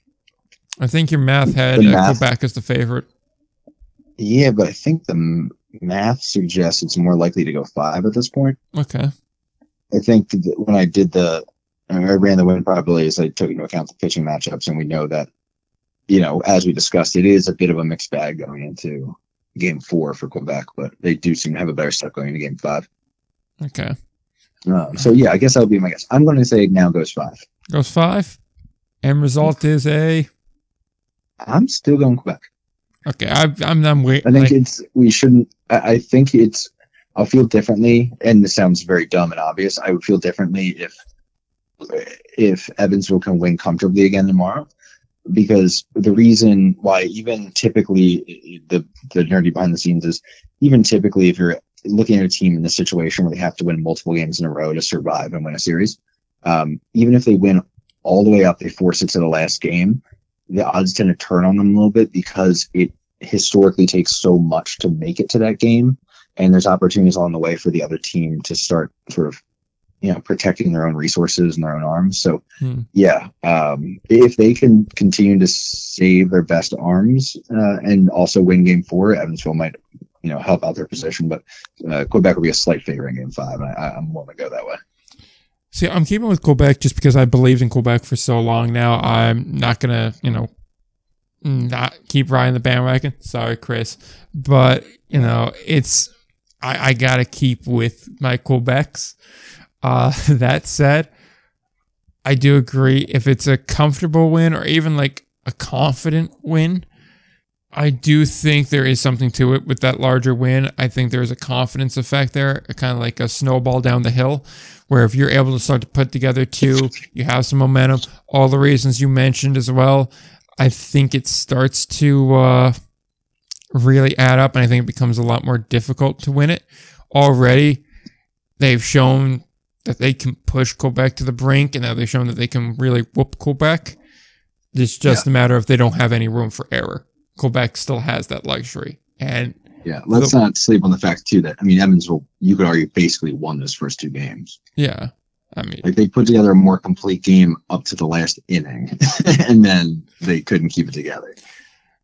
I think your math had uh, math- Quebec as the favorite. yeah, but I think the math suggests it's more likely to go five at this point. Okay. I think when I did the, I ran the win probabilities, I took into account the pitching matchups, and we know that, you know, as we discussed, it is a bit of a mixed bag going into game four for Quebec, but they do seem to have a better step going into game five. Okay. Um, so yeah, I guess that would be my guess. I'm going to say now goes five. Goes five. End result is a. I'm still going Quebec. Okay. I, I'm. I'm waiting. I think it's we shouldn't. I, I think it's. I'll feel differently, and this sounds very dumb and obvious. I would feel differently if if Evansville can win comfortably again tomorrow, because the reason why even typically the the nerdy behind the scenes is even typically if you're looking at a team in this situation where they have to win multiple games in a row to survive and win a series, um, even if they win all the way up, they force it to the last game. The odds tend to turn on them a little bit because it historically takes so much to make it to that game and there's opportunities along the way for the other team to start sort of you know protecting their own resources and their own arms so Hmm. yeah um, if they can continue to save their best arms uh, and also win game four evansville might you know help out their position but uh, quebec will be a slight favorite in game five and I, i'm willing to go that way See, I'm keeping with Quebec just because I believed in Quebec for so long now. I'm not gonna, you know, not keep riding the bandwagon. Sorry, Chris, but you know, it's I, I gotta keep with my Quebecs. Uh, that said, I do agree if it's a comfortable win or even like a confident win. I do think there is something to it with that larger win. I think there's a confidence effect there, kind of like a snowball down the hill where if you're able to start to put together two, you have some momentum, all the reasons you mentioned as well, I think it starts to uh, really add up, and I think it becomes a lot more difficult to win it. Already, they've shown that they can push Quebec to the brink, and now they've shown that they can really whoop Quebec. It's just a matter of they don't have any room for error. Quebec still has that luxury, and yeah let's not sleep on the fact too that i mean evansville you could argue basically won those first two games yeah, I mean, Like they put together a more complete game up to the last inning, and then they couldn't keep it together.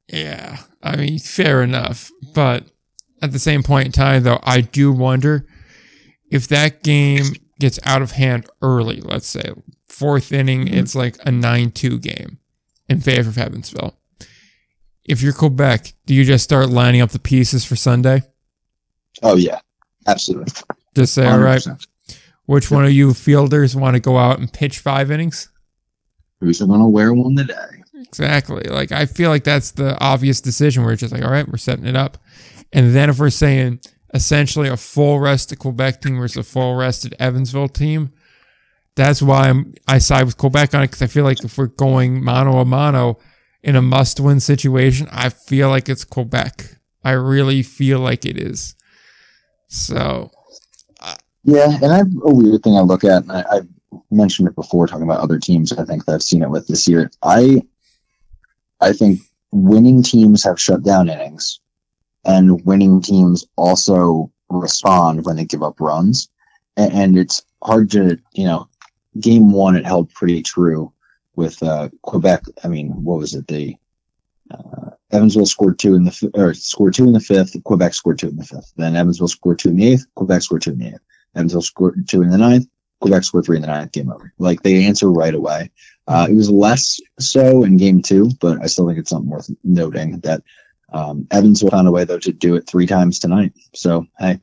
Yeah, I mean, fair enough. But at the same point in time, though, I do wonder if that game gets out of hand early, let's say, fourth inning, Mhm. it's like a 9 2 game in favor of Evansville. If you're Quebec, do you just start lining up the pieces for Sunday? Oh yeah, absolutely. Just say, all right, 100%. which one of you fielders want to go out and pitch five innings? Who's gonna wear one today? Exactly. Like I feel like that's the obvious decision where it's just like, all right, we're setting it up. And then if we're saying essentially a full rested Quebec team versus a full rested Evansville team, that's why I'm I side with Quebec on it because I feel like if we're going mano a mano in a must win situation, I feel like it's Quebec. I really feel like it is. So Yeah, and I have a weird thing I look at, and I, I've mentioned it before, talking about other teams. I think that I've seen it with this year. I, I think winning teams have shut down innings, and winning teams also respond when they give up runs, and, and it's hard to, you know, game one it held pretty true with uh, Quebec. I mean, what was it? They uh, Evansville scored two in the or scored two in the fifth. Quebec scored two in the fifth. Then Evansville scored two in the eighth. Quebec scored two in the eighth. Evansville scored two in the ninth. Quebec scored three in the ninth. Game over. Like they answer right away. Uh, it was less so in game two, but I still think it's something worth noting that um, Evansville found a way though to do it three times tonight. So hey,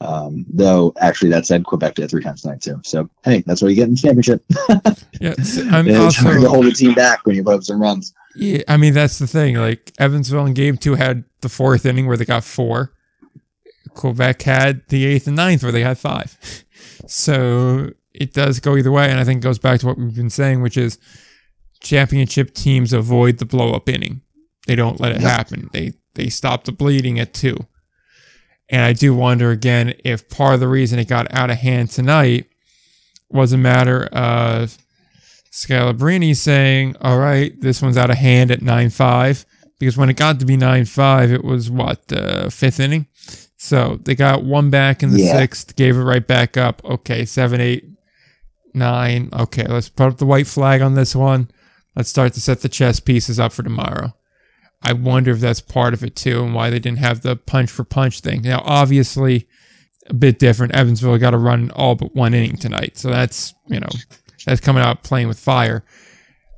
um, though actually that said Quebec did it three times tonight too. So hey, that's what you get in the championship. Yeah, I'm It's hard to hold a team back when you put up some runs. yeah. I mean, that's the thing. Like Evansville in game two had the fourth inning where they got four. Quebec had the eighth and ninth where they had five. So it does go either way, and I think it goes back to what we've been saying, which is championship teams avoid the blow up inning. They don't let it Yep. happen. They they stop the bleeding at two. And I do wonder again if part of the reason it got out of hand tonight was a matter of Scalabrini saying, "All right, this one's out of hand at nine five," because when it got to be nine five, it was what the fifth inning. So they got one back in the Yeah. sixth, gave it right back up. Okay, seven, eight, nine. Okay, let's put up the white flag on this one. Let's start to set the chess pieces up for tomorrow. I wonder if that's part of it too, and why they didn't have the punch for punch thing. Now, obviously, a bit different. Evansville got to run all but one inning tonight, so that's you know that's coming out playing with fire.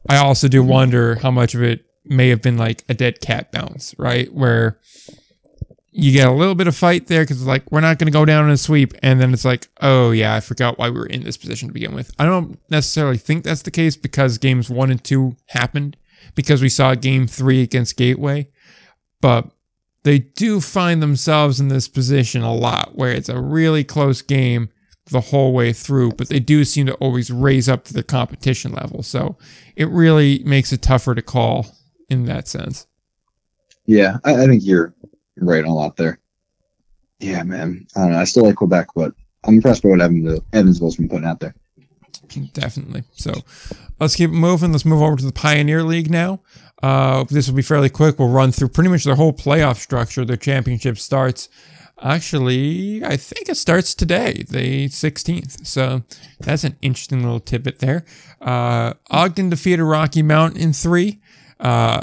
I also do wonder how much of it may have been like a dead cat bounce, right? Where you get a little bit of fight there because like we're not going to go down in a sweep, and then it's like, oh yeah, I forgot why we were in this position to begin with. I don't necessarily think that's the case because games one and two happened because we saw game three against Gateway, but they do find themselves in this position a lot where it's a really close game the whole way through, but they do seem to always raise up to the competition level. So it really makes it tougher to call in that sense. Yeah, I, I think you're right on a lot there. Yeah, man. I don't know. I still like Quebec, but I'm impressed by what Evansville, Evansville's been putting out there. Definitely. So let's keep moving. Let's move over to the Pioneer League now. Uh, this will be fairly quick. We'll run through pretty much their whole playoff structure. Their championship starts. Actually, I think it starts today, the 16th. So that's an interesting little tidbit there. Uh, Ogden defeated Rocky Mountain in three. Uh,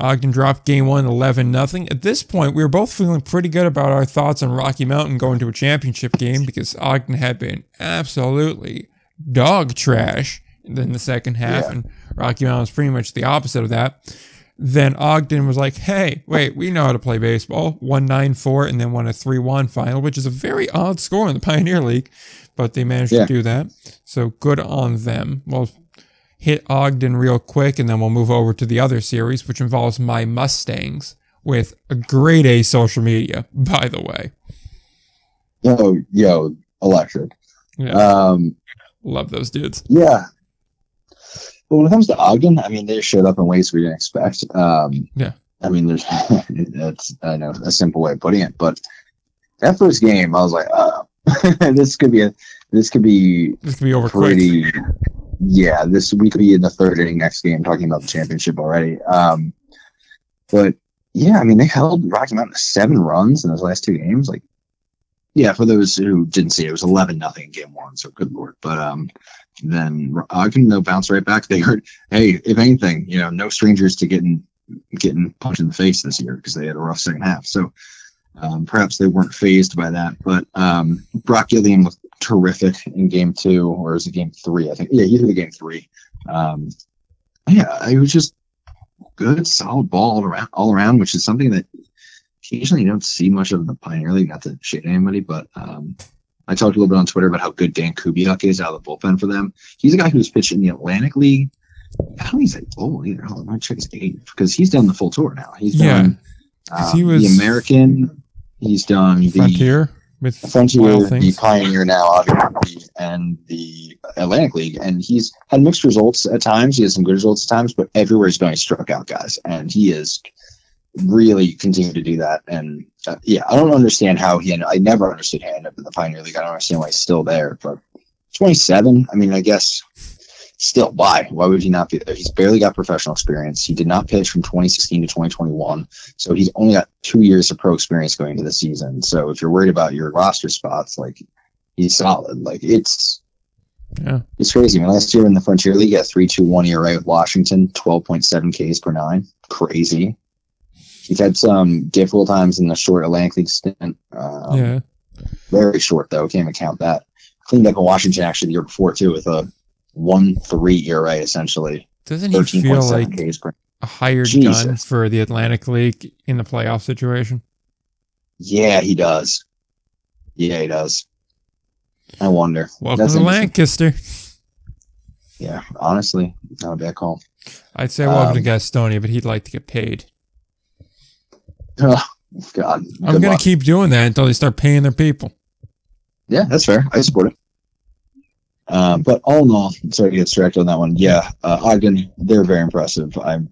Ogden dropped game one 11 nothing. At this point, we were both feeling pretty good about our thoughts on Rocky Mountain going to a championship game because Ogden had been absolutely dog trash in the second half, Yeah. and Rocky Mountain was pretty much the opposite of that. Then Ogden was like, hey, wait, we know how to play baseball. 194 and then won a 3 1 final, which is a very odd score in the Pioneer League, but they managed Yeah. to do that. So good on them. We'll hit Ogden real quick and then we'll move over to the other series, which involves my Mustangs with a grade A social media, by the way. Oh, yo, electric. Yeah, Um, love those dudes. yeah. But when it comes to Ogden, I mean, they showed up in ways we didn't expect. Um, Yeah. I mean, there's that's I know a simple way of putting it, but that first game, I was like, uh, this could be a this could be This could be over quick. pretty. Yeah, this we could be in the third inning next game talking about the championship already. Um, but yeah, I mean they held Rocky Mountain to seven runs in those last two games. Like, yeah, for those who didn't see it, it was eleven nothing in game one. So good lord. But um, then Ogden they'll bounce right back. They heard, hey, if anything, you know, no strangers to getting getting punched in the face this year because they had a rough second half. So um, perhaps they weren't phased by that. But um, Brock Gilliam was terrific in game two, or is it game three? I think. Yeah, he did game three. Um, yeah, it was just good, solid ball all around, all around, which is something that occasionally you don't see much of in the Pioneer League. Not to shade anybody, but um, I talked a little bit on Twitter about how good Dan Kubiak is out of the bullpen for them. He's a guy who's pitched in the Atlantic League. I don't think he's that old either. Hold on, let me check his age because he's done the full tour now. He's Yeah. done 'Cause um, he was- the American. He's done the Frontier with Frontier, Wild the Things. Pioneer now, obviously, and the Atlantic League. And he's had mixed results at times. He has some good results at times, but everywhere he's going, he struck out guys. And he is really continue to do that. And uh, yeah, I don't understand how he, and I never understood how he ended up in the Pioneer League. I don't understand why he's still there. But 27, I mean, I guess still, why? Why would he not be there? He's barely got professional experience. He did not pitch from 2016 to 2021. So he's only got two years of pro experience going into the season. So if you're worried about your roster spots, like he's solid. Like it's Yeah. It's crazy. I mean, last year in the Frontier League, at 3 2 1 ERA with Washington, 12.7 Ks per nine. Crazy. He's had some difficult times in the short Atlantic League stint. Um, yeah. Very short, though. Can't even count that. Cleaned up in Washington actually the year before, too, with a 1 3 ERA, essentially. Doesn't he feel like a hired Jesus. gun for the Atlantic League in the playoff situation? Yeah, he does. Yeah, he does. I wonder. Welcome That's to. Lancaster. Yeah, honestly, not a bad call. I'd say welcome Um, to Gastonia, but he'd like to get paid. Oh, God. I'm gonna keep doing that until they start paying their people. Yeah, that's fair. I support it. Um, but all in all, sorry to get distracted on that one. Yeah, uh, Ogden, they're very impressive. I'm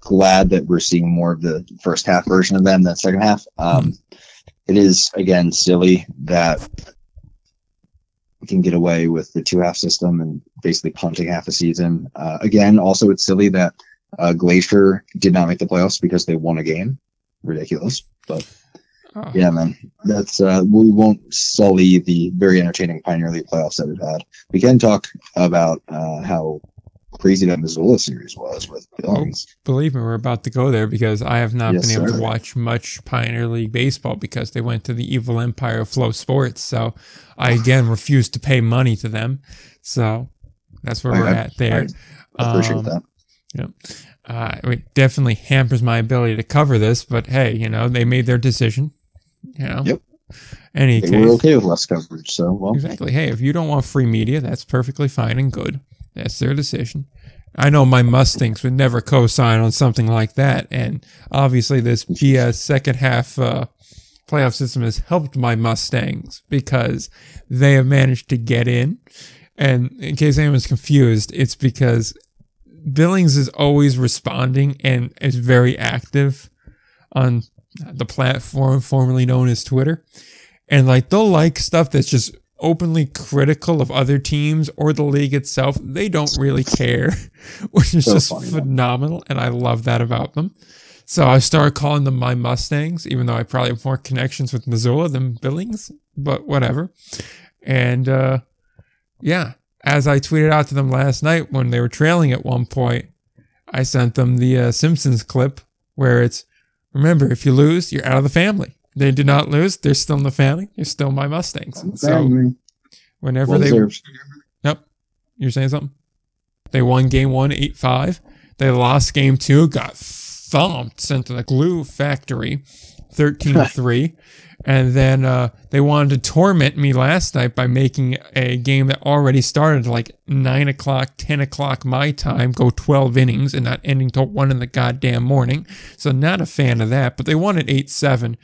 glad that we're seeing more of the first half version of them than the second half. Um, it is again silly that we can get away with the two half system and basically punting half a season. Uh, again, also it's silly that uh, Glacier did not make the playoffs because they won a game. Ridiculous, but Oh, yeah, man. That's uh we won't sully the very entertaining Pioneer League playoffs that we've had. We can talk about uh how crazy that Missoula series was with Billings. Believe me, we're about to go there because I have not Yes, been able sir. to watch much Pioneer League baseball because they went to the evil empire of FloSports. So I again refuse to pay money to them. So that's where I- we're I- at there. I appreciate Um, that. Uh, it definitely hampers my ability to cover this, but hey, you know, they made their decision. You know? Yep. Any They case. were okay with less coverage, so well Exactly. Hey, if you don't want free media, that's perfectly fine and good. That's their decision. I know my Mustangs would never co-sign on something like that, and obviously this BS second half uh, playoff system has helped my Mustangs because they have managed to get in. And in case anyone's confused, it's because Billings is always responding and is very active on the platform formerly known as Twitter. And like they'll like stuff that's just openly critical of other teams or the league itself. They don't really care, which is So just funny, man. phenomenal. And I love that about them. So I started calling them my Mustangs, even though I probably have more connections with Missoula than Billings, but whatever. And uh, yeah, as I tweeted out to them last night when they were trailing at one point, I sent them the uh, Simpsons clip where it's remember if you lose, you're out of the family. They did not lose; they're still in the family. You're still my Mustangs. So whenever they deserved. you're saying something? They won game one, 8 5. They lost game two, got thumped, sent to the glue factory, 13 3. And then uh, they wanted to torment me last night by making a game that already started like 9 o'clock, 10 o'clock my time, go 12 innings and not ending till 1 in the goddamn morning. So, not a fan of that. But they won at 8 7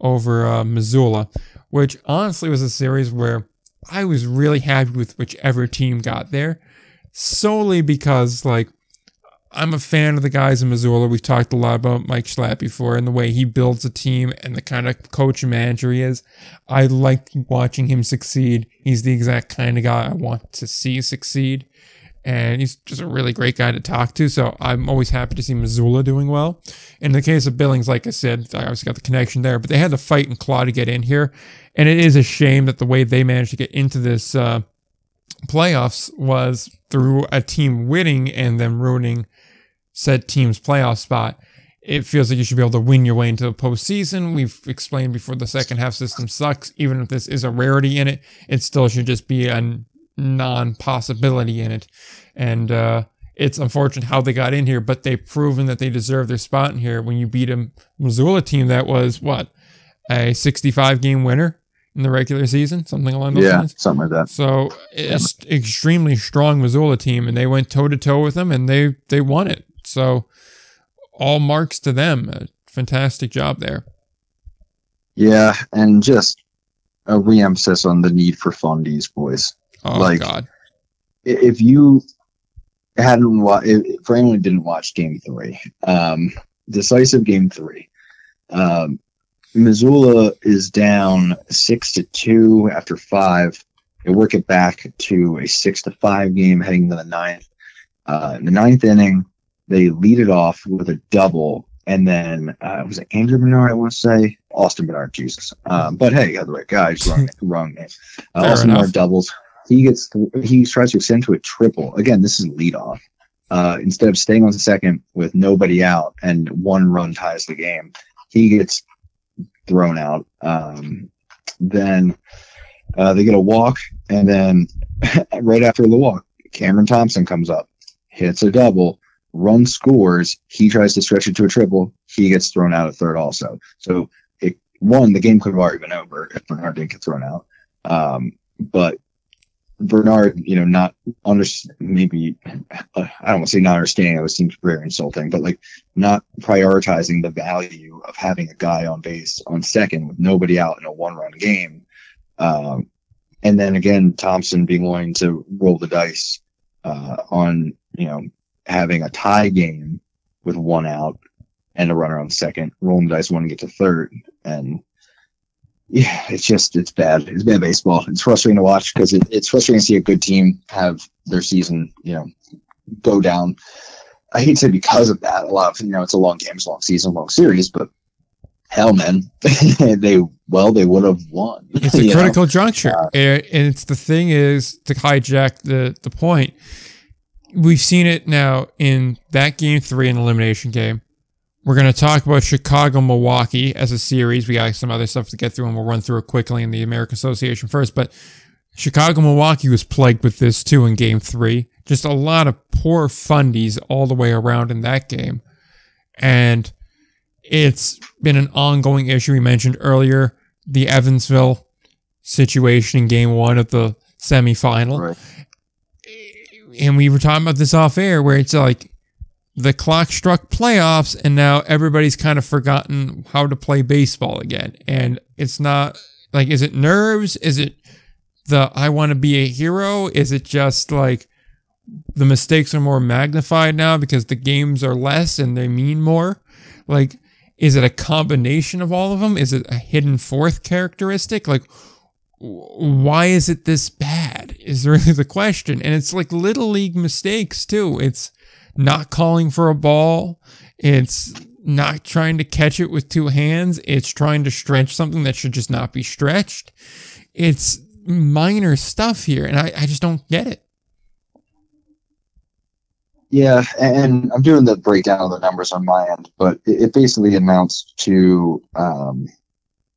over uh, Missoula, which honestly was a series where I was really happy with whichever team got there, solely because like I'm a fan of the guys in Missoula. We've talked a lot about Mike Schlact before and the way he builds a team and the kind of coach and manager he is. I like watching him succeed. He's the exact kind of guy I want to see succeed. And he's just a really great guy to talk to. So I'm always happy to see Missoula doing well. In the case of Billings, like I said, I obviously got the connection there, but they had to fight and claw to get in here. And it is a shame that the way they managed to get into this uh, playoffs was through a team winning and then ruining said team's playoff spot. It feels like you should be able to win your way into the postseason. We've explained before the second half system sucks. Even if this is a rarity in it, it still should just be a non possibility in it. And uh, it's unfortunate how they got in here, but they've proven that they deserve their spot in here when you beat a Missoula team that was what? A 65 game winner in the regular season, something along those Yeah, lines. something like that. So it's extremely strong Missoula team, and they went toe to toe with them, and they they won it. So all marks to them. A fantastic job there. Yeah, and just a re-emphasis on the need for fundies, boys. Oh Like- God, If you hadn't watched, for anyone who didn't watch Game Three, um, decisive Game Three, um, Missoula is down six to two after five. They work it back to a six to five game heading to the ninth. Uh, in the ninth inning, they lead it off with a double, and then uh, was it Andrew Bernard? I want to say Austin Bernard. Jesus, um, but hey, other way, the right guy. Just wrong, wrong name. Uh, Austin enough. Bernard doubles. He gets he tries to extend to a triple. Again, this is leadoff. Uh, instead of staying on second with nobody out and one run ties the game, he gets thrown out. Um, then uh, they get a walk, and then right after the walk, Cameron Thompson comes up, hits a double, run scores. He tries to stretch it to a triple. He gets thrown out at third also. So it one, the game could have already been over if Bernard didn't get thrown out. Um, but Bernard, you know, not under maybe uh, I don't want to say not understanding. It seems very insulting, but like not prioritizing the value of having a guy on base on second with nobody out in a one-run game. Um, and then again, Thompson being willing to roll the dice uh, on you know having a tie game with one out and a runner on second, rolling the dice, want to get to third, and yeah, it's just it's bad. It's bad baseball. It's frustrating to watch because it, it's frustrating to see a good team have their season, you know, go down. I hate to say because of that. A lot of you know, it's a long game, it's a long season, long series, but hell, man, they well, they would have won. It's a critical know? juncture, uh, and it's the thing is to hijack the the point. We've seen it now in that game three, an elimination game. We're going to talk about Chicago Milwaukee as a series. We got some other stuff to get through, and we'll run through it quickly in the American Association first. But Chicago Milwaukee was plagued with this too in game three. Just a lot of poor fundies all the way around in that game. And it's been an ongoing issue. We mentioned earlier the Evansville situation in game one of the semifinal. Right. And we were talking about this off air where it's like the clock struck playoffs and now everybody's kind of forgotten how to play baseball again. And it's not like, is it nerves? Is it the I want to be a hero? Is it just like the mistakes are more magnified now because the games are less and they mean more? Like, is it a combination of all of them? Is it a hidden fourth characteristic? Like, why is it this bad? Is really the question. And it's like little league mistakes too. It's, not calling for a ball. It's not trying to catch it with two hands. It's trying to stretch something that should just not be stretched. It's minor stuff here, and I, I just don't get it. Yeah, and I'm doing the breakdown of the numbers on my end, but it basically amounts to um,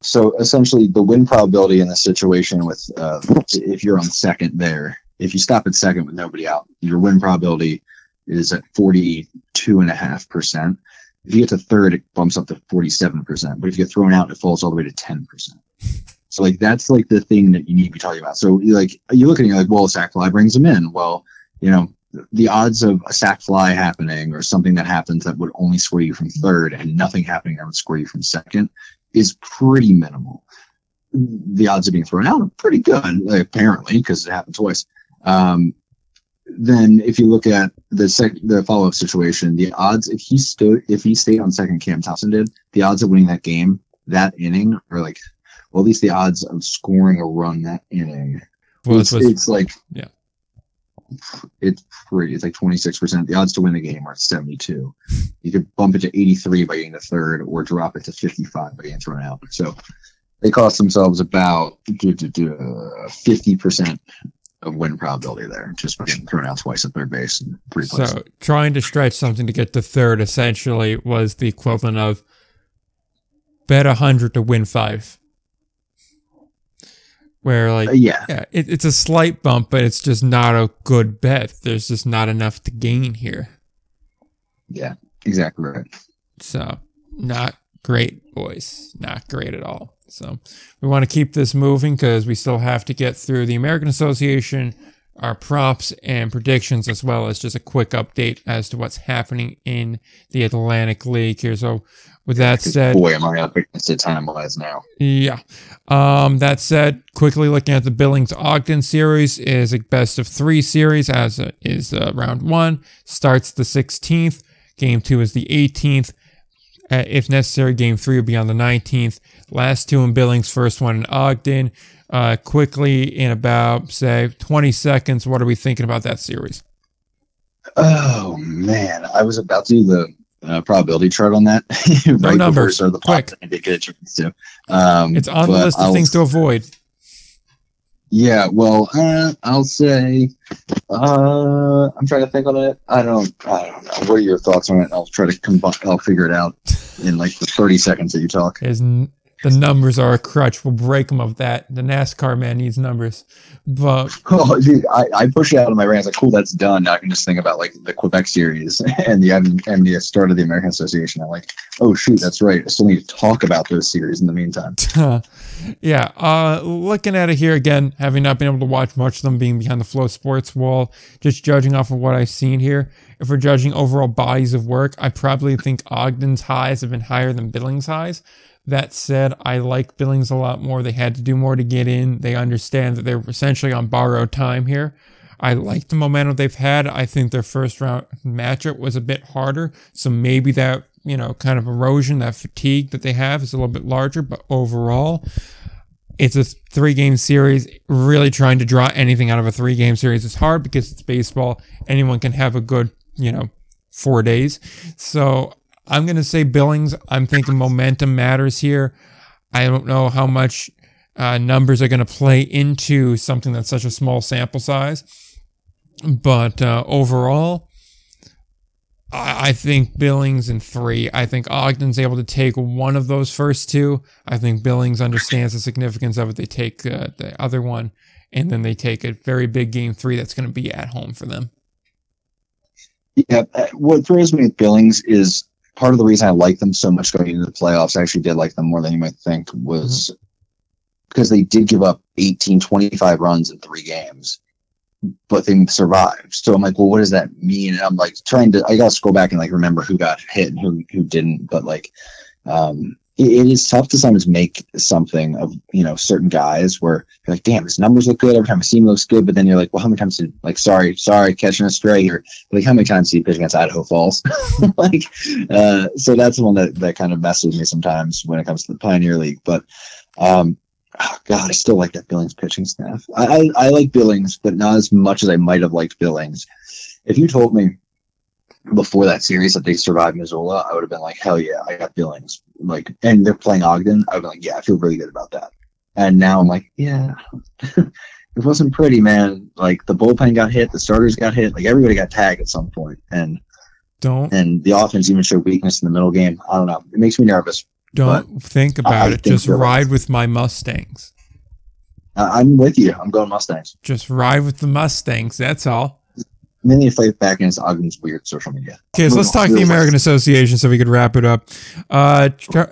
so essentially the win probability in the situation with uh, if you're on second there, if you stop at second with nobody out, your win probability is at 42.5%. If you get to third, it bumps up to 47%. But if you get thrown out, it falls all the way to 10%. So like that's like the thing that you need to be talking about. So like you look at it, you're like, well, a sac fly brings them in. Well, you know, the odds of a sac fly happening or something that happens that would only score you from third and nothing happening that would score you from second is pretty minimal. The odds of being thrown out are pretty good, apparently, because it happened twice. Um, then if you look at the sec- the follow up situation, the odds if he stood if he stayed on second, Cam Thompson did, the odds of winning that game that inning are like, well, at least the odds of scoring a run that inning. Well, it's, it's like yeah, it's pretty. It's like twenty six percent. The odds to win the game are seventy two. You could bump it to eighty three by getting the third, or drop it to fifty five by getting thrown out. So they cost themselves about fifty percent of win probability there, just by getting thrown out twice at third base and three places. So trying to stretch something to get to third essentially was the equivalent of bet a hundred to win five. Where like uh, yeah, yeah it, it's a slight bump, but it's just not a good bet. There's just not enough to gain here. Yeah, exactly right. So not great, boys. Not great at all. So we want to keep this moving because we still have to get through the American Association, our props and predictions, as well as just a quick update as to what's happening in the Atlantic League here. So with that said, boy, am I up against it time wise now. Yeah. Um, that said, quickly looking at the Billings Ogden series is a best of three series as is uh, round one starts the 16th. Game two is the 18th. Uh, if necessary, game three will be on the 19th. Last two in Billings, first one in Ogden. Uh, quickly, in about, say, 20 seconds, what are we thinking about that series? Oh, man. I was about to do the uh, probability chart on that. right no numbers. Or the Quick. I did get a chance to. Um, it's on the list of I'll, things to avoid. Yeah, well, uh, I'll say, uh, I'm trying to think on it. I don't, I don't know. What are your thoughts on it? I'll try to combine. I'll figure it out in like the 30 seconds that you talk. N- the numbers are a crutch. We'll break them of that. The NASCAR man needs numbers, but Oh, dude, I, I push it out of my brain. It's like, cool, that's done. Now I can just think about like the Quebec series and the and the start of the American Association. I'm like, oh shoot, that's right. I still need to talk about those series in the meantime. yeah, uh, looking at it here again, having not been able to watch much of them being behind the FloSports wall, just judging off of what I've seen here. If we're judging overall bodies of work, I probably think Ogden's highs have been higher than Billings' highs. That said, I like Billings a lot more. They had to do more to get in. They understand that they're essentially on borrowed time here. I like the momentum they've had. I think their first round matchup was a bit harder. So maybe that, you know, kind of erosion, that fatigue that they have is a little bit larger. But overall, it's a three game series. Really trying to draw anything out of a three game series is hard because it's baseball. Anyone can have a good, you know, four days. So I'm going to say Billings. I'm thinking momentum matters here. I don't know how much uh, numbers are going to play into something that's such a small sample size. But uh, overall, I, I think Billings in three. I think Ogden's able to take one of those first two. I think Billings understands the significance of it. They take uh, the other one, and then they take a very big game three that's going to be at home for them. Yeah, uh, what throws me with Billings is part of the reason I like them so much going into the playoffs. I actually did like them more than you might think was because they did give up 18, 25 runs in three games, but they survived. So I'm like, well, what does that mean? And I'm like trying to, I got to scroll back and like remember who got hit and who, who didn't. But like, um, it, it is tough to sometimes make something of you know certain guys where you're like, damn, his numbers look good every time I see him looks good, but then you're like, well, how many times did like sorry, sorry, catching a stray here? Like how many times did he pitch against Idaho Falls? like, uh, so that's the one that that kind of messes with me sometimes when it comes to the Pioneer League. But um, oh God, I still like that Billings pitching staff. I, I I like Billings, but not as much as I might have liked Billings. If you told me before that series that they survived Missoula, I would have been like, hell yeah, I got Billings. Like, and they're playing Ogden. I would be like, yeah, I feel really good about that. And now I'm like, yeah, it wasn't pretty, man. Like the bullpen got hit, the starters got hit, like everybody got tagged at some point, and Don't and the offense even showed weakness in the middle game. I don't know. It makes me nervous. don't think about I it. think Just ride with my Mustangs. I'm with you. I'm going Mustangs. Just ride with the Mustangs. That's all. In fight back against Ogden's weird social media. Okay, so let's talk the American Association so we could wrap it up. Uh, tr-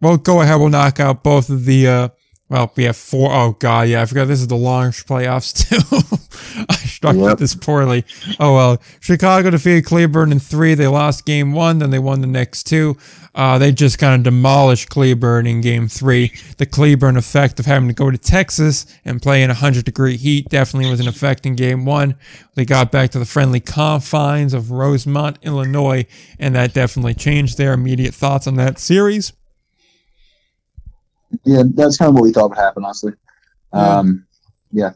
well, go ahead. We'll knock out both of the. Uh, well, we have four oh god, yeah, I forgot this is the launch playoffs too. I structured Yep. this poorly. Oh well, Chicago defeated Cleburne in three. They lost game one, then they won the next two. Uh, they just kind of demolished Cleburne in game three. The Cleburne effect of having to go to Texas and play in 100 degree heat definitely was an effect in game one. They got back to the friendly confines of Rosemont, Illinois, and that definitely changed their immediate thoughts on that series. Yeah, that's kind of what we thought would happen, honestly. Yeah. Um, yeah,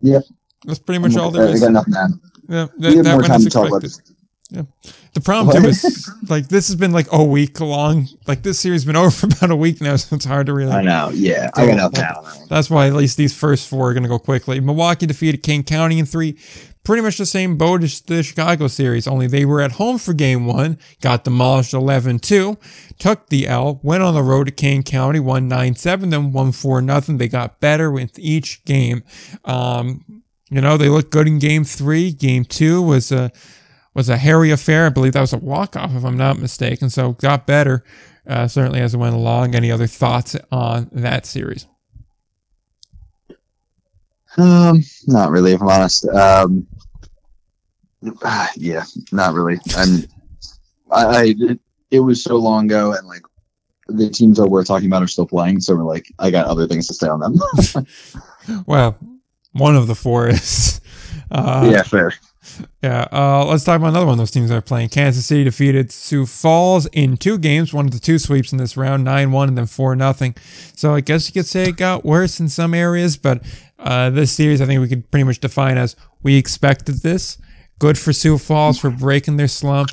yeah. That's pretty much all there is. I got nothing to add. Yeah, We have that more time as to talk about expected. this. The problem too What? is like this has been like a week long. Like this series has been over for about a week now, so it's hard to really. I know. Yeah, I got nothing to add on that. That's why at least these first four are going to go quickly. Milwaukee defeated Kane County in three. Pretty much the same boat as the Chicago series, only they were at home for game one, got demolished 11 2, took the L, went on the road to Kane County, won 9 7, then won 4 nothing. They got better with each game. Um, you know, they looked good in game three. Game two was a was a hairy affair. I believe that was a walk off, if I'm not mistaken. So got better, uh, certainly as it went along. Any other thoughts on that series? Um, not really, if I'm honest. Um, yeah, not really. I'm, I, I, it, it was so long ago, and like the teams that we're talking about are still playing, so we're like, I got other things to say on them. Well, one of the four is. Uh, yeah, fair. Yeah. Uh, let's talk about another one of those teams that are playing. Kansas City defeated Sioux Falls in two games, one of the two sweeps in this round, 9 1 and then 4 nothing. So I guess you could say it got worse in some areas, but uh, this series I think we could pretty much define as we expected this. Good for Sioux Falls for breaking their slump.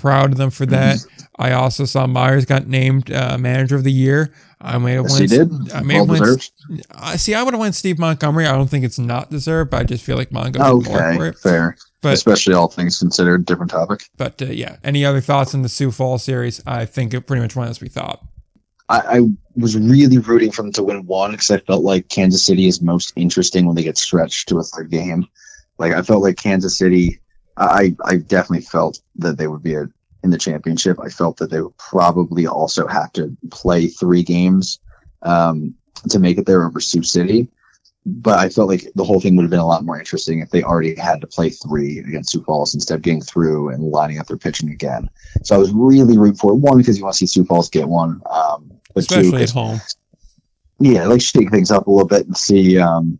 proud of them for that. I also saw Myers got named uh, manager of the year. I may have Yes, went. he did. I may Well have deserved. I see. I would have won Steve Montgomery. I don't think it's not deserved, but I just feel like Montgomery more Okay, it. fair. But Especially all things considered, different topic. but uh, yeah. Any other thoughts on the Sioux Falls series? I think it pretty much went as we thought. I, I was really rooting for them to win one because I felt like Kansas City is most interesting when they get stretched to a third game. Like I felt like Kansas City, I I definitely felt that they would be a, in the championship. I felt that they would probably also have to play three games um, to make it there over Sioux City. But I felt like the whole thing would have been a lot more interesting if they already had to play three against Sioux Falls instead of getting through and lining up their pitching again. So I was really rooting for it. One because you want to see Sioux Falls get one, um, but two, Especially at 'cause- home. yeah, like shake things up a little bit and see um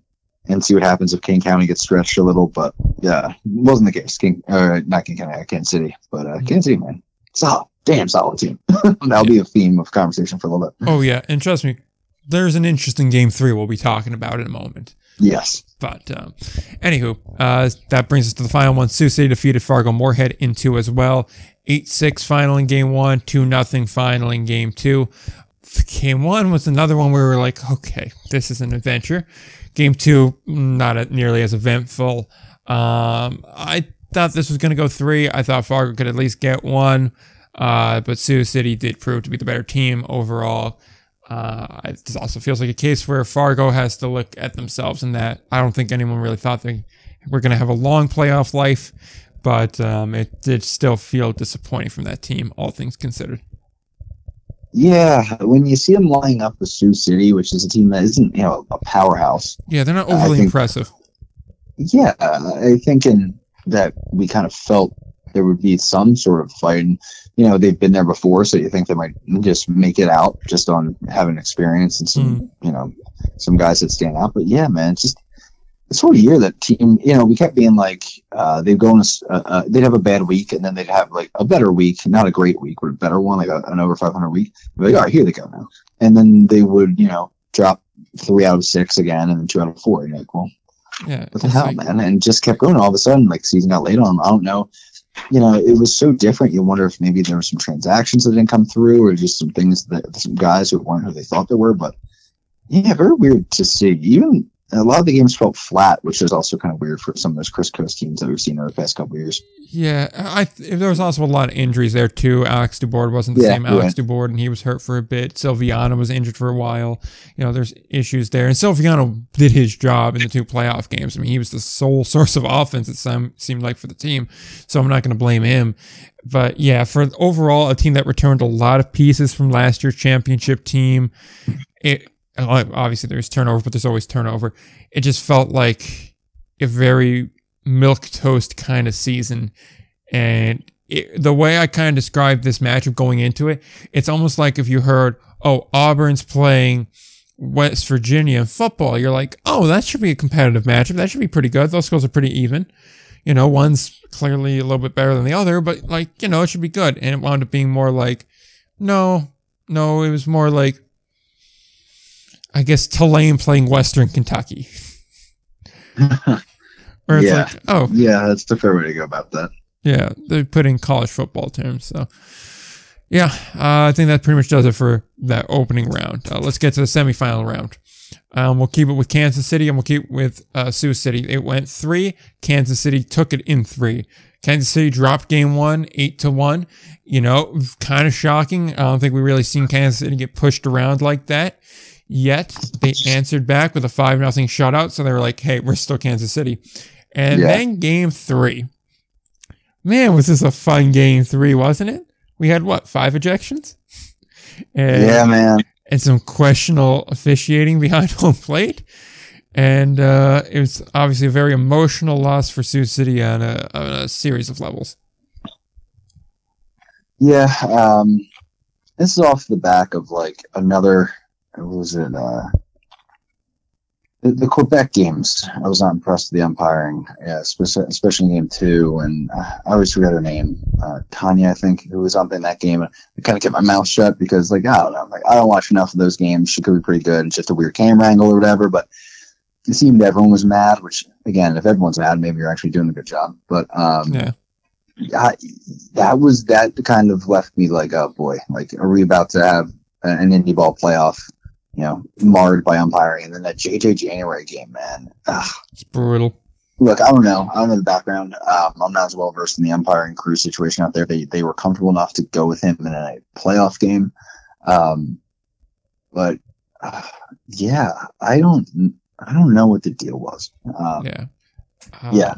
and see what happens if Kane County gets stretched a little. But yeah, wasn't the case. Kane or not Kane County, uh, Kansas City, but uh, Kansas City, man, solid, damn solid team. That'll be a theme of conversation for a little bit. Oh yeah, and trust me, there's an interesting game three we'll be talking about in a moment. Yes, But um, anywho, uh, that brings us to the final one. Sioux City defeated Fargo Moorhead in two as well. 8 6 final in game one, 2 nothing final in game two. Game one was another one where we were like, okay, this is an adventure. Game two, not nearly as eventful. Um, I thought this was going to go three. I thought Fargo could at least get one. Uh, but Sioux City did prove to be the better team overall. Uh, it also feels like a case where Fargo has to look at themselves in that I don't think anyone really thought they were going to have a long playoff life, but um, it did still feel disappointing from that team, all things considered. Yeah. When you see them lining up with Sioux City, which is a team that isn't you know a powerhouse, Yeah, they're not overly think- impressive. yeah, I think in that we kind of felt there would be some sort of fight. And, you know, they've been there before, so you think they might just make it out just on having experience and some, mm. you know, some guys that stand out. But yeah, man, it's just this whole year that team, you know, we kept being like, uh, they'd go on a, uh, uh, they'd have a bad week and then they'd have like a better week, not a great week, but a better one, like a, an over 500 week. They're like, all right, here they go now. And then they would, you know, drop three out of six again and then two out of four. You're like, well, Yeah, what the hell, like- man? And just kept going. All of a sudden, like season got late on. I don't know. You know, it was so different. You wonder if maybe there were some transactions that didn't come through, or just some things that some guys who weren't who they thought they were. But yeah, very weird to see. Even a lot of the games felt flat, which is also kind of weird for some of those Chris Coste teams that we've seen over the past couple of years. Yeah, I th- there was also a lot of injuries there too. Alex Dubord wasn't the Yeah, same Alex Dubord, and he was hurt for a bit. Silviano was injured for a while. You know, there's issues there, and Silviano did his job in the two playoff games. I mean, he was the sole source of offense. It some, seemed like for the team, so I'm not going to blame him. But yeah, for overall a team that returned a lot of pieces from last year's championship team, it obviously there's turnover, but there's always turnover. It just felt like a very milk toast kind of season. And it, the way I kind of described this matchup going into it, it's almost like if you heard, oh, Auburn's playing West Virginia in football, you're like, oh, that should be a competitive matchup. That should be pretty good. Those schools are pretty even. You know, one's clearly a little bit better than the other, but like, you know, it should be good. And it wound up being more like, no, no, it was more like, I guess Tulane playing Western Kentucky. It's Yeah. like, oh, yeah, that's the fair way to go about that. yeah, they put in college football terms. So, yeah, uh, I think that pretty much does it for that opening round. Uh, let's get to the semifinal round. Um, we'll keep it with Kansas City and we'll keep it with uh, Sioux City. It went three. Kansas City took it in three. Kansas City dropped game one, eight to one. You know, kind of shocking. I don't think we really seen Kansas City get pushed around like that. Yet they answered back with a five nothing shutout. So they were like, "Hey, we're still Kansas City." And Yeah. then game three. Man, was this a fun game three, wasn't it? We had what five ejections, and, yeah, man. and some questionable officiating behind home plate, and uh, it was obviously a very emotional loss for Sioux City on a, on a series of levels. Yeah, um, this is off the back of like another. Was it? Uh, the, the Quebec games. I was not impressed with the umpiring, yeah, especially, especially in game two. And uh, I always forget her name, uh, Tanya, I think, who was umpiring that game. I kind of kept my mouth shut because, like, I don't know, like I don't watch enough of those games. She could be pretty good. It's just a weird camera angle or whatever. But it seemed everyone was mad. Which, again, if everyone's mad, maybe you're actually doing a good job. But um, Yeah, I, that was that kind of left me like, oh boy, like are we about to have an Indy ball playoff? You know, marred by umpiring, and then that JJ January game, man. Ugh. It's brutal. Look, I don't know. I don't know the background. Um, I'm not as well versed in the umpiring crew situation out there. They they were comfortable enough to go with him in a playoff game, um, but uh, yeah, I don't I don't know what the deal was. Um, Yeah. Uh, yeah.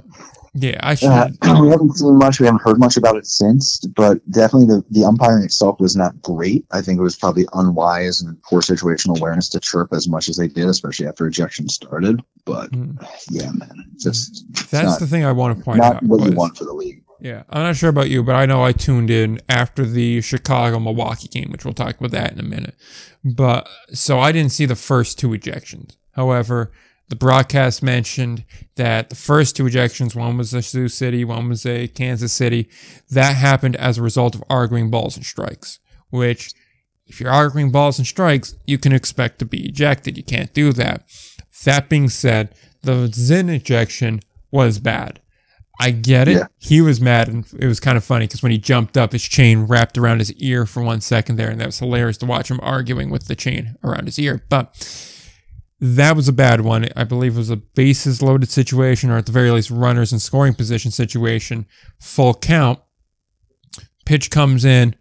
Yeah, I should. Uh, we haven't seen much. We haven't heard much about it since, but definitely the, the umpiring itself was not great. I think it was probably unwise and poor situational awareness to chirp as much as they did, especially after ejection started. But Mm. yeah, man, just That's not, the thing I want to point not out. what you want for the league. Yeah, I'm not sure about you, but I know I tuned in after the Chicago Milwaukee game, which we'll talk about that in a minute. But so I didn't see the first two ejections. However, the broadcast mentioned that the first two ejections, one was a Sioux City, one was a Kansas City, that happened as a result of arguing balls and strikes, which if you're arguing balls and strikes, you can expect to be ejected. You can't do that. That being said, the Zin ejection was bad. I get it. Yeah. He was mad, and it was kind of funny because when he jumped up, his chain wrapped around his ear for one second there, and that was hilarious to watch him arguing with the chain around his ear. But that was a bad one. I believe it was a bases loaded situation, or at the very least, runners in scoring position situation. Full count. Pitch comes in.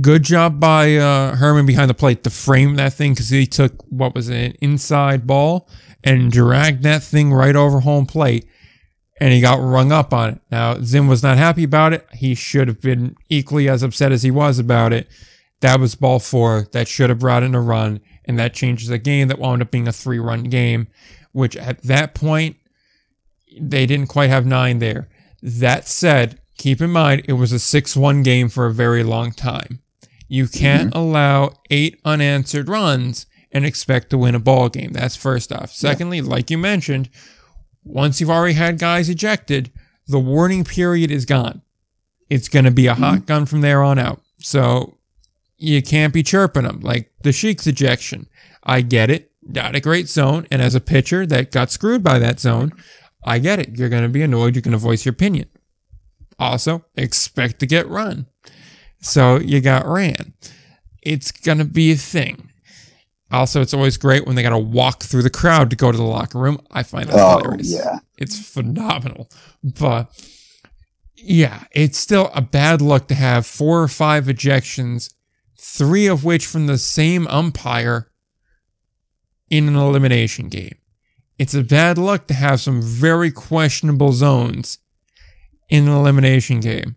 Good job by uh, Herman behind the plate to frame that thing because he took what was an inside ball and dragged that thing right over home plate and he got rung up on it. Now, Zim was not happy about it. He should have been equally as upset as he was about it. That was ball four. That should have brought in a run, and that changes the game that wound up being a three run game, which at that point, they didn't quite have nine there. That said, keep in mind, it was a 6 1 game for a very long time. You can't mm-hmm. allow eight unanswered runs and expect to win a ball game. That's first off. Secondly, like you mentioned, once you've already had guys ejected, the warning period is gone. It's going to be a mm-hmm. hot gun from there on out. So you can't be chirping them like the Sheik's ejection. I get it. Not a great zone. And as a pitcher that got screwed by that zone, I get it. You're going to be annoyed. You're going to voice your opinion. Also, expect to get run. So you got ran. It's going to be a thing. Also, it's always great when they got to walk through the crowd to go to the locker room. I find that Oh hilarious. yeah, It's phenomenal. But yeah, it's still a bad luck to have four or five ejections, three of which from the same umpire in an elimination game. It's a bad luck to have some very questionable zones in an elimination game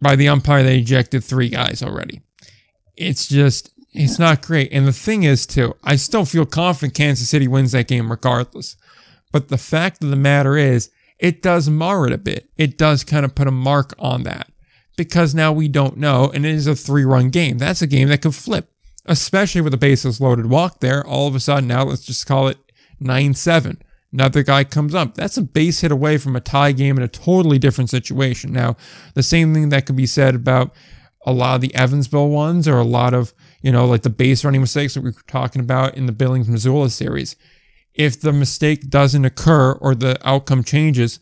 by the umpire that ejected three guys already. It's just, it's not great. And the thing is, too, I still feel confident Kansas City wins that game regardless. But the fact of the matter is, it does mar it a bit. It does kind of put a mark on that because now we don't know, and it is a three run game. That's a game that could flip, especially with a bases loaded walk there. All of a sudden, now let's just call it 9 7. Another guy comes up. That's a base hit away from a tie game in a totally different situation. Now, the same thing that could be said about a lot of the Evansville ones or a lot of, you know, like the base running mistakes that we were talking about in the Billings Missoula series. If the mistake doesn't occur or the outcome changes,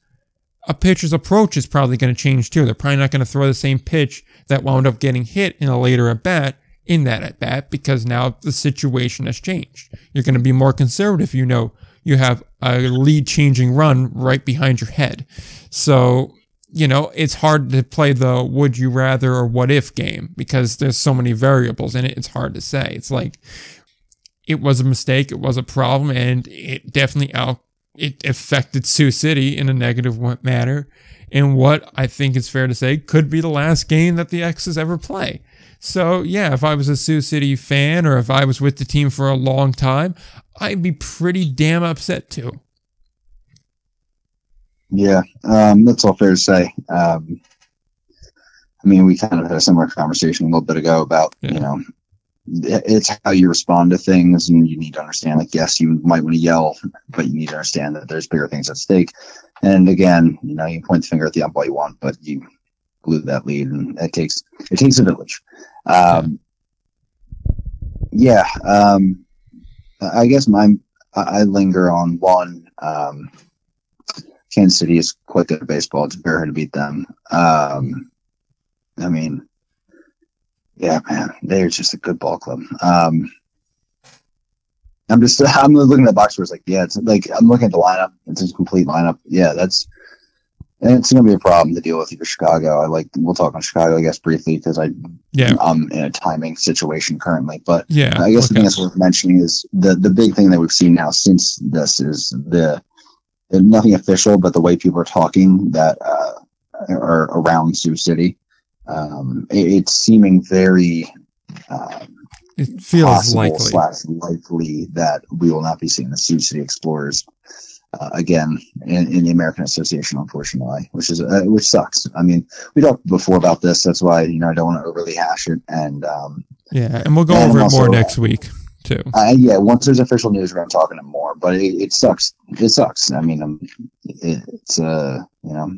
a pitcher's approach is probably going to change too. They're probably not going to throw the same pitch that wound up getting hit in a later at bat in that at bat because now the situation has changed. You're going to be more conservative. You know, you have a lead changing run right behind your head. So, you know, it's hard to play the would you rather or what if game because there's so many variables in it. It's hard to say. It's like it was a mistake, it was a problem, and it definitely out it affected Sioux City in a negative manner. In what I think is fair to say could be the last game that the X's ever play. So yeah, if I was a Sioux City fan or if I was with the team for a long time, I'd be pretty damn upset too. yeah. Um, that's all fair to say. Um, I mean, we kind of had a similar conversation a little bit ago about Yeah. you know, it's how you respond to things, and you need to understand. Like, yes, you might want to yell, but you need to understand that there's bigger things at stake. And again, you know, you point the finger at the ump all you want, but you blew that lead, and it takes it takes a village. Um, yeah. Um, I guess my I linger on one. Um, Kansas City is quite good at baseball. It's very hard to beat them. Um, I mean, yeah, man, they're just a good ball club. Um, I'm just I'm looking at the box score. It's like, yeah, it's like I'm looking at the lineup. It's a complete lineup. Yeah, that's and it's going to be a problem to deal with for Chicago. I like we'll talk on Chicago, I guess, briefly because I Yeah. I'm in a timing situation currently. But Yeah. I guess the thing that's worth mentioning is the the big thing that we've seen now since this is the, the nothing official, but the way people are talking that uh, are around Sioux City. Um, it- it's seeming very um, It feels likely. slash likely that we will not be seeing the Sioux City Explorers uh, again in, in the American Association, unfortunately, which is uh, which sucks. I mean, we talked before about this. That's why you know I don't want to overly hash it. And um, Yeah. And we'll go And over it more next week, too. I, yeah, once there's official news, we're going to talk it more. But it, it sucks. It sucks. I mean, um, it, it's uh, you know,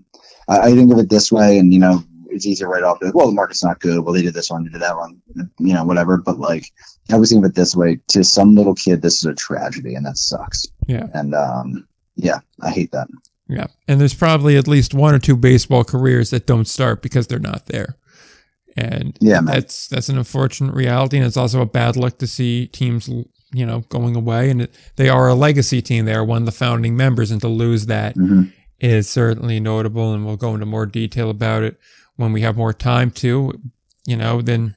I, I think of it this way, and you know, it's easy to write off. Like, well, the market's not good. Well, they did this one, they did that one, you know, whatever. But like, I was thinking of it this way: to some little kid, this is a tragedy, and that sucks. Yeah. And um, yeah, I hate that. Yeah. And there's probably at least one or two baseball careers that don't start because they're not there. And Yeah, man. that's that's an unfortunate reality, and it's also a bad luck to see teams, you know, going away. And it, they are a legacy team; they are one of the founding members, and to lose that is hmm certainly notable. And we'll go into more detail about it when we have more time to. You know, then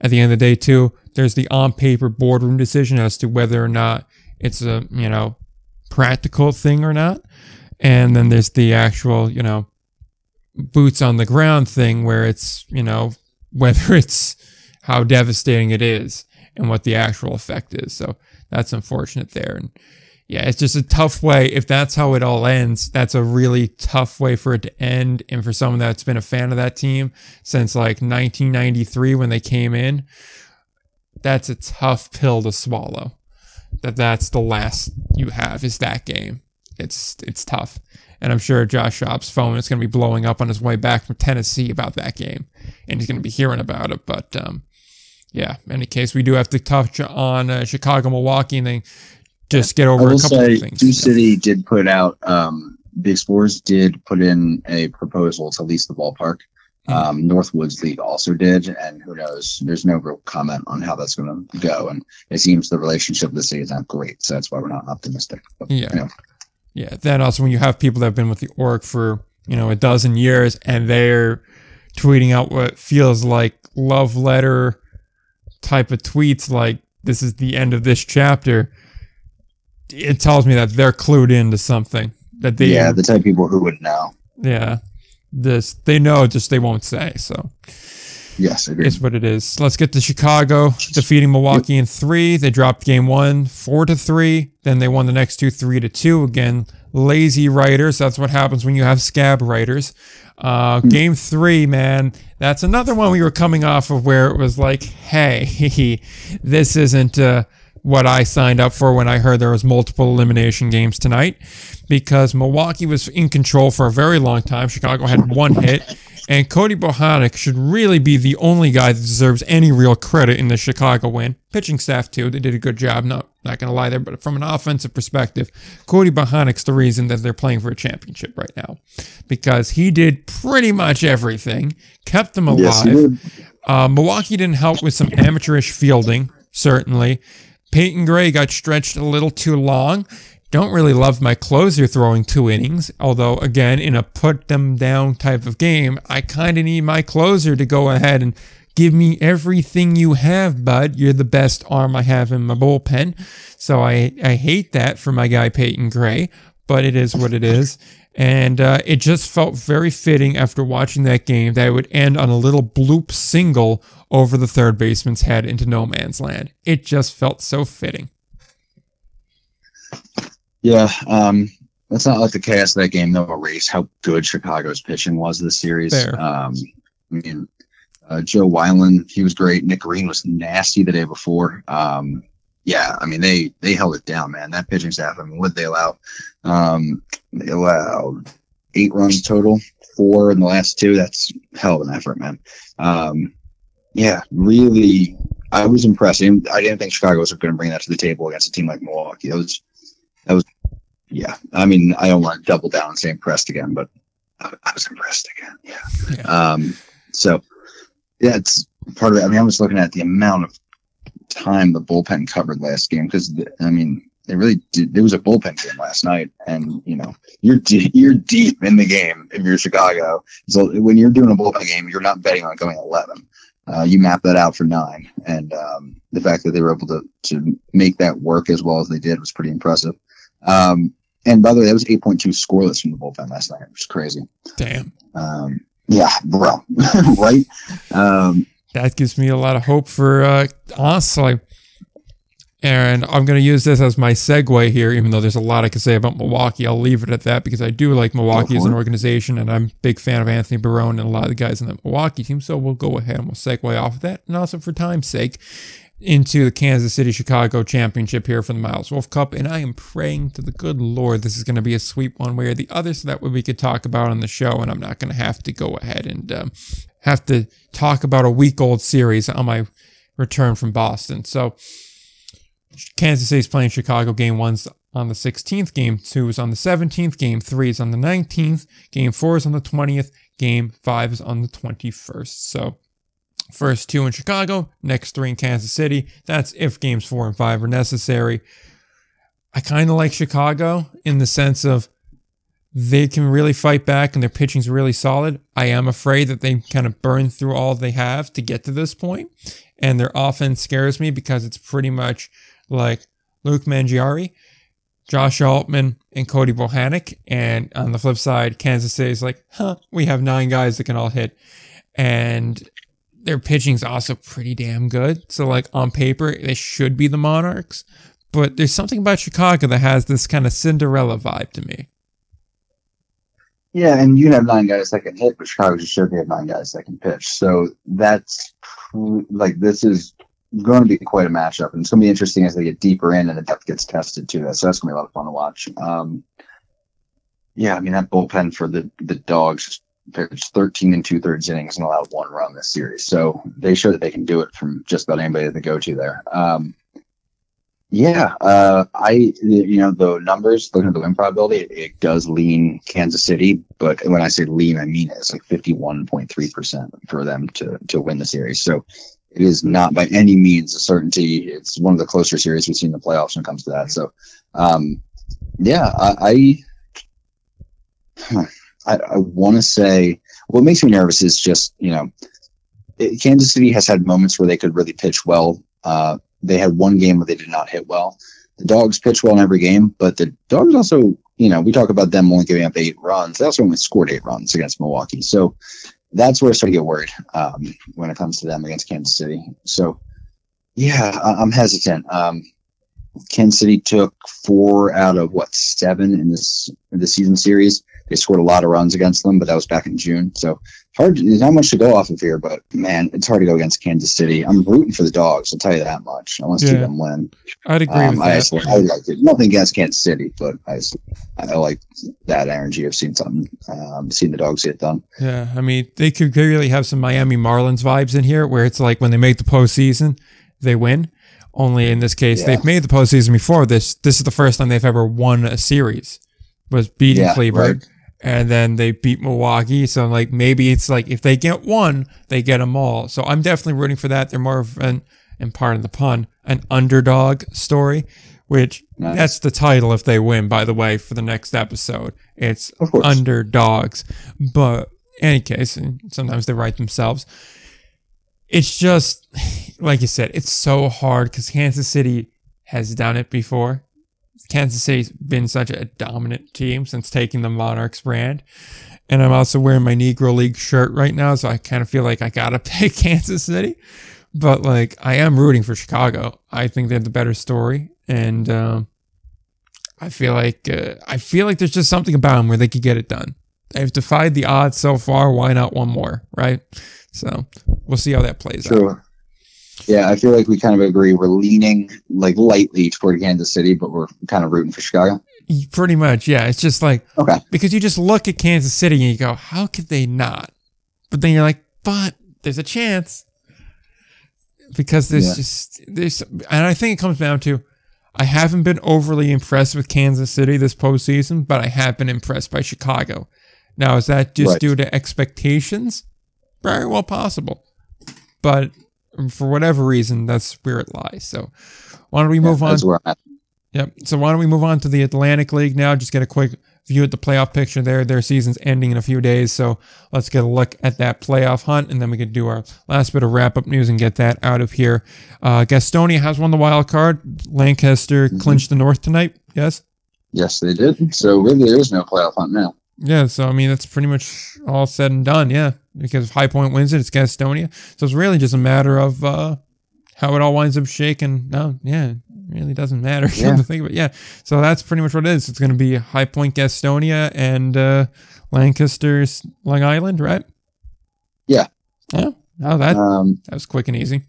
at the end of the day, too, there's the on paper boardroom decision as to whether or not it's a you know practical thing or not, and then there's the actual you know boots on the ground thing where it's you know whether it's how devastating it is and what the actual effect is. So that's unfortunate there. And yeah, it's just a tough way. If that's how it all ends, that's a really tough way for it to end. And for someone that's been a fan of that team since like 1993 when they came in, that's a tough pill to swallow. That that's the last you have is that game. It's it's tough. And I'm sure Josh Schaub's phone is going to be blowing up on his way back from Tennessee about that game, and he's going to be hearing about it. But um, yeah, in any case, we do have to touch on uh, Chicago, Milwaukee, and then just get over a couple say, of things. Sioux City did put out. Um, the Explorers did put in a proposal to lease the ballpark. Mhm. Um, Northwoods League also did, and who knows? There's no real comment on how that's going to go, and it seems the relationship with the city is not great, so that's why we're not optimistic. But, Yeah. you know, Yeah. Then also when you have people that have been with the org for, you know, a dozen years and they're tweeting out what feels like love letter type of tweets like this is the end of this chapter, it tells me that they're clued into something. That they yeah, the type of people who would know. yeah. This they know just they won't say. So Yes, I agree. what it is. Let's get to Chicago defeating Milwaukee in three. They dropped game one four to three. Then they won the next two three to two. Again, lazy writers. That's what happens when you have scab writers. Uh, game three, man, that's another one we were coming off of where it was like, hey, this isn't uh, what I signed up for when I heard there was multiple elimination games tonight, because Milwaukee was in control for a very long time. Chicago had one hit. And Cody Bohanek should really be the only guy that deserves any real credit in the Chicago win. Pitching staff too, they did a good job. Not not gonna lie there, but from an offensive perspective, Cody Bohanek's the reason that they're playing for a championship right now, because he did pretty much everything, kept them alive. Yes, did. Uh, Milwaukee didn't help with some amateurish fielding, certainly. Peyton Gray got stretched a little too long. Don't really love my closer throwing two innings, although, again, in a put them down type of game, I kind of need my closer to go ahead and give me everything you have, bud. You're the best arm I have in my bullpen. So I, I hate that for my guy Peyton Gray, but it is what it is. And uh, it just felt very fitting after watching that game that it would end on a little bloop single over the third baseman's head into no man's land. It just felt so fitting. Yeah, um, let's not let the chaos of that game though erase how good Chicago's pitching was this series. Um, I mean, uh, Joe Wieland, he was great. Nick Green was nasty the day before. Um, yeah, I mean they they held it down, man. That pitching staff. I mean, what they allow? Um, they allowed eight runs total, four in the last two. That's hell of an effort, man. Um, yeah, really, I was impressed. I didn't, I didn't think Chicago was going to bring that to the table against a team like Milwaukee. That was that was yeah, I mean, I don't want to double down and say impressed again, but I, I was impressed again. Yeah. Yeah. Um, so yeah, it's part of it. I mean, I was looking at the amount of time the bullpen covered last game because I mean, they really did. There was a bullpen game last night, and you know, you're de- you're deep in the game if you're Chicago. So when you're doing a bullpen game, you're not betting on going 11. Uh, you map that out for nine, and um, the fact that they were able to to make that work as well as they did was pretty impressive. Um, and by the way, that was 8.2 scoreless from the bullpen last night, which is crazy. Damn. Um, yeah, bro, right? Um, That gives me a lot of hope for uh, honestly. And I'm going to use this as my segue here, even though there's a lot I could say about Milwaukee. I'll leave it at that because I do like Milwaukee as an organization, and I'm a big fan of Anthony Barone and a lot of the guys in the Milwaukee team. So we'll go ahead and we'll segue off of that. And also, for time's sake, into the Kansas City Chicago championship here for the Miles Wolff Cup. And I am praying to the good Lord this is going to be a sweep one way or the other so that way we could talk about on the show. And I'm not going to have to go ahead and um, have to talk about a week old series on my return from Boston. So Kansas City's playing Chicago. Game one's on the 16th. Game two is on the 17th. Game three is on the 19th. Game four is on the 20th. Game five is on the 21st. So First two in Chicago, next three in Kansas City. That's if games four and five are necessary. I kind of like Chicago in the sense of they can really fight back and their pitching's really solid. I am afraid that they kind of burn through all they have to get to this point, and their offense scares me because it's pretty much like Luke Mangieri, Josh Altmann, and Cody Bohannon. And on the flip side, Kansas City is like, huh, we have nine guys that can all hit. And their pitching's also pretty damn good. So like on paper, they should be the Monarchs. But there's something about Chicago that has this kind of Cinderella vibe to me. Yeah, and you have nine guys that can hit, but Chicago just showed they have nine guys that can pitch. So that's like this is going to be quite a matchup, and it's going to be interesting as they get deeper in and the depth gets tested too. So that's going to be a lot of fun to watch. Um, yeah, I mean that bullpen for the the dogs pitched 13 and two thirds innings and allowed one run this series. So they show that they can do it from just about anybody that they go to there. Um, yeah, uh, I you know the numbers looking at the win probability, it, it does lean Kansas City, but when I say lean, I mean it. it's like 51.3 percent for them to to win the series. So it is not by any means a certainty. It's one of the closer series we've seen in the playoffs when it comes to that. So, um, yeah, I, I I, I want to say what makes me nervous is just you know Kansas City has had moments where they could really pitch well. Uh, they had one game where they did not hit well. The Dogs pitch well in every game, but the Dogs also, you know, we talk about them only giving up eight runs. They also only scored eight runs against Milwaukee. So that's where I start to get worried um, when it comes to them against Kansas City. So yeah, I, I'm hesitant. Um, Kansas City took four out of what seven in this in the season series. They scored a lot of runs against them, but that was back in June. So hard. There's not much to go off of here, but man, it's hard to go against Kansas City. I'm rooting for the dogs. I'll tell you that much. I want to see them win. I'd agree Um, with I, that. just, I like it. Nothing against Kansas City, but I just, I like that energy. I've seen something. Um, seen the dogs get done. Yeah, I mean, they could clearly have some Miami Marlins vibes in here, where it's like when they make the postseason, they win. Only in this case, Yeah. they've made the postseason before. This this is the first time they've ever won a series. Was beating Yeah, Cleveland, right. and then they beat Milwaukee. So I'm like maybe it's like if they get one, they get them all. So I'm definitely rooting for that. They're more of an, and pardon the pun, an underdog story, which Nice. that's the title if they win. By the way, for the next episode, it's underdogs. But any case, sometimes they write themselves. It's just like you said, it's so hard because Kansas City has done it before. Kansas City's been such a dominant team since taking the Monarchs brand. And I'm also wearing my Negro League shirt right now, so I kind of feel like I gotta pick Kansas City. But like, I am rooting for Chicago. I think they have the better story, and um, I feel like uh, I feel like there's just something about them where they could get it done. They've defied the odds so far. Why not one more, right? So we'll see how that plays out. Yeah, I feel like we kind of agree. We're leaning like lightly toward Kansas City, but we're kind of rooting for Chicago. Pretty much, yeah. It's just like Okay. because you just look at Kansas City and you go, how could they not? But then you're like, but there's a chance because there's Yeah. just there's, and I think it comes down to, I haven't been overly impressed with Kansas City this postseason, but I have been impressed by Chicago. Now, is that just Right. due to expectations? Very well possible. But for whatever reason, that's where it lies. So why don't we move on? That's where I'm at. Yep. So why don't we move on to the Atlantic League now? Just get a quick view at the playoff picture there. Their season's ending in a few days, so let's get a look at that playoff hunt, and then we can do our last bit of wrap up news and get that out of here. Uh, Gastonia has won the wild card. Lancaster clinched the North tonight. Yes. Yes, they did. So really, there is no playoff hunt now. Yeah, so I mean that's pretty much all said and done. Yeah, because if High Point wins it, it's Gastonia. So it's really just a matter of uh, how it all winds up shaking. No, yeah, it really doesn't matter. Yeah. to think about. Yeah, so that's pretty much what it is. It's going to be High Point, Gastonia, and uh, Lancaster's Long Island, right? Yeah. Yeah. Oh, that Um, that was quick and easy.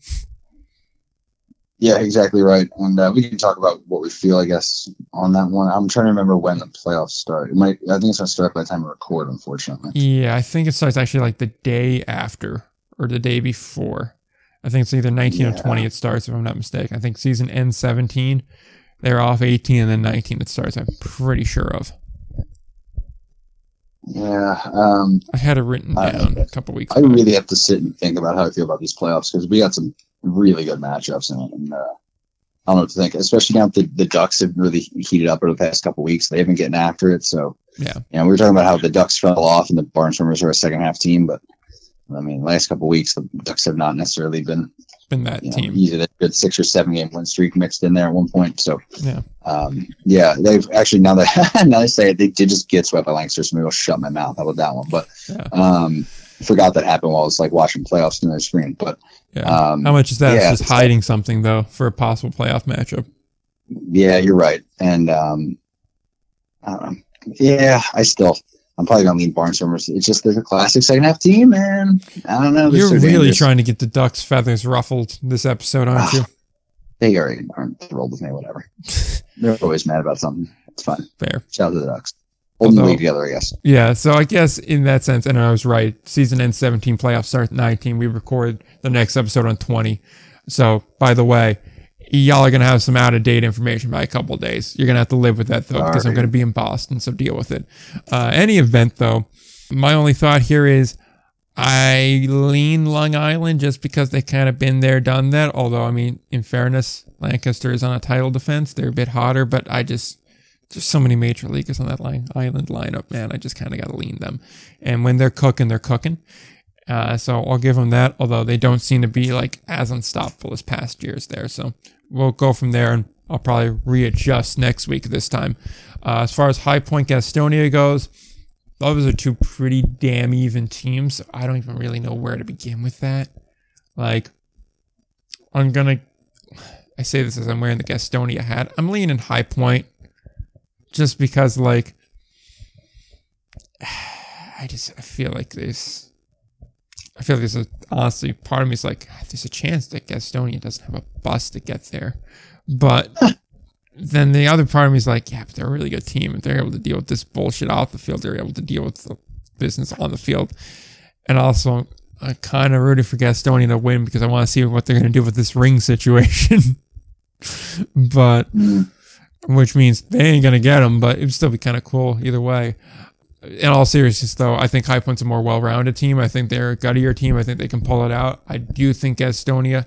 Yeah, exactly right. And uh, we can talk about what we feel, I guess, on that one. I'm trying to remember when the playoffs start. It might. I think it's going to start by the time we record. Unfortunately. Yeah, I think it starts actually like the day after or the day before. I think it's either 19 or 20 it starts, if I'm not mistaken. I think season ends 17. They're off 18 and then 19 it starts, I'm pretty sure of. Yeah. Um, I had it written I- down a couple weeks I really have to sit and think about how I feel about these playoffs because we got some really good matchups in it. And uh, I don't know what to think, especially now that the, the Ducks have really heated up over the past couple weeks. They've been getting after it. So, Yeah. you know, we were talking about how the Ducks fell off and the Barnstormers are a second half team. But, I mean, last couple weeks, the Ducks have not necessarily been Been that you know, team. easy. Got six or seven game win streak mixed in there at one point. So, Yeah. um, yeah, they've actually now that now they say it, they did just get swept by Lancaster, so maybe I'll shut my mouth about that one. But Yeah. um, forgot that happened while I was like watching playoffs on the screen. But Yeah. um, How much is that? yeah, it's just it's like- hiding something though for a possible playoff matchup. yeah, you're right. And um, I don't know. Yeah, I still. I'm probably gonna lean Barnstormers. It's just they're a classic second half team, and I don't know. You're so really dangerous. trying to get the Ducks' feathers ruffled this episode, aren't you? They already aren't thrilled with me. Whatever. They're always mad about something. It's fine. Fair. Shout out to the Ducks. Although- league together, I guess. Yeah, so I guess in that sense, and I was right. Season ends 17, playoffs start 19. We record the next episode on 20. So, by the way, y'all are going to have some out of date information by a couple of days. You're going to have to live with that, though, because I'm going to be in Boston, so deal with it. Uh, any event, though, my only thought here is I lean Long Island just because they kind of been there, done that. Although, I mean, in fairness, Lancaster is on a title defense. They're a bit hotter, but I just there's so many major leaguers on that line, island lineup, man. I just kind of got to lean them. And when they're cooking, they're cooking. Uh, so I'll give them that, although they don't seem to be like as unstoppable as past years there. So we'll go from there and I'll probably readjust next week this time. Uh, as far as High Point Gastonia goes, those are two pretty damn even teams. So I don't even really know where to begin with that. Like, I'm gonna. I say this as I'm wearing the Gastonia hat. I'm leaning High Point, just because like. I just I feel like this. I feel like there's a honestly part of me is like there's a chance that Gastonia doesn't have a bus to get there, but then the other part of me is like, yeah, but they're a really good team. If they're able to deal with this bullshit off the field, they're able to deal with the business on the field. And also, I kind of rooted for Gastonia to win because I want to see what they're going to do with this ring situation. but, Mm. Which means they ain't to get them, but it'd still be kind of cool either way. In all seriousness, though, I think High Point's a more well rounded team. I think they're a guttier team. I think they can pull it out. I do think Gastonia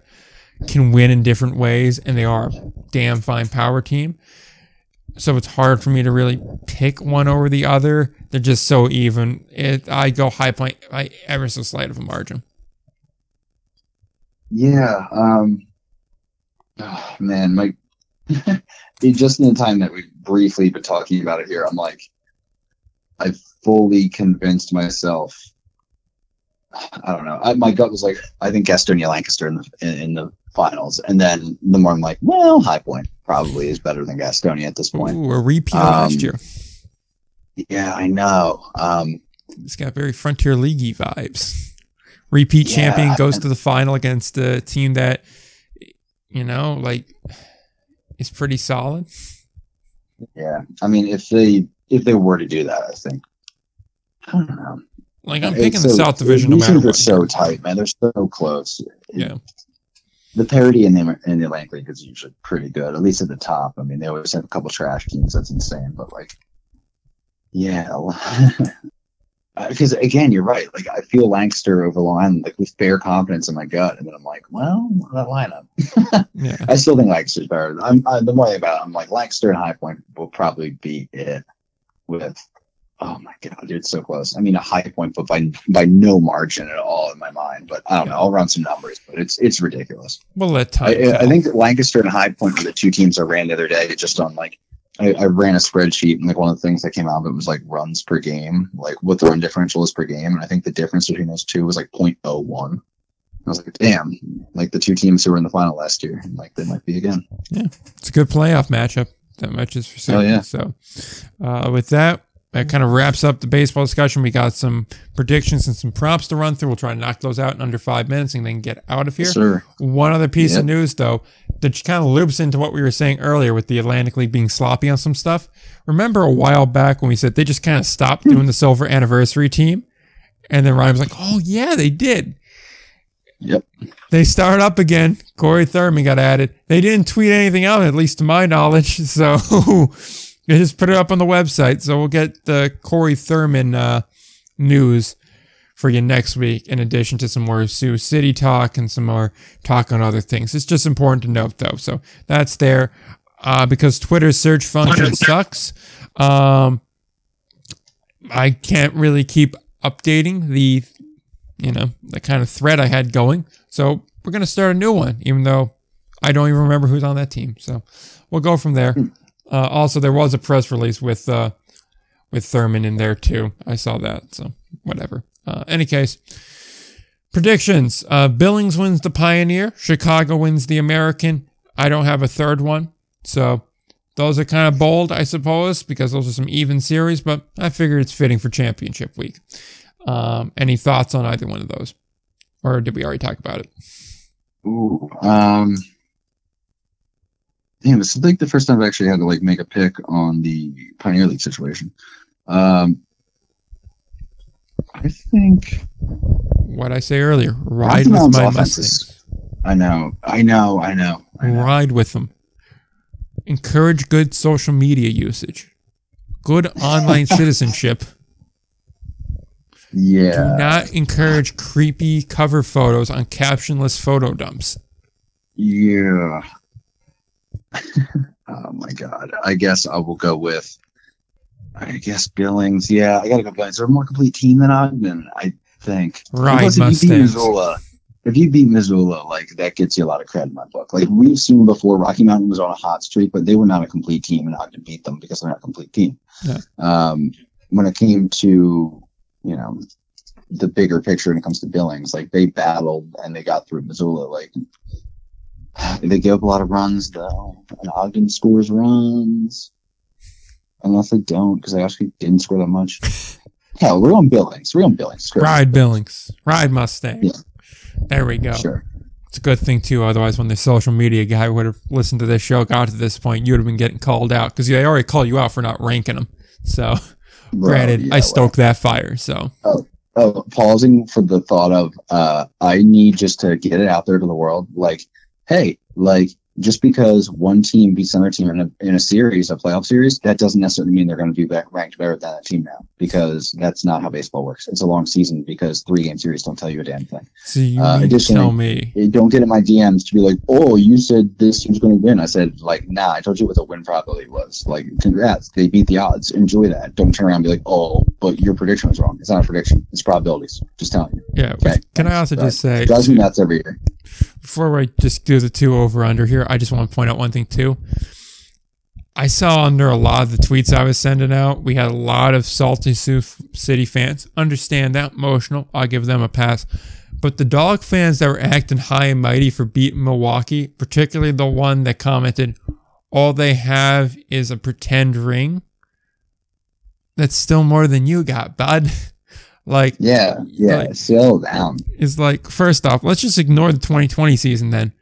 can win in different ways, and they are a damn fine power team. So it's hard for me to really pick one over the other. They're just so even. It I go high point by ever so slight of a margin. Yeah. Um, oh, man, my just in the time that we've briefly been talking about it here, I'm like, I fully convinced myself. I don't know. I, my gut was like, I think Gastonia Lancaster in the in, in the finals, and then the more I'm like, well, High Point probably is better than Gastonia at this point. Ooh, a repeat Um, last year. Yeah, I know. Um, It's got very Frontier Leaguey vibes. Repeat Yeah. champion goes to the final against a team that, you know, like is pretty solid. yeah. I mean, if they if they were to do that, I think. I don't know. Like I'm It's picking the so- South Division no matter teams are so tight, man. They're so close. Yeah. the parity in the in the Atlantic League is usually pretty good, at least at the top. I mean, they always have a couple trash teams. That's insane, but like, yeah, Uh, because again, you're right. Like, I feel Lancaster over Long Island, like with fair confidence in my gut, and then I'm like, well, that lineup. Yeah. I still think Lancaster's better. I'm I, the more I think about it, I'm like Lancaster and High Point will probably be it with. Oh my god, dude, it's so close. I mean, a high point, but by by no margin at all in my mind. But I don't know. I'll run some numbers, but it's it's ridiculous. We'll let time. I, I think Lancaster and High Point were the two teams I ran the other day, just on like I, I ran a spreadsheet, and like one of the things that came out of it was like runs per game, like what the run differential is per game, and I think the difference between those two was like 0.01. I was like, damn, like the two teams who were in the final last year, like they might be again. Yeah, it's a good playoff matchup. That much is for certain. Oh, yeah. So, uh, with that, that kind of wraps up the baseball discussion. We got some predictions and some props to run through. We'll try to knock those out in under five minutes and then get out of here. Sir. One other piece of news, though, that kind of loops into what we were saying earlier with the Atlantic League being sloppy on some stuff. Remember a while back when we said they just kind of stopped hmm. doing the silver anniversary team? And then Ryan was like, oh, yeah, they did. Yep. They started up again. Corey Thurman got added. They didn't tweet anything out, at least to my knowledge. So just put it up on the website. So we'll get the Corey Thurman uh, news for you next week, in addition to some more Sioux City talk and some more talk on other things. It's just important to note, though. So that's there uh, because Twitter's search function sucks. Um, I can't really keep updating the, you know, the kind of thread I had going. So we're gonna start a new one, even though I don't even remember who's on that team. So we'll go from there. Uh, also, there was a press release with uh, with Thurman in there too. I saw that. So whatever. Uh, any case, predictions: uh, Billings wins the Pioneer. Chicago wins the American. I don't have a third one, so those are kind of bold, I suppose, because those are some even series. But I figured it's fitting for championship week. Um, any thoughts on either one of those, or did we already talk about it? Ooh. Um. Damn, this is like the first time I've actually had to like make a pick on the Pioneer League situation. Um. I think What I say earlier: ride with my Mustangs. I know, I know, I know. I know. Ride with them. Encourage good social media usage. Good online citizenship. Yeah. Do not encourage creepy cover photos on captionless photo dumps. yeah. oh my god! I guess I will go with. I guess Billings. Yeah, I gotta go Billings. They're a more complete team than Ogden, I think. Right. Plus, if you beat Missoula, if you beat Missoula, like that gets you a lot of credit in my book. Like we've seen before, Rocky Mountain was on a hot streak, but they were not a complete team, and Ogden beat them because they're not a complete team. Yeah. Um, when it came to you know the bigger picture when it comes to Billings, like they battled and they got through Missoula. Like they give up a lot of runs though, and Ogden scores runs. Unless they don't, because they actually didn't score that much. Hell, we're on Billings. We're on Billings. Screw. Ride Billings. Ride Mustang. Yeah. There we go. Sure. It's a good thing too. Otherwise, when the social media guy would have listened to this show, got to this point, you would have been getting called out because they already called you out for not ranking them. So, Bro, granted, yeah, I well. stoked that fire. So, oh, pausing for the thought of uh, I need just to get it out there to the world. Like, hey, like just because one team beats another team in a, in a series, a playoff series, that doesn't necessarily mean they're going to be ranked better than that team now because that's not how baseball works. It's a long season because three game series don't tell you a damn thing. so you Uh, tell me Don't get in my DMs to be like, oh, you said this team's going to win. I said, like, nah, I told you what the win probability was. Like, congrats, they beat the odds. Enjoy that. Don't turn around and be like, oh, but your prediction was wrong. It's not a prediction. It's probabilities. Just telling you. Yeah. Okay. Can I also just say, me nuts every year. Before I just do the two over under here, I just want to point out one thing too. I saw under a lot of the tweets I was sending out, we had a lot of Salty Sioux City fans. Understand that emotional. I'll give them a pass. But the dog fans that were acting high and mighty for beating Milwaukee, particularly the one that commented, all they have is a pretend ring. That's still more than you got, bud. like, Yeah, yeah. Like- settle down. It's like first off, let's just ignore the 2020 season then.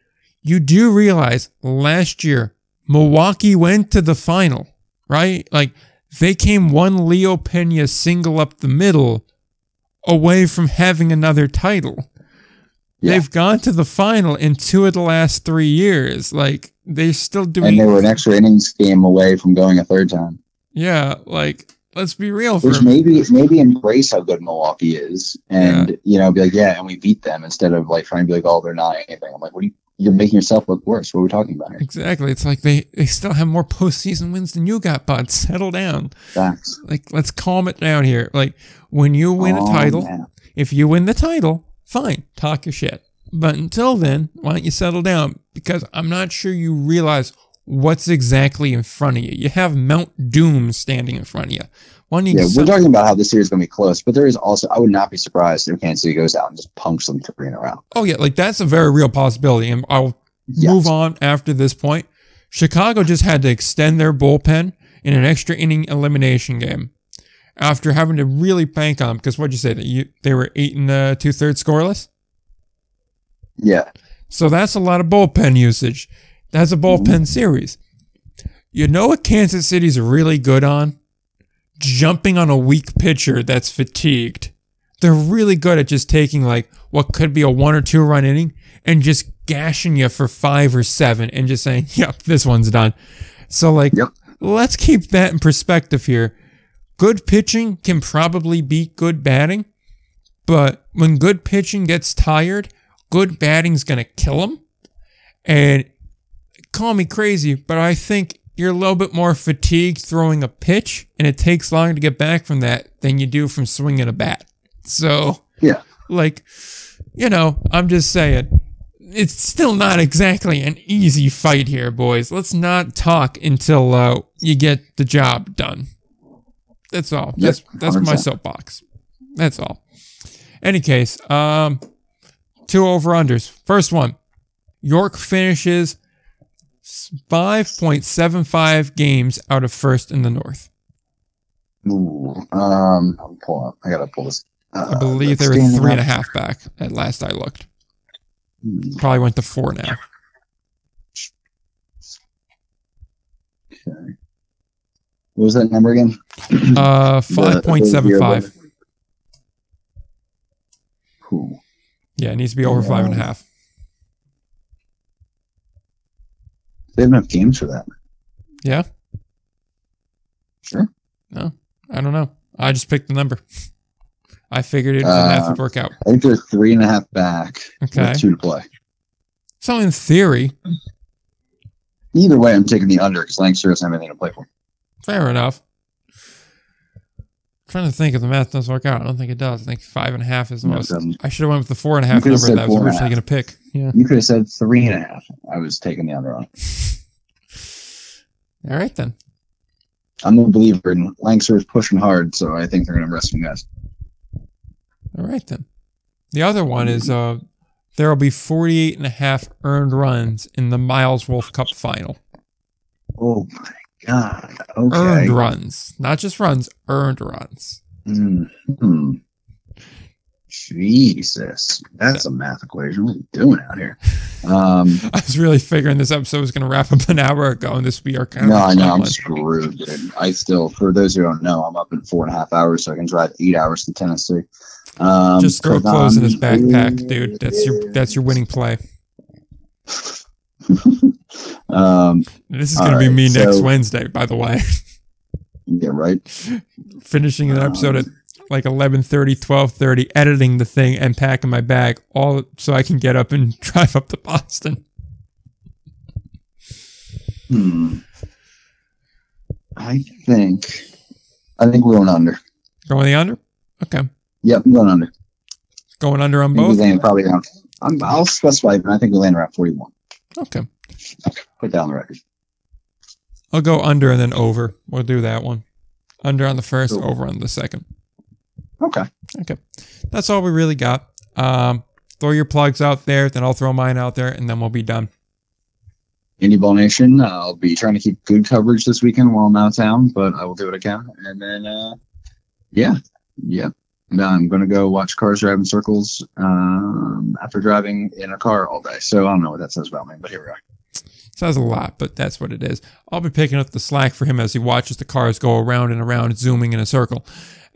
You do realize last year Milwaukee went to the final, right? Like they came one Leo Pena single up the middle away from having another title. Yeah. They've gone to the final in two of the last three years. Like they're still doing. And they were an extra innings game away from going a third time. yeah, like let's be real Which maybe maybe embrace how good Milwaukee is, and you know, be like, yeah, and we beat them instead of like trying to be like, oh, they're not anything. I'm like, what are you? You're making yourself look worse. What are we talking about here? exactly. It's like they they still have more postseason wins than you got, bud. Settle down. Facts. Like let's calm it down here. Like when you win a Oh, title, man. if you win the title, fine, talk your shit. But until then, why don't you settle down? Because I'm not sure you realize what's exactly in front of you. You have Mount Doom standing in front of you. Why Yeah, we're talking about how this series is going to be close, but there is also I would not be surprised if Kansas City goes out and just punks them three in a row. Oh yeah, like that's a very real possibility, and I'll Yes. move on after this point. Chicago just had to extend their bullpen in an extra inning elimination game after having to really bank on because what'd you say that you they were eight and uh, two thirds scoreless. Yeah, So that's a lot of bullpen usage. That's a bullpen mm-hmm. series. You know what Kansas City's really good on? Jumping on a weak pitcher that's fatigued. They're really good at just taking like what could be a one or two run inning and just gashing you for five or seven and just saying, yep, this one's done. So like, Yep. let's keep that in perspective here. Good pitching can probably beat good batting, but when good pitching gets tired, good batting's gonna kill them. And call me crazy, but I think you're a little bit more fatigued throwing a pitch, and it takes longer to get back from that than you do from swinging a bat. So, Yeah. like, you know, I'm just saying, it's still not exactly an easy fight here, boys. Let's not talk until uh, you get the job done. That's all. Yep, That's that's my 100%. soapbox. That's all. Any case, um, two over unders. First one, York finishes 5.75 games out of first in the North. Ooh, um, I'll pull up. I gotta pull this. Uh, I believe they were three and a half back at last I looked. Hmm, Probably went to four now. Okay. What was that number again? Uh, 5.75. Cool. Yeah, it needs to be over five and a half. They have enough games for that. Yeah? Sure. No, I don't know. I just picked the number. I figured it have Uh, to work out. I think they're three and a half back Okay. two to play. So in theory, Either way, I'm taking the under because Lancaster doesn't have anything to play for. fair enough. Trying to think if the math doesn't work out. I don't think it does. I think five and a half is the No, most. I should have went with the four and a half number that I was and originally going to pick. Yeah. You could have said three and a half. I was taking the under on. it. All right then. I'm a believer in Lancaster is pushing hard, so I think they're going to rest some guys. All right then. The other one is uh, there will be 48 and a half earned runs in the Miles Wolff Cup final. Oh my god. Okay. Earned runs, not just runs, earned runs. hmm Jesus, that's a math equation. What are we doing out here? Um, I was really figuring this episode was going to wrap up an hour ago, and this would be our kind no, of I know I'm screwed. Dude. I still, for those who don't know, I'm up in four and a half hours, so I can drive eight hours to Tennessee. Um, Just throw clothes in his backpack, dude. That's your that's your winning play. um, This is going to be right, me next so- Wednesday, by the way. yeah, right. Finishing an episode Um, at like 11:30, 12:30, editing the thing and packing my bag, all so I can get up and drive up to Boston. Hmm. I think, I think we're going under. Going the under? Okay. Yep, I'm going under. Going under on I think we both? land probably around. I'm, I'll specify, but I think we land around 41. Okay. Put down the record. I'll go under and then over. We'll do that one. Under on the first, Cool. over on the second. Okay. Okay. That's all we really got. Um, throw your plugs out there, then I'll throw mine out there, and then we'll be done. Indy Ball Nation. I'll be trying to keep good coverage this weekend while I'm out of town, but I will do what I can. And then, uh, yeah, yep. Now I'm going to go watch cars drive in circles um, after driving in a car all day. So I don't know what that says about me, but here we are. Says a lot, but that's what it is. I'll be picking up the slack for him as he watches the cars go around and around, zooming in a circle.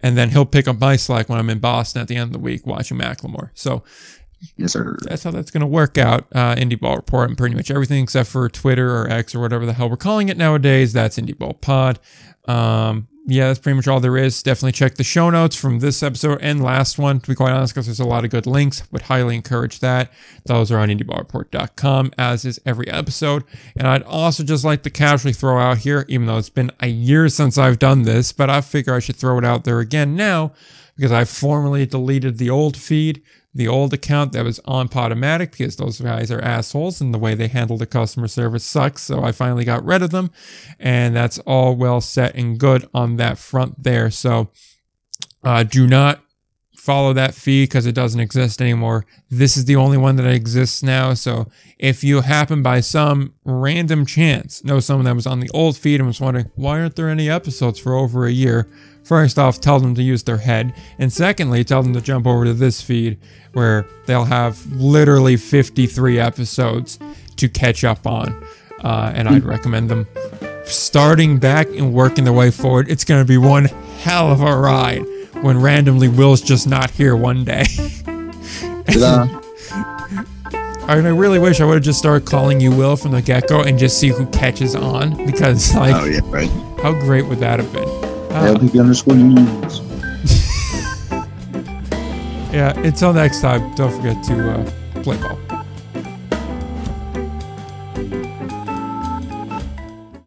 And then he'll pick up my slack when I'm in Boston at the end of the week watching Macklemore. So Yes, sir. that's how that's going to work out. Uh, Indy Ball Report and pretty much everything except for Twitter or X or whatever the hell we're calling it nowadays. That's Indy Ball Pod. Um, yeah, that's pretty much all there is. Definitely check the show notes from this episode and last one, to be quite honest, because there's a lot of good links. Would highly encourage that. Those are on indyballreport.com, as is every episode. And I'd also just like to casually throw out here, even though it's been a year since I've done this, but I figure I should throw it out there again now because I formally deleted the old feed, the old account that was on Podomatic because those guys are assholes and the way they handle the customer service sucks. So I finally got rid of them, and that's all well set and good on that front there. So uh, do not follow that feed because it doesn't exist anymore. This is the only one that exists now. So if you happen by some random chance know someone that was on the old feed and was wondering why aren't there any episodes for over a year, first off, tell them to use their head, and secondly, tell them to jump over to this feed where they'll have literally 53 episodes to catch up on. Uh, and I'd recommend them starting back and working their way forward. It's going to be one hell of a ride when randomly Will's just not here one day. And I really wish I would have just started calling you Will from the get go and just see who catches on because, like, oh yeah, right. how great would that have been? Uh, LPP underscore news. yeah, until next time, don't forget to uh, play ball.